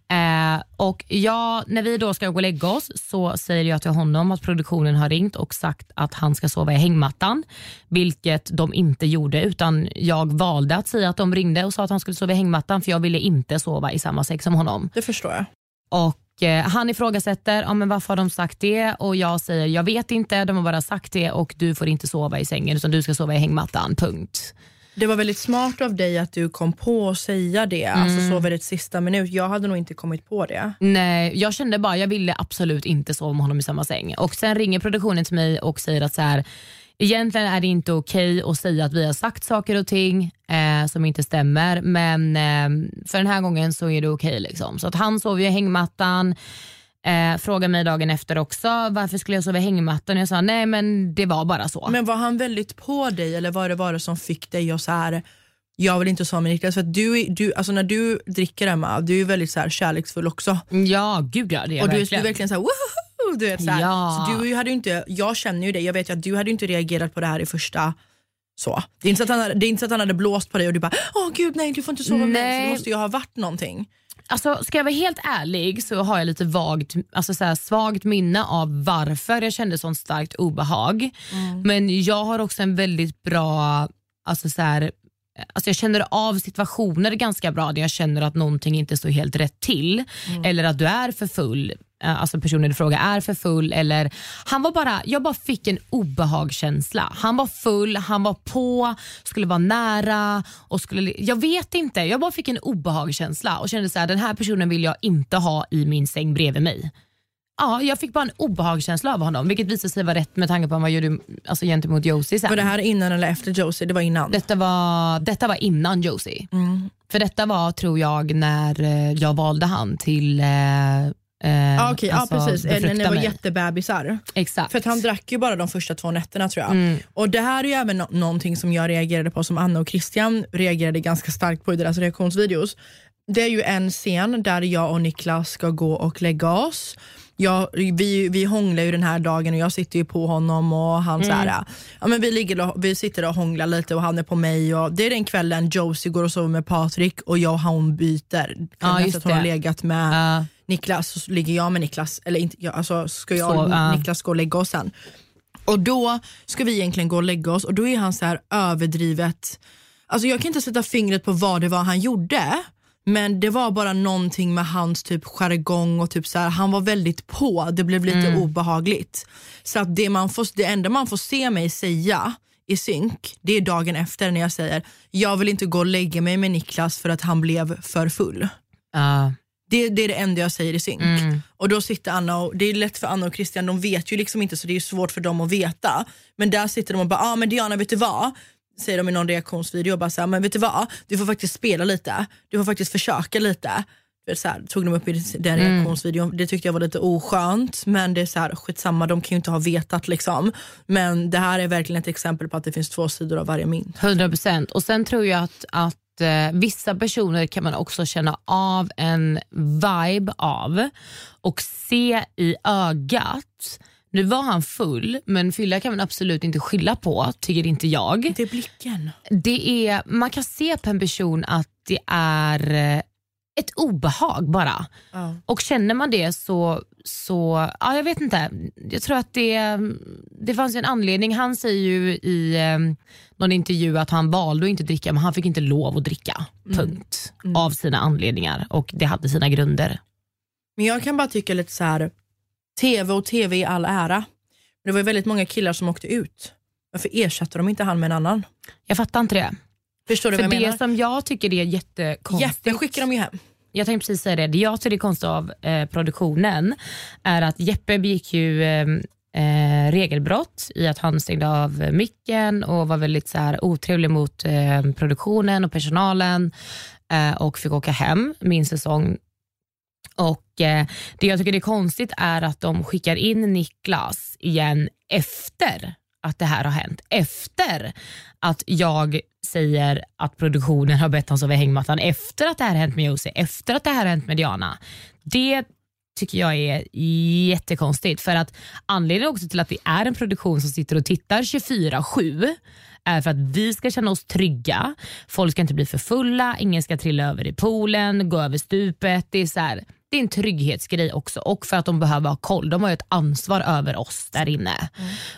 Eh, och jag, när vi då ska gå och lägga oss så säger jag till honom att produktionen har ringt och sagt att han ska sova i hängmattan. Vilket de inte gjorde utan jag valde att säga att de ringde och sa att han skulle sova i hängmattan för jag ville inte sova i samma säng som honom. Det förstår jag. Och eh, Han ifrågasätter ja, men varför har de sagt det och jag säger jag vet inte, de har bara sagt det och du får inte sova i sängen utan du ska sova i hängmattan, punkt. Det var väldigt smart av dig att du kom på att säga det, Mm. alltså så väldigt sista minut. Jag hade nog inte kommit på det. Nej, jag kände bara jag ville absolut inte sova med honom i samma säng. Och Sen ringer produktionen till mig och säger att så här, egentligen är det inte okej att säga att vi har sagt saker och ting eh, som inte stämmer men eh, för den här gången så är det okej. liksom. Så att han sov ju i hängmattan. Eh, frågade mig dagen efter också varför skulle jag sova i hängmattan. Jag sa nej men det var bara så. Men var han väldigt på dig eller det var det som fick dig att så här jag vill inte sova med Niklas för att du, du, alltså när du dricker Emma, du är väldigt så här kärleksfull också. ja gud ja det är och du, du är verkligen. verkligen så här, woho! Du vet, så här. Ja. Så du hade inte, jag känner ju dig, jag vet ju att du hade inte reagerat på det här i första så. Det är inte så att han det är inte så att han hade blåst på dig och du bara åh gud nej du får inte sova med mig. Så Nej. måste ju ha varit någonting. Alltså, ska jag vara helt ärlig så har jag lite vagt, alltså så här, svagt minne av varför jag kände sånt starkt obehag. Men jag har också en väldigt bra, alltså så här, Alltså jag känner av situationer ganska bra där jag känner att någonting inte står helt rätt till. Eller att du är för full, alltså personen i fråga är för full. Eller, han var bara, jag bara fick en obehagskänsla. Han var full, han var på, skulle vara nära. Och skulle, jag vet inte, jag bara fick en obehagskänsla och kände så här, den här personen vill jag inte ha i min säng bredvid mig. Ja, jag fick bara en obehagskänsla av honom, vilket visade sig vara rätt med tanke på vad man gjorde alltså, gentemot Josie sen. Var det här innan eller efter Josie? Det var innan. Detta var, detta var innan Josie. Mm. För detta var, tror jag, när eh, jag valde han till eh, eh, Ah, Okej, alltså, ja, precis. När ni var mig. jättebebisar. Exakt. För han drack ju bara de första två nätterna tror jag. Mm. Och Det här är ju även no- någonting som jag reagerade på, som Anna och Christian reagerade ganska starkt på i deras reaktionsvideos. Det är ju en scen där jag och Niklas ska gå och lägga oss. Jag, vi, vi hånglar ju den här dagen och jag sitter ju på honom och han så här, ja, men vi, ligger och, vi sitter och hånglar lite och han är på mig. Och det är den kvällen Josie går och sover med Patrik och jag och han byter. Ja, just att hon har legat med Ja. Niklas så ligger jag med Niklas, eller inte, jag, alltså ska jag Så, och ja. Niklas gå och lägga oss sen. Och då ska vi egentligen gå och lägga oss och då är han så här överdrivet, alltså jag kan inte sätta fingret på vad det var han gjorde, men det var bara någonting med hans typ jargong och typ så här, han var väldigt på, det blev lite obehagligt. Så att det, man får, det enda man får se mig säga i synk, det är dagen efter när jag säger jag vill inte gå och lägga mig med Niklas för att han blev för full. Ja. Det, det är det enda jag säger i synk. Mm. Och då sitter Anna och, det är lätt för Anna och Christian, de vet ju liksom inte så det är svårt för dem att veta. Men där sitter de och bara, ah, men Diana vet du vad? Säger de i någon reaktionsvideo och bara så här, men vet du vad? Du får faktiskt spela lite. Du får faktiskt försöka lite. Så här, tog de upp i den Mm. reaktionsvideon, det tyckte jag var lite oskönt men det är så här, skitsamma, de kan ju inte ha vetat liksom. Men det här är verkligen ett exempel på att det finns två sidor av varje mynt. 100 procent. Och sen tror jag att, att eh, vissa personer kan man också känna av en vibe av och se i ögat. Nu var han full, men fylla kan man absolut inte skylla på, tycker inte jag. Det är blicken. Det är, man kan se på en person att det är eh, ett obehag bara. Ja. Och känner man det så, så ja, jag vet inte. Jag tror att det, det fanns ju en anledning. Han säger ju i eh, någon intervju att han valde att inte dricka, men han fick inte lov att dricka. Punkt. Av sina anledningar och det hade sina grunder. Men jag kan bara tycka lite så här. TV och TV i all ära. Men det var väldigt många killar som åkte ut. Varför ersatte de inte han med en annan? Jag fattar inte det. Förstår du För vad jag det menar? som jag tycker är jättekonstigt. Jeppe skickar de ju hem. Jag tänkte precis säga det. Det jag tycker är konstigt av eh, produktionen är att Jeppe begick ju eh, eh, regelbrott i att han stängde av micken och var väldigt så här, otrevlig mot eh, produktionen och personalen eh, och fick åka hem min säsong. Och eh, Det jag tycker är konstigt är att de skickar in Niklas igen efter att det här har hänt. Efter att jag säger att produktionen har bett honom sova i hängmattan, efter att det här har hänt med Josie, efter att det här har hänt med Diana. Det tycker jag är jättekonstigt för att anledningen också till att vi är en produktion som sitter och tittar 24-7 är för att vi ska känna oss trygga. Folk ska inte bli för fulla, ingen ska trilla över i poolen, gå över stupet. Det är, så här, det är en trygghetsgrej också och för att de behöver ha koll. De har ju ett ansvar över oss där inne.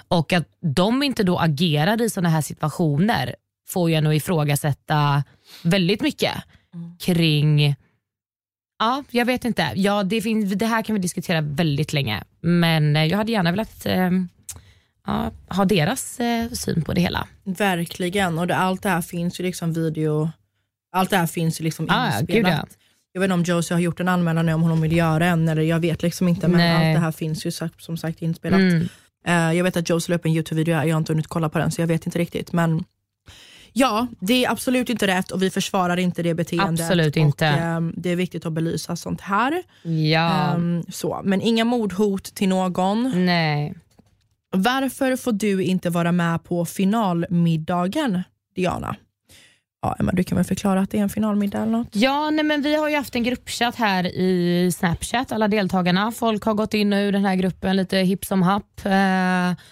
Och att de inte då agerar i sådana här situationer får jag nog ifrågasätta väldigt mycket kring Ja, jag vet inte. Ja, det, finns, det här kan vi diskutera väldigt länge. Men eh, jag hade gärna velat eh, ja, ha deras eh, syn på det hela. Verkligen. Och det, allt det här finns ju liksom video, allt det här finns ju liksom Ah, inspelat. gud, ja. Jag vet inte om Josie har gjort en anmälan nu om hon vill göra en eller jag vet liksom inte men Nej. allt det här finns ju som sagt inspelat. Mm. Eh, jag vet att Josie la upp en Youtube-video, jag har inte hunnit kolla på den så jag vet inte riktigt. Men ja, det är absolut inte rätt och vi försvarar inte det beteendet. Absolut inte. Och, ehm, det är viktigt att belysa sånt här. Ja, Ehm, så. Men inga mordhot till någon. nej. Varför får du inte vara med på finalmiddagen, Diana? Ja, Emma, du kan väl förklara att det är en finalmiddag eller något? Ja, nej, men vi har ju haft en gruppchatt här i Snapchat, alla deltagarna. Folk har gått in och ur den här gruppen lite hipp som happ. Eh,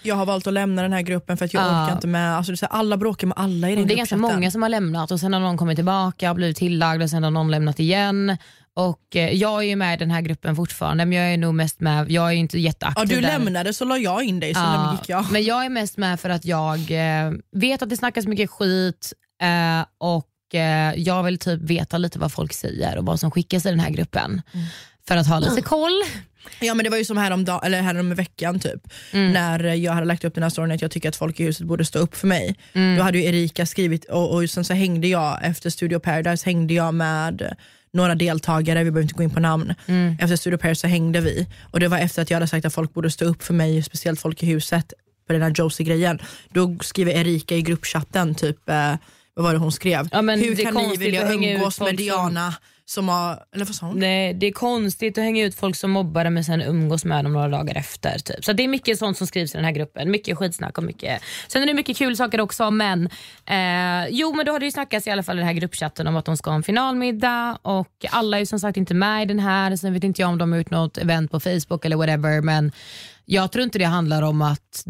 Jag har valt att lämna den här gruppen för att jag Ja. orkar inte med, alltså, alla bråkar med alla i den det är ganska många som har lämnat och sen har någon kommit tillbaka och blivit tillagd och sen har någon lämnat igen. Och eh, Jag är ju med i den här gruppen fortfarande men jag är nog mest med, jag är inte Ja, jätteaktiv du där. lämnade så la jag in dig, så Ja, gick jag. Men jag är mest med för att jag eh, vet att det snackas mycket skit eh, och eh, jag vill typ veta lite vad folk säger och vad som skickas i den här gruppen. Mm. För att ha lite koll. Ja men det var ju som härom, eller härom veckan typ, när jag hade lagt upp den här storyn att jag tycker att folk i huset borde stå upp för mig. Då hade ju Erika skrivit och, och sen så hängde jag efter Studio Paradise hängde jag med några deltagare, vi behöver inte gå in på namn. Efter Studio Paradise så hängde vi och det var efter att jag hade sagt att folk borde stå upp för mig, speciellt folk i huset på den här Josie-grejen. Då skriver Erika i gruppchatten typ, eh, vad var det hon skrev? Ja, Hur kan ni vilja umgås med Diana som har, eller vad sa hon? Nej, det är konstigt att hänga ut folk som mobbar det men sen umgås med dem några dagar efter. Typ. Så det är mycket sånt som skrivs i den här gruppen. Mycket skitsnack och mycket... Sen är det mycket kul saker också men eh, jo men då har det ju snackats i alla fall i den här gruppchatten om att de ska ha en finalmiddag och alla är ju som sagt inte med i den här. Sen vet inte jag om de har gjort något event på Facebook eller whatever men jag tror inte det handlar om att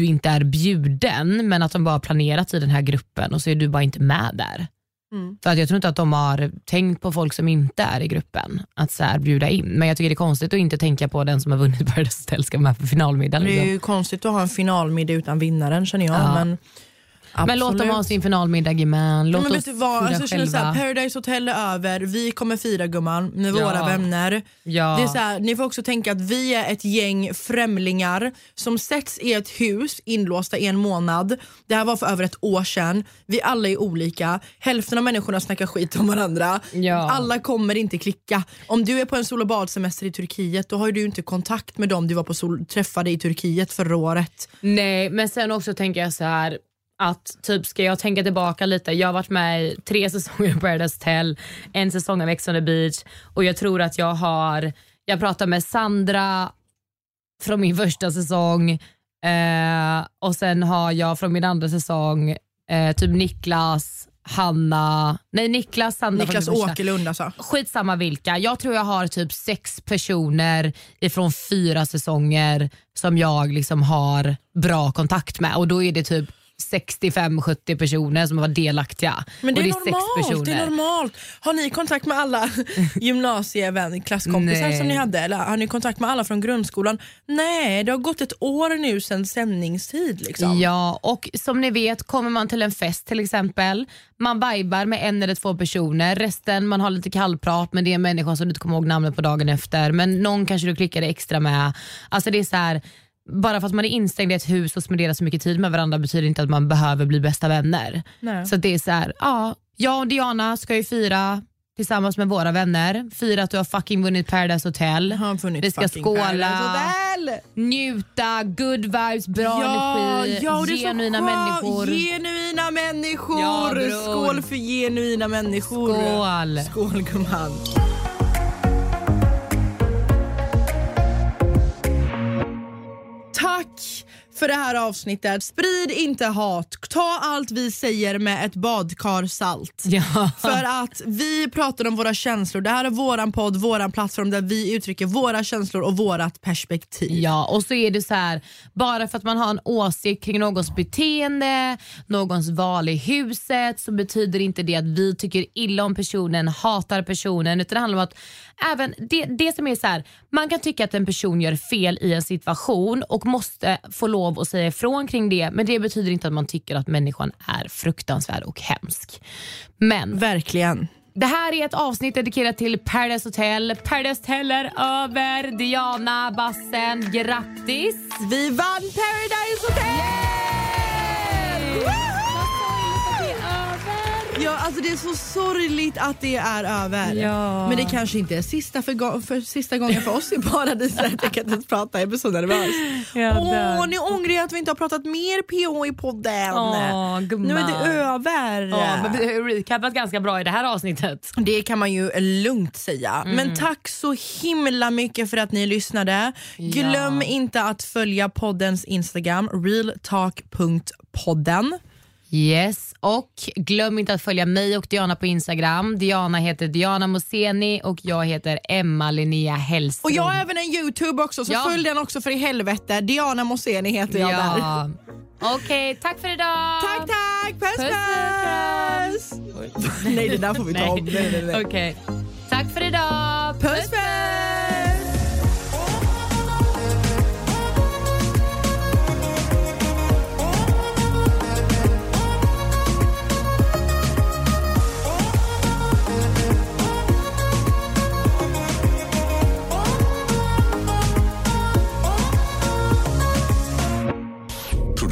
du inte är bjuden men att de bara har planerat i den här gruppen och så är du bara inte med där. För att jag tror inte att de har tänkt på folk som inte är i gruppen att så bjuda in. Men jag tycker det är konstigt att inte tänka på den som har vunnit Paradise Hotel ska med på finalmiddagen. Det är Liksom. ju konstigt att ha en finalmiddag utan vinnaren känner jag. Ja. Men, Men låt dem ha absolut. sin finalmiddag man. Låt men oss vet du vad, alltså, känner så själva. här, Paradise Hotel är över, vi kommer fira gumman med Ja. våra vänner. Ja. Det är så här, ni får också tänka att vi är ett gäng främlingar som sätts i ett hus inlåsta i en månad. Det här var för över ett år sedan. Vi alla är olika, hälften av människorna snackar skit om varandra. Ja. Alla kommer inte klicka. Om du är på en sol och badsemester i Turkiet då har du inte kontakt med dem du var på sol, träffade i Turkiet förra året. Nej men sen också tänker jag så här att typ ska jag tänka tillbaka lite. Jag har varit med i tre säsonger på Paradise Hotel, en säsong av Ex on the beach och jag tror att jag har, jag pratar med Sandra från min första säsong eh, och sen har jag från min andra säsong eh, typ Niklas, Hanna, nej Niklas, Sandra Niklas. Åkerlund alltså. Skitsamma vilka. Jag tror jag har typ sex personer ifrån fyra säsonger som jag liksom har bra kontakt med och då är det typ 65-70 personer som varit delaktiga. Men det är, det är normalt, det är normalt. Har ni kontakt med alla gymnasievän, klasskompisar Nej. som ni hade? Eller har ni kontakt med alla från grundskolan? Nej, det har gått ett år nu sedan sändningstid. Liksom. Ja, och som ni vet kommer man till en fest till exempel, man vibar med en eller två personer, resten man har lite kallprat men det är en människa som du inte kommer ihåg namnet på dagen efter men någon kanske du klickade extra med. Alltså det är så här, bara för att man är instängd i ett hus och spenderar så mycket tid med varandra betyder inte att man behöver bli bästa vänner. Nej. Så det är så här, ja, jag och Diana ska ju fira tillsammans med våra vänner, fira att du har fucking vunnit Paradise Hotel. Vi ska skåla, njuta, good vibes, bra energi, ja, är så genuina människor. Genuina människor! Ja. Skål för genuina människor. Skål. Skål gumman. Tack för det här avsnittet. Sprid inte hat. Ta allt vi säger med ett badkar salt. Ja. För att vi pratar om våra känslor. Det här är våran podd, våran plattform där vi uttrycker våra känslor och vårat perspektiv. Ja, och så är det så här, bara för att man har en åsikt kring någons beteende, någons val i huset så betyder inte det att vi tycker illa om personen, hatar personen utan det handlar om att även det, det som är så här, man kan tycka att en person gör fel i en situation och måste få lov att säga ifrån kring det men det betyder inte att man tycker att människan är fruktansvärd och hemsk. Men Verkligen. det här är ett avsnitt dedikerat till Paradise Hotel. Paradise Hotel är över. Diana, Bassen, grattis! Vi vann Paradise Hotel! Ja, alltså det är så sorgligt att det är över. Ja. Men det kanske inte är sista, för, för, sista gången för oss i paradiset. Jag kan inte ens prata, jag blir så nervös. Åh, nu ångrar jag att vi inte har pratat mer PH i podden. Åh, gumman. nu är det över. Ja, men vi har recapat ganska bra i det här avsnittet. Det kan man ju lugnt säga. Men tack så himla mycket för att ni lyssnade. Glöm inte att följa poddens Instagram, realtalk.podden. Yes, och glöm inte att följa mig och Diana på Instagram. Diana heter Diana Moseni och jag heter Emma Linnea Hellström. Och jag har även en Youtube också, så Ja. följ den också för i helvete. Diana Moseni heter jag där. Ja. Okej, tack för idag. Tack tack, puss Puss, puss! Nej det där får vi ta om. Nej, nej, nej. Okej. Tack för idag.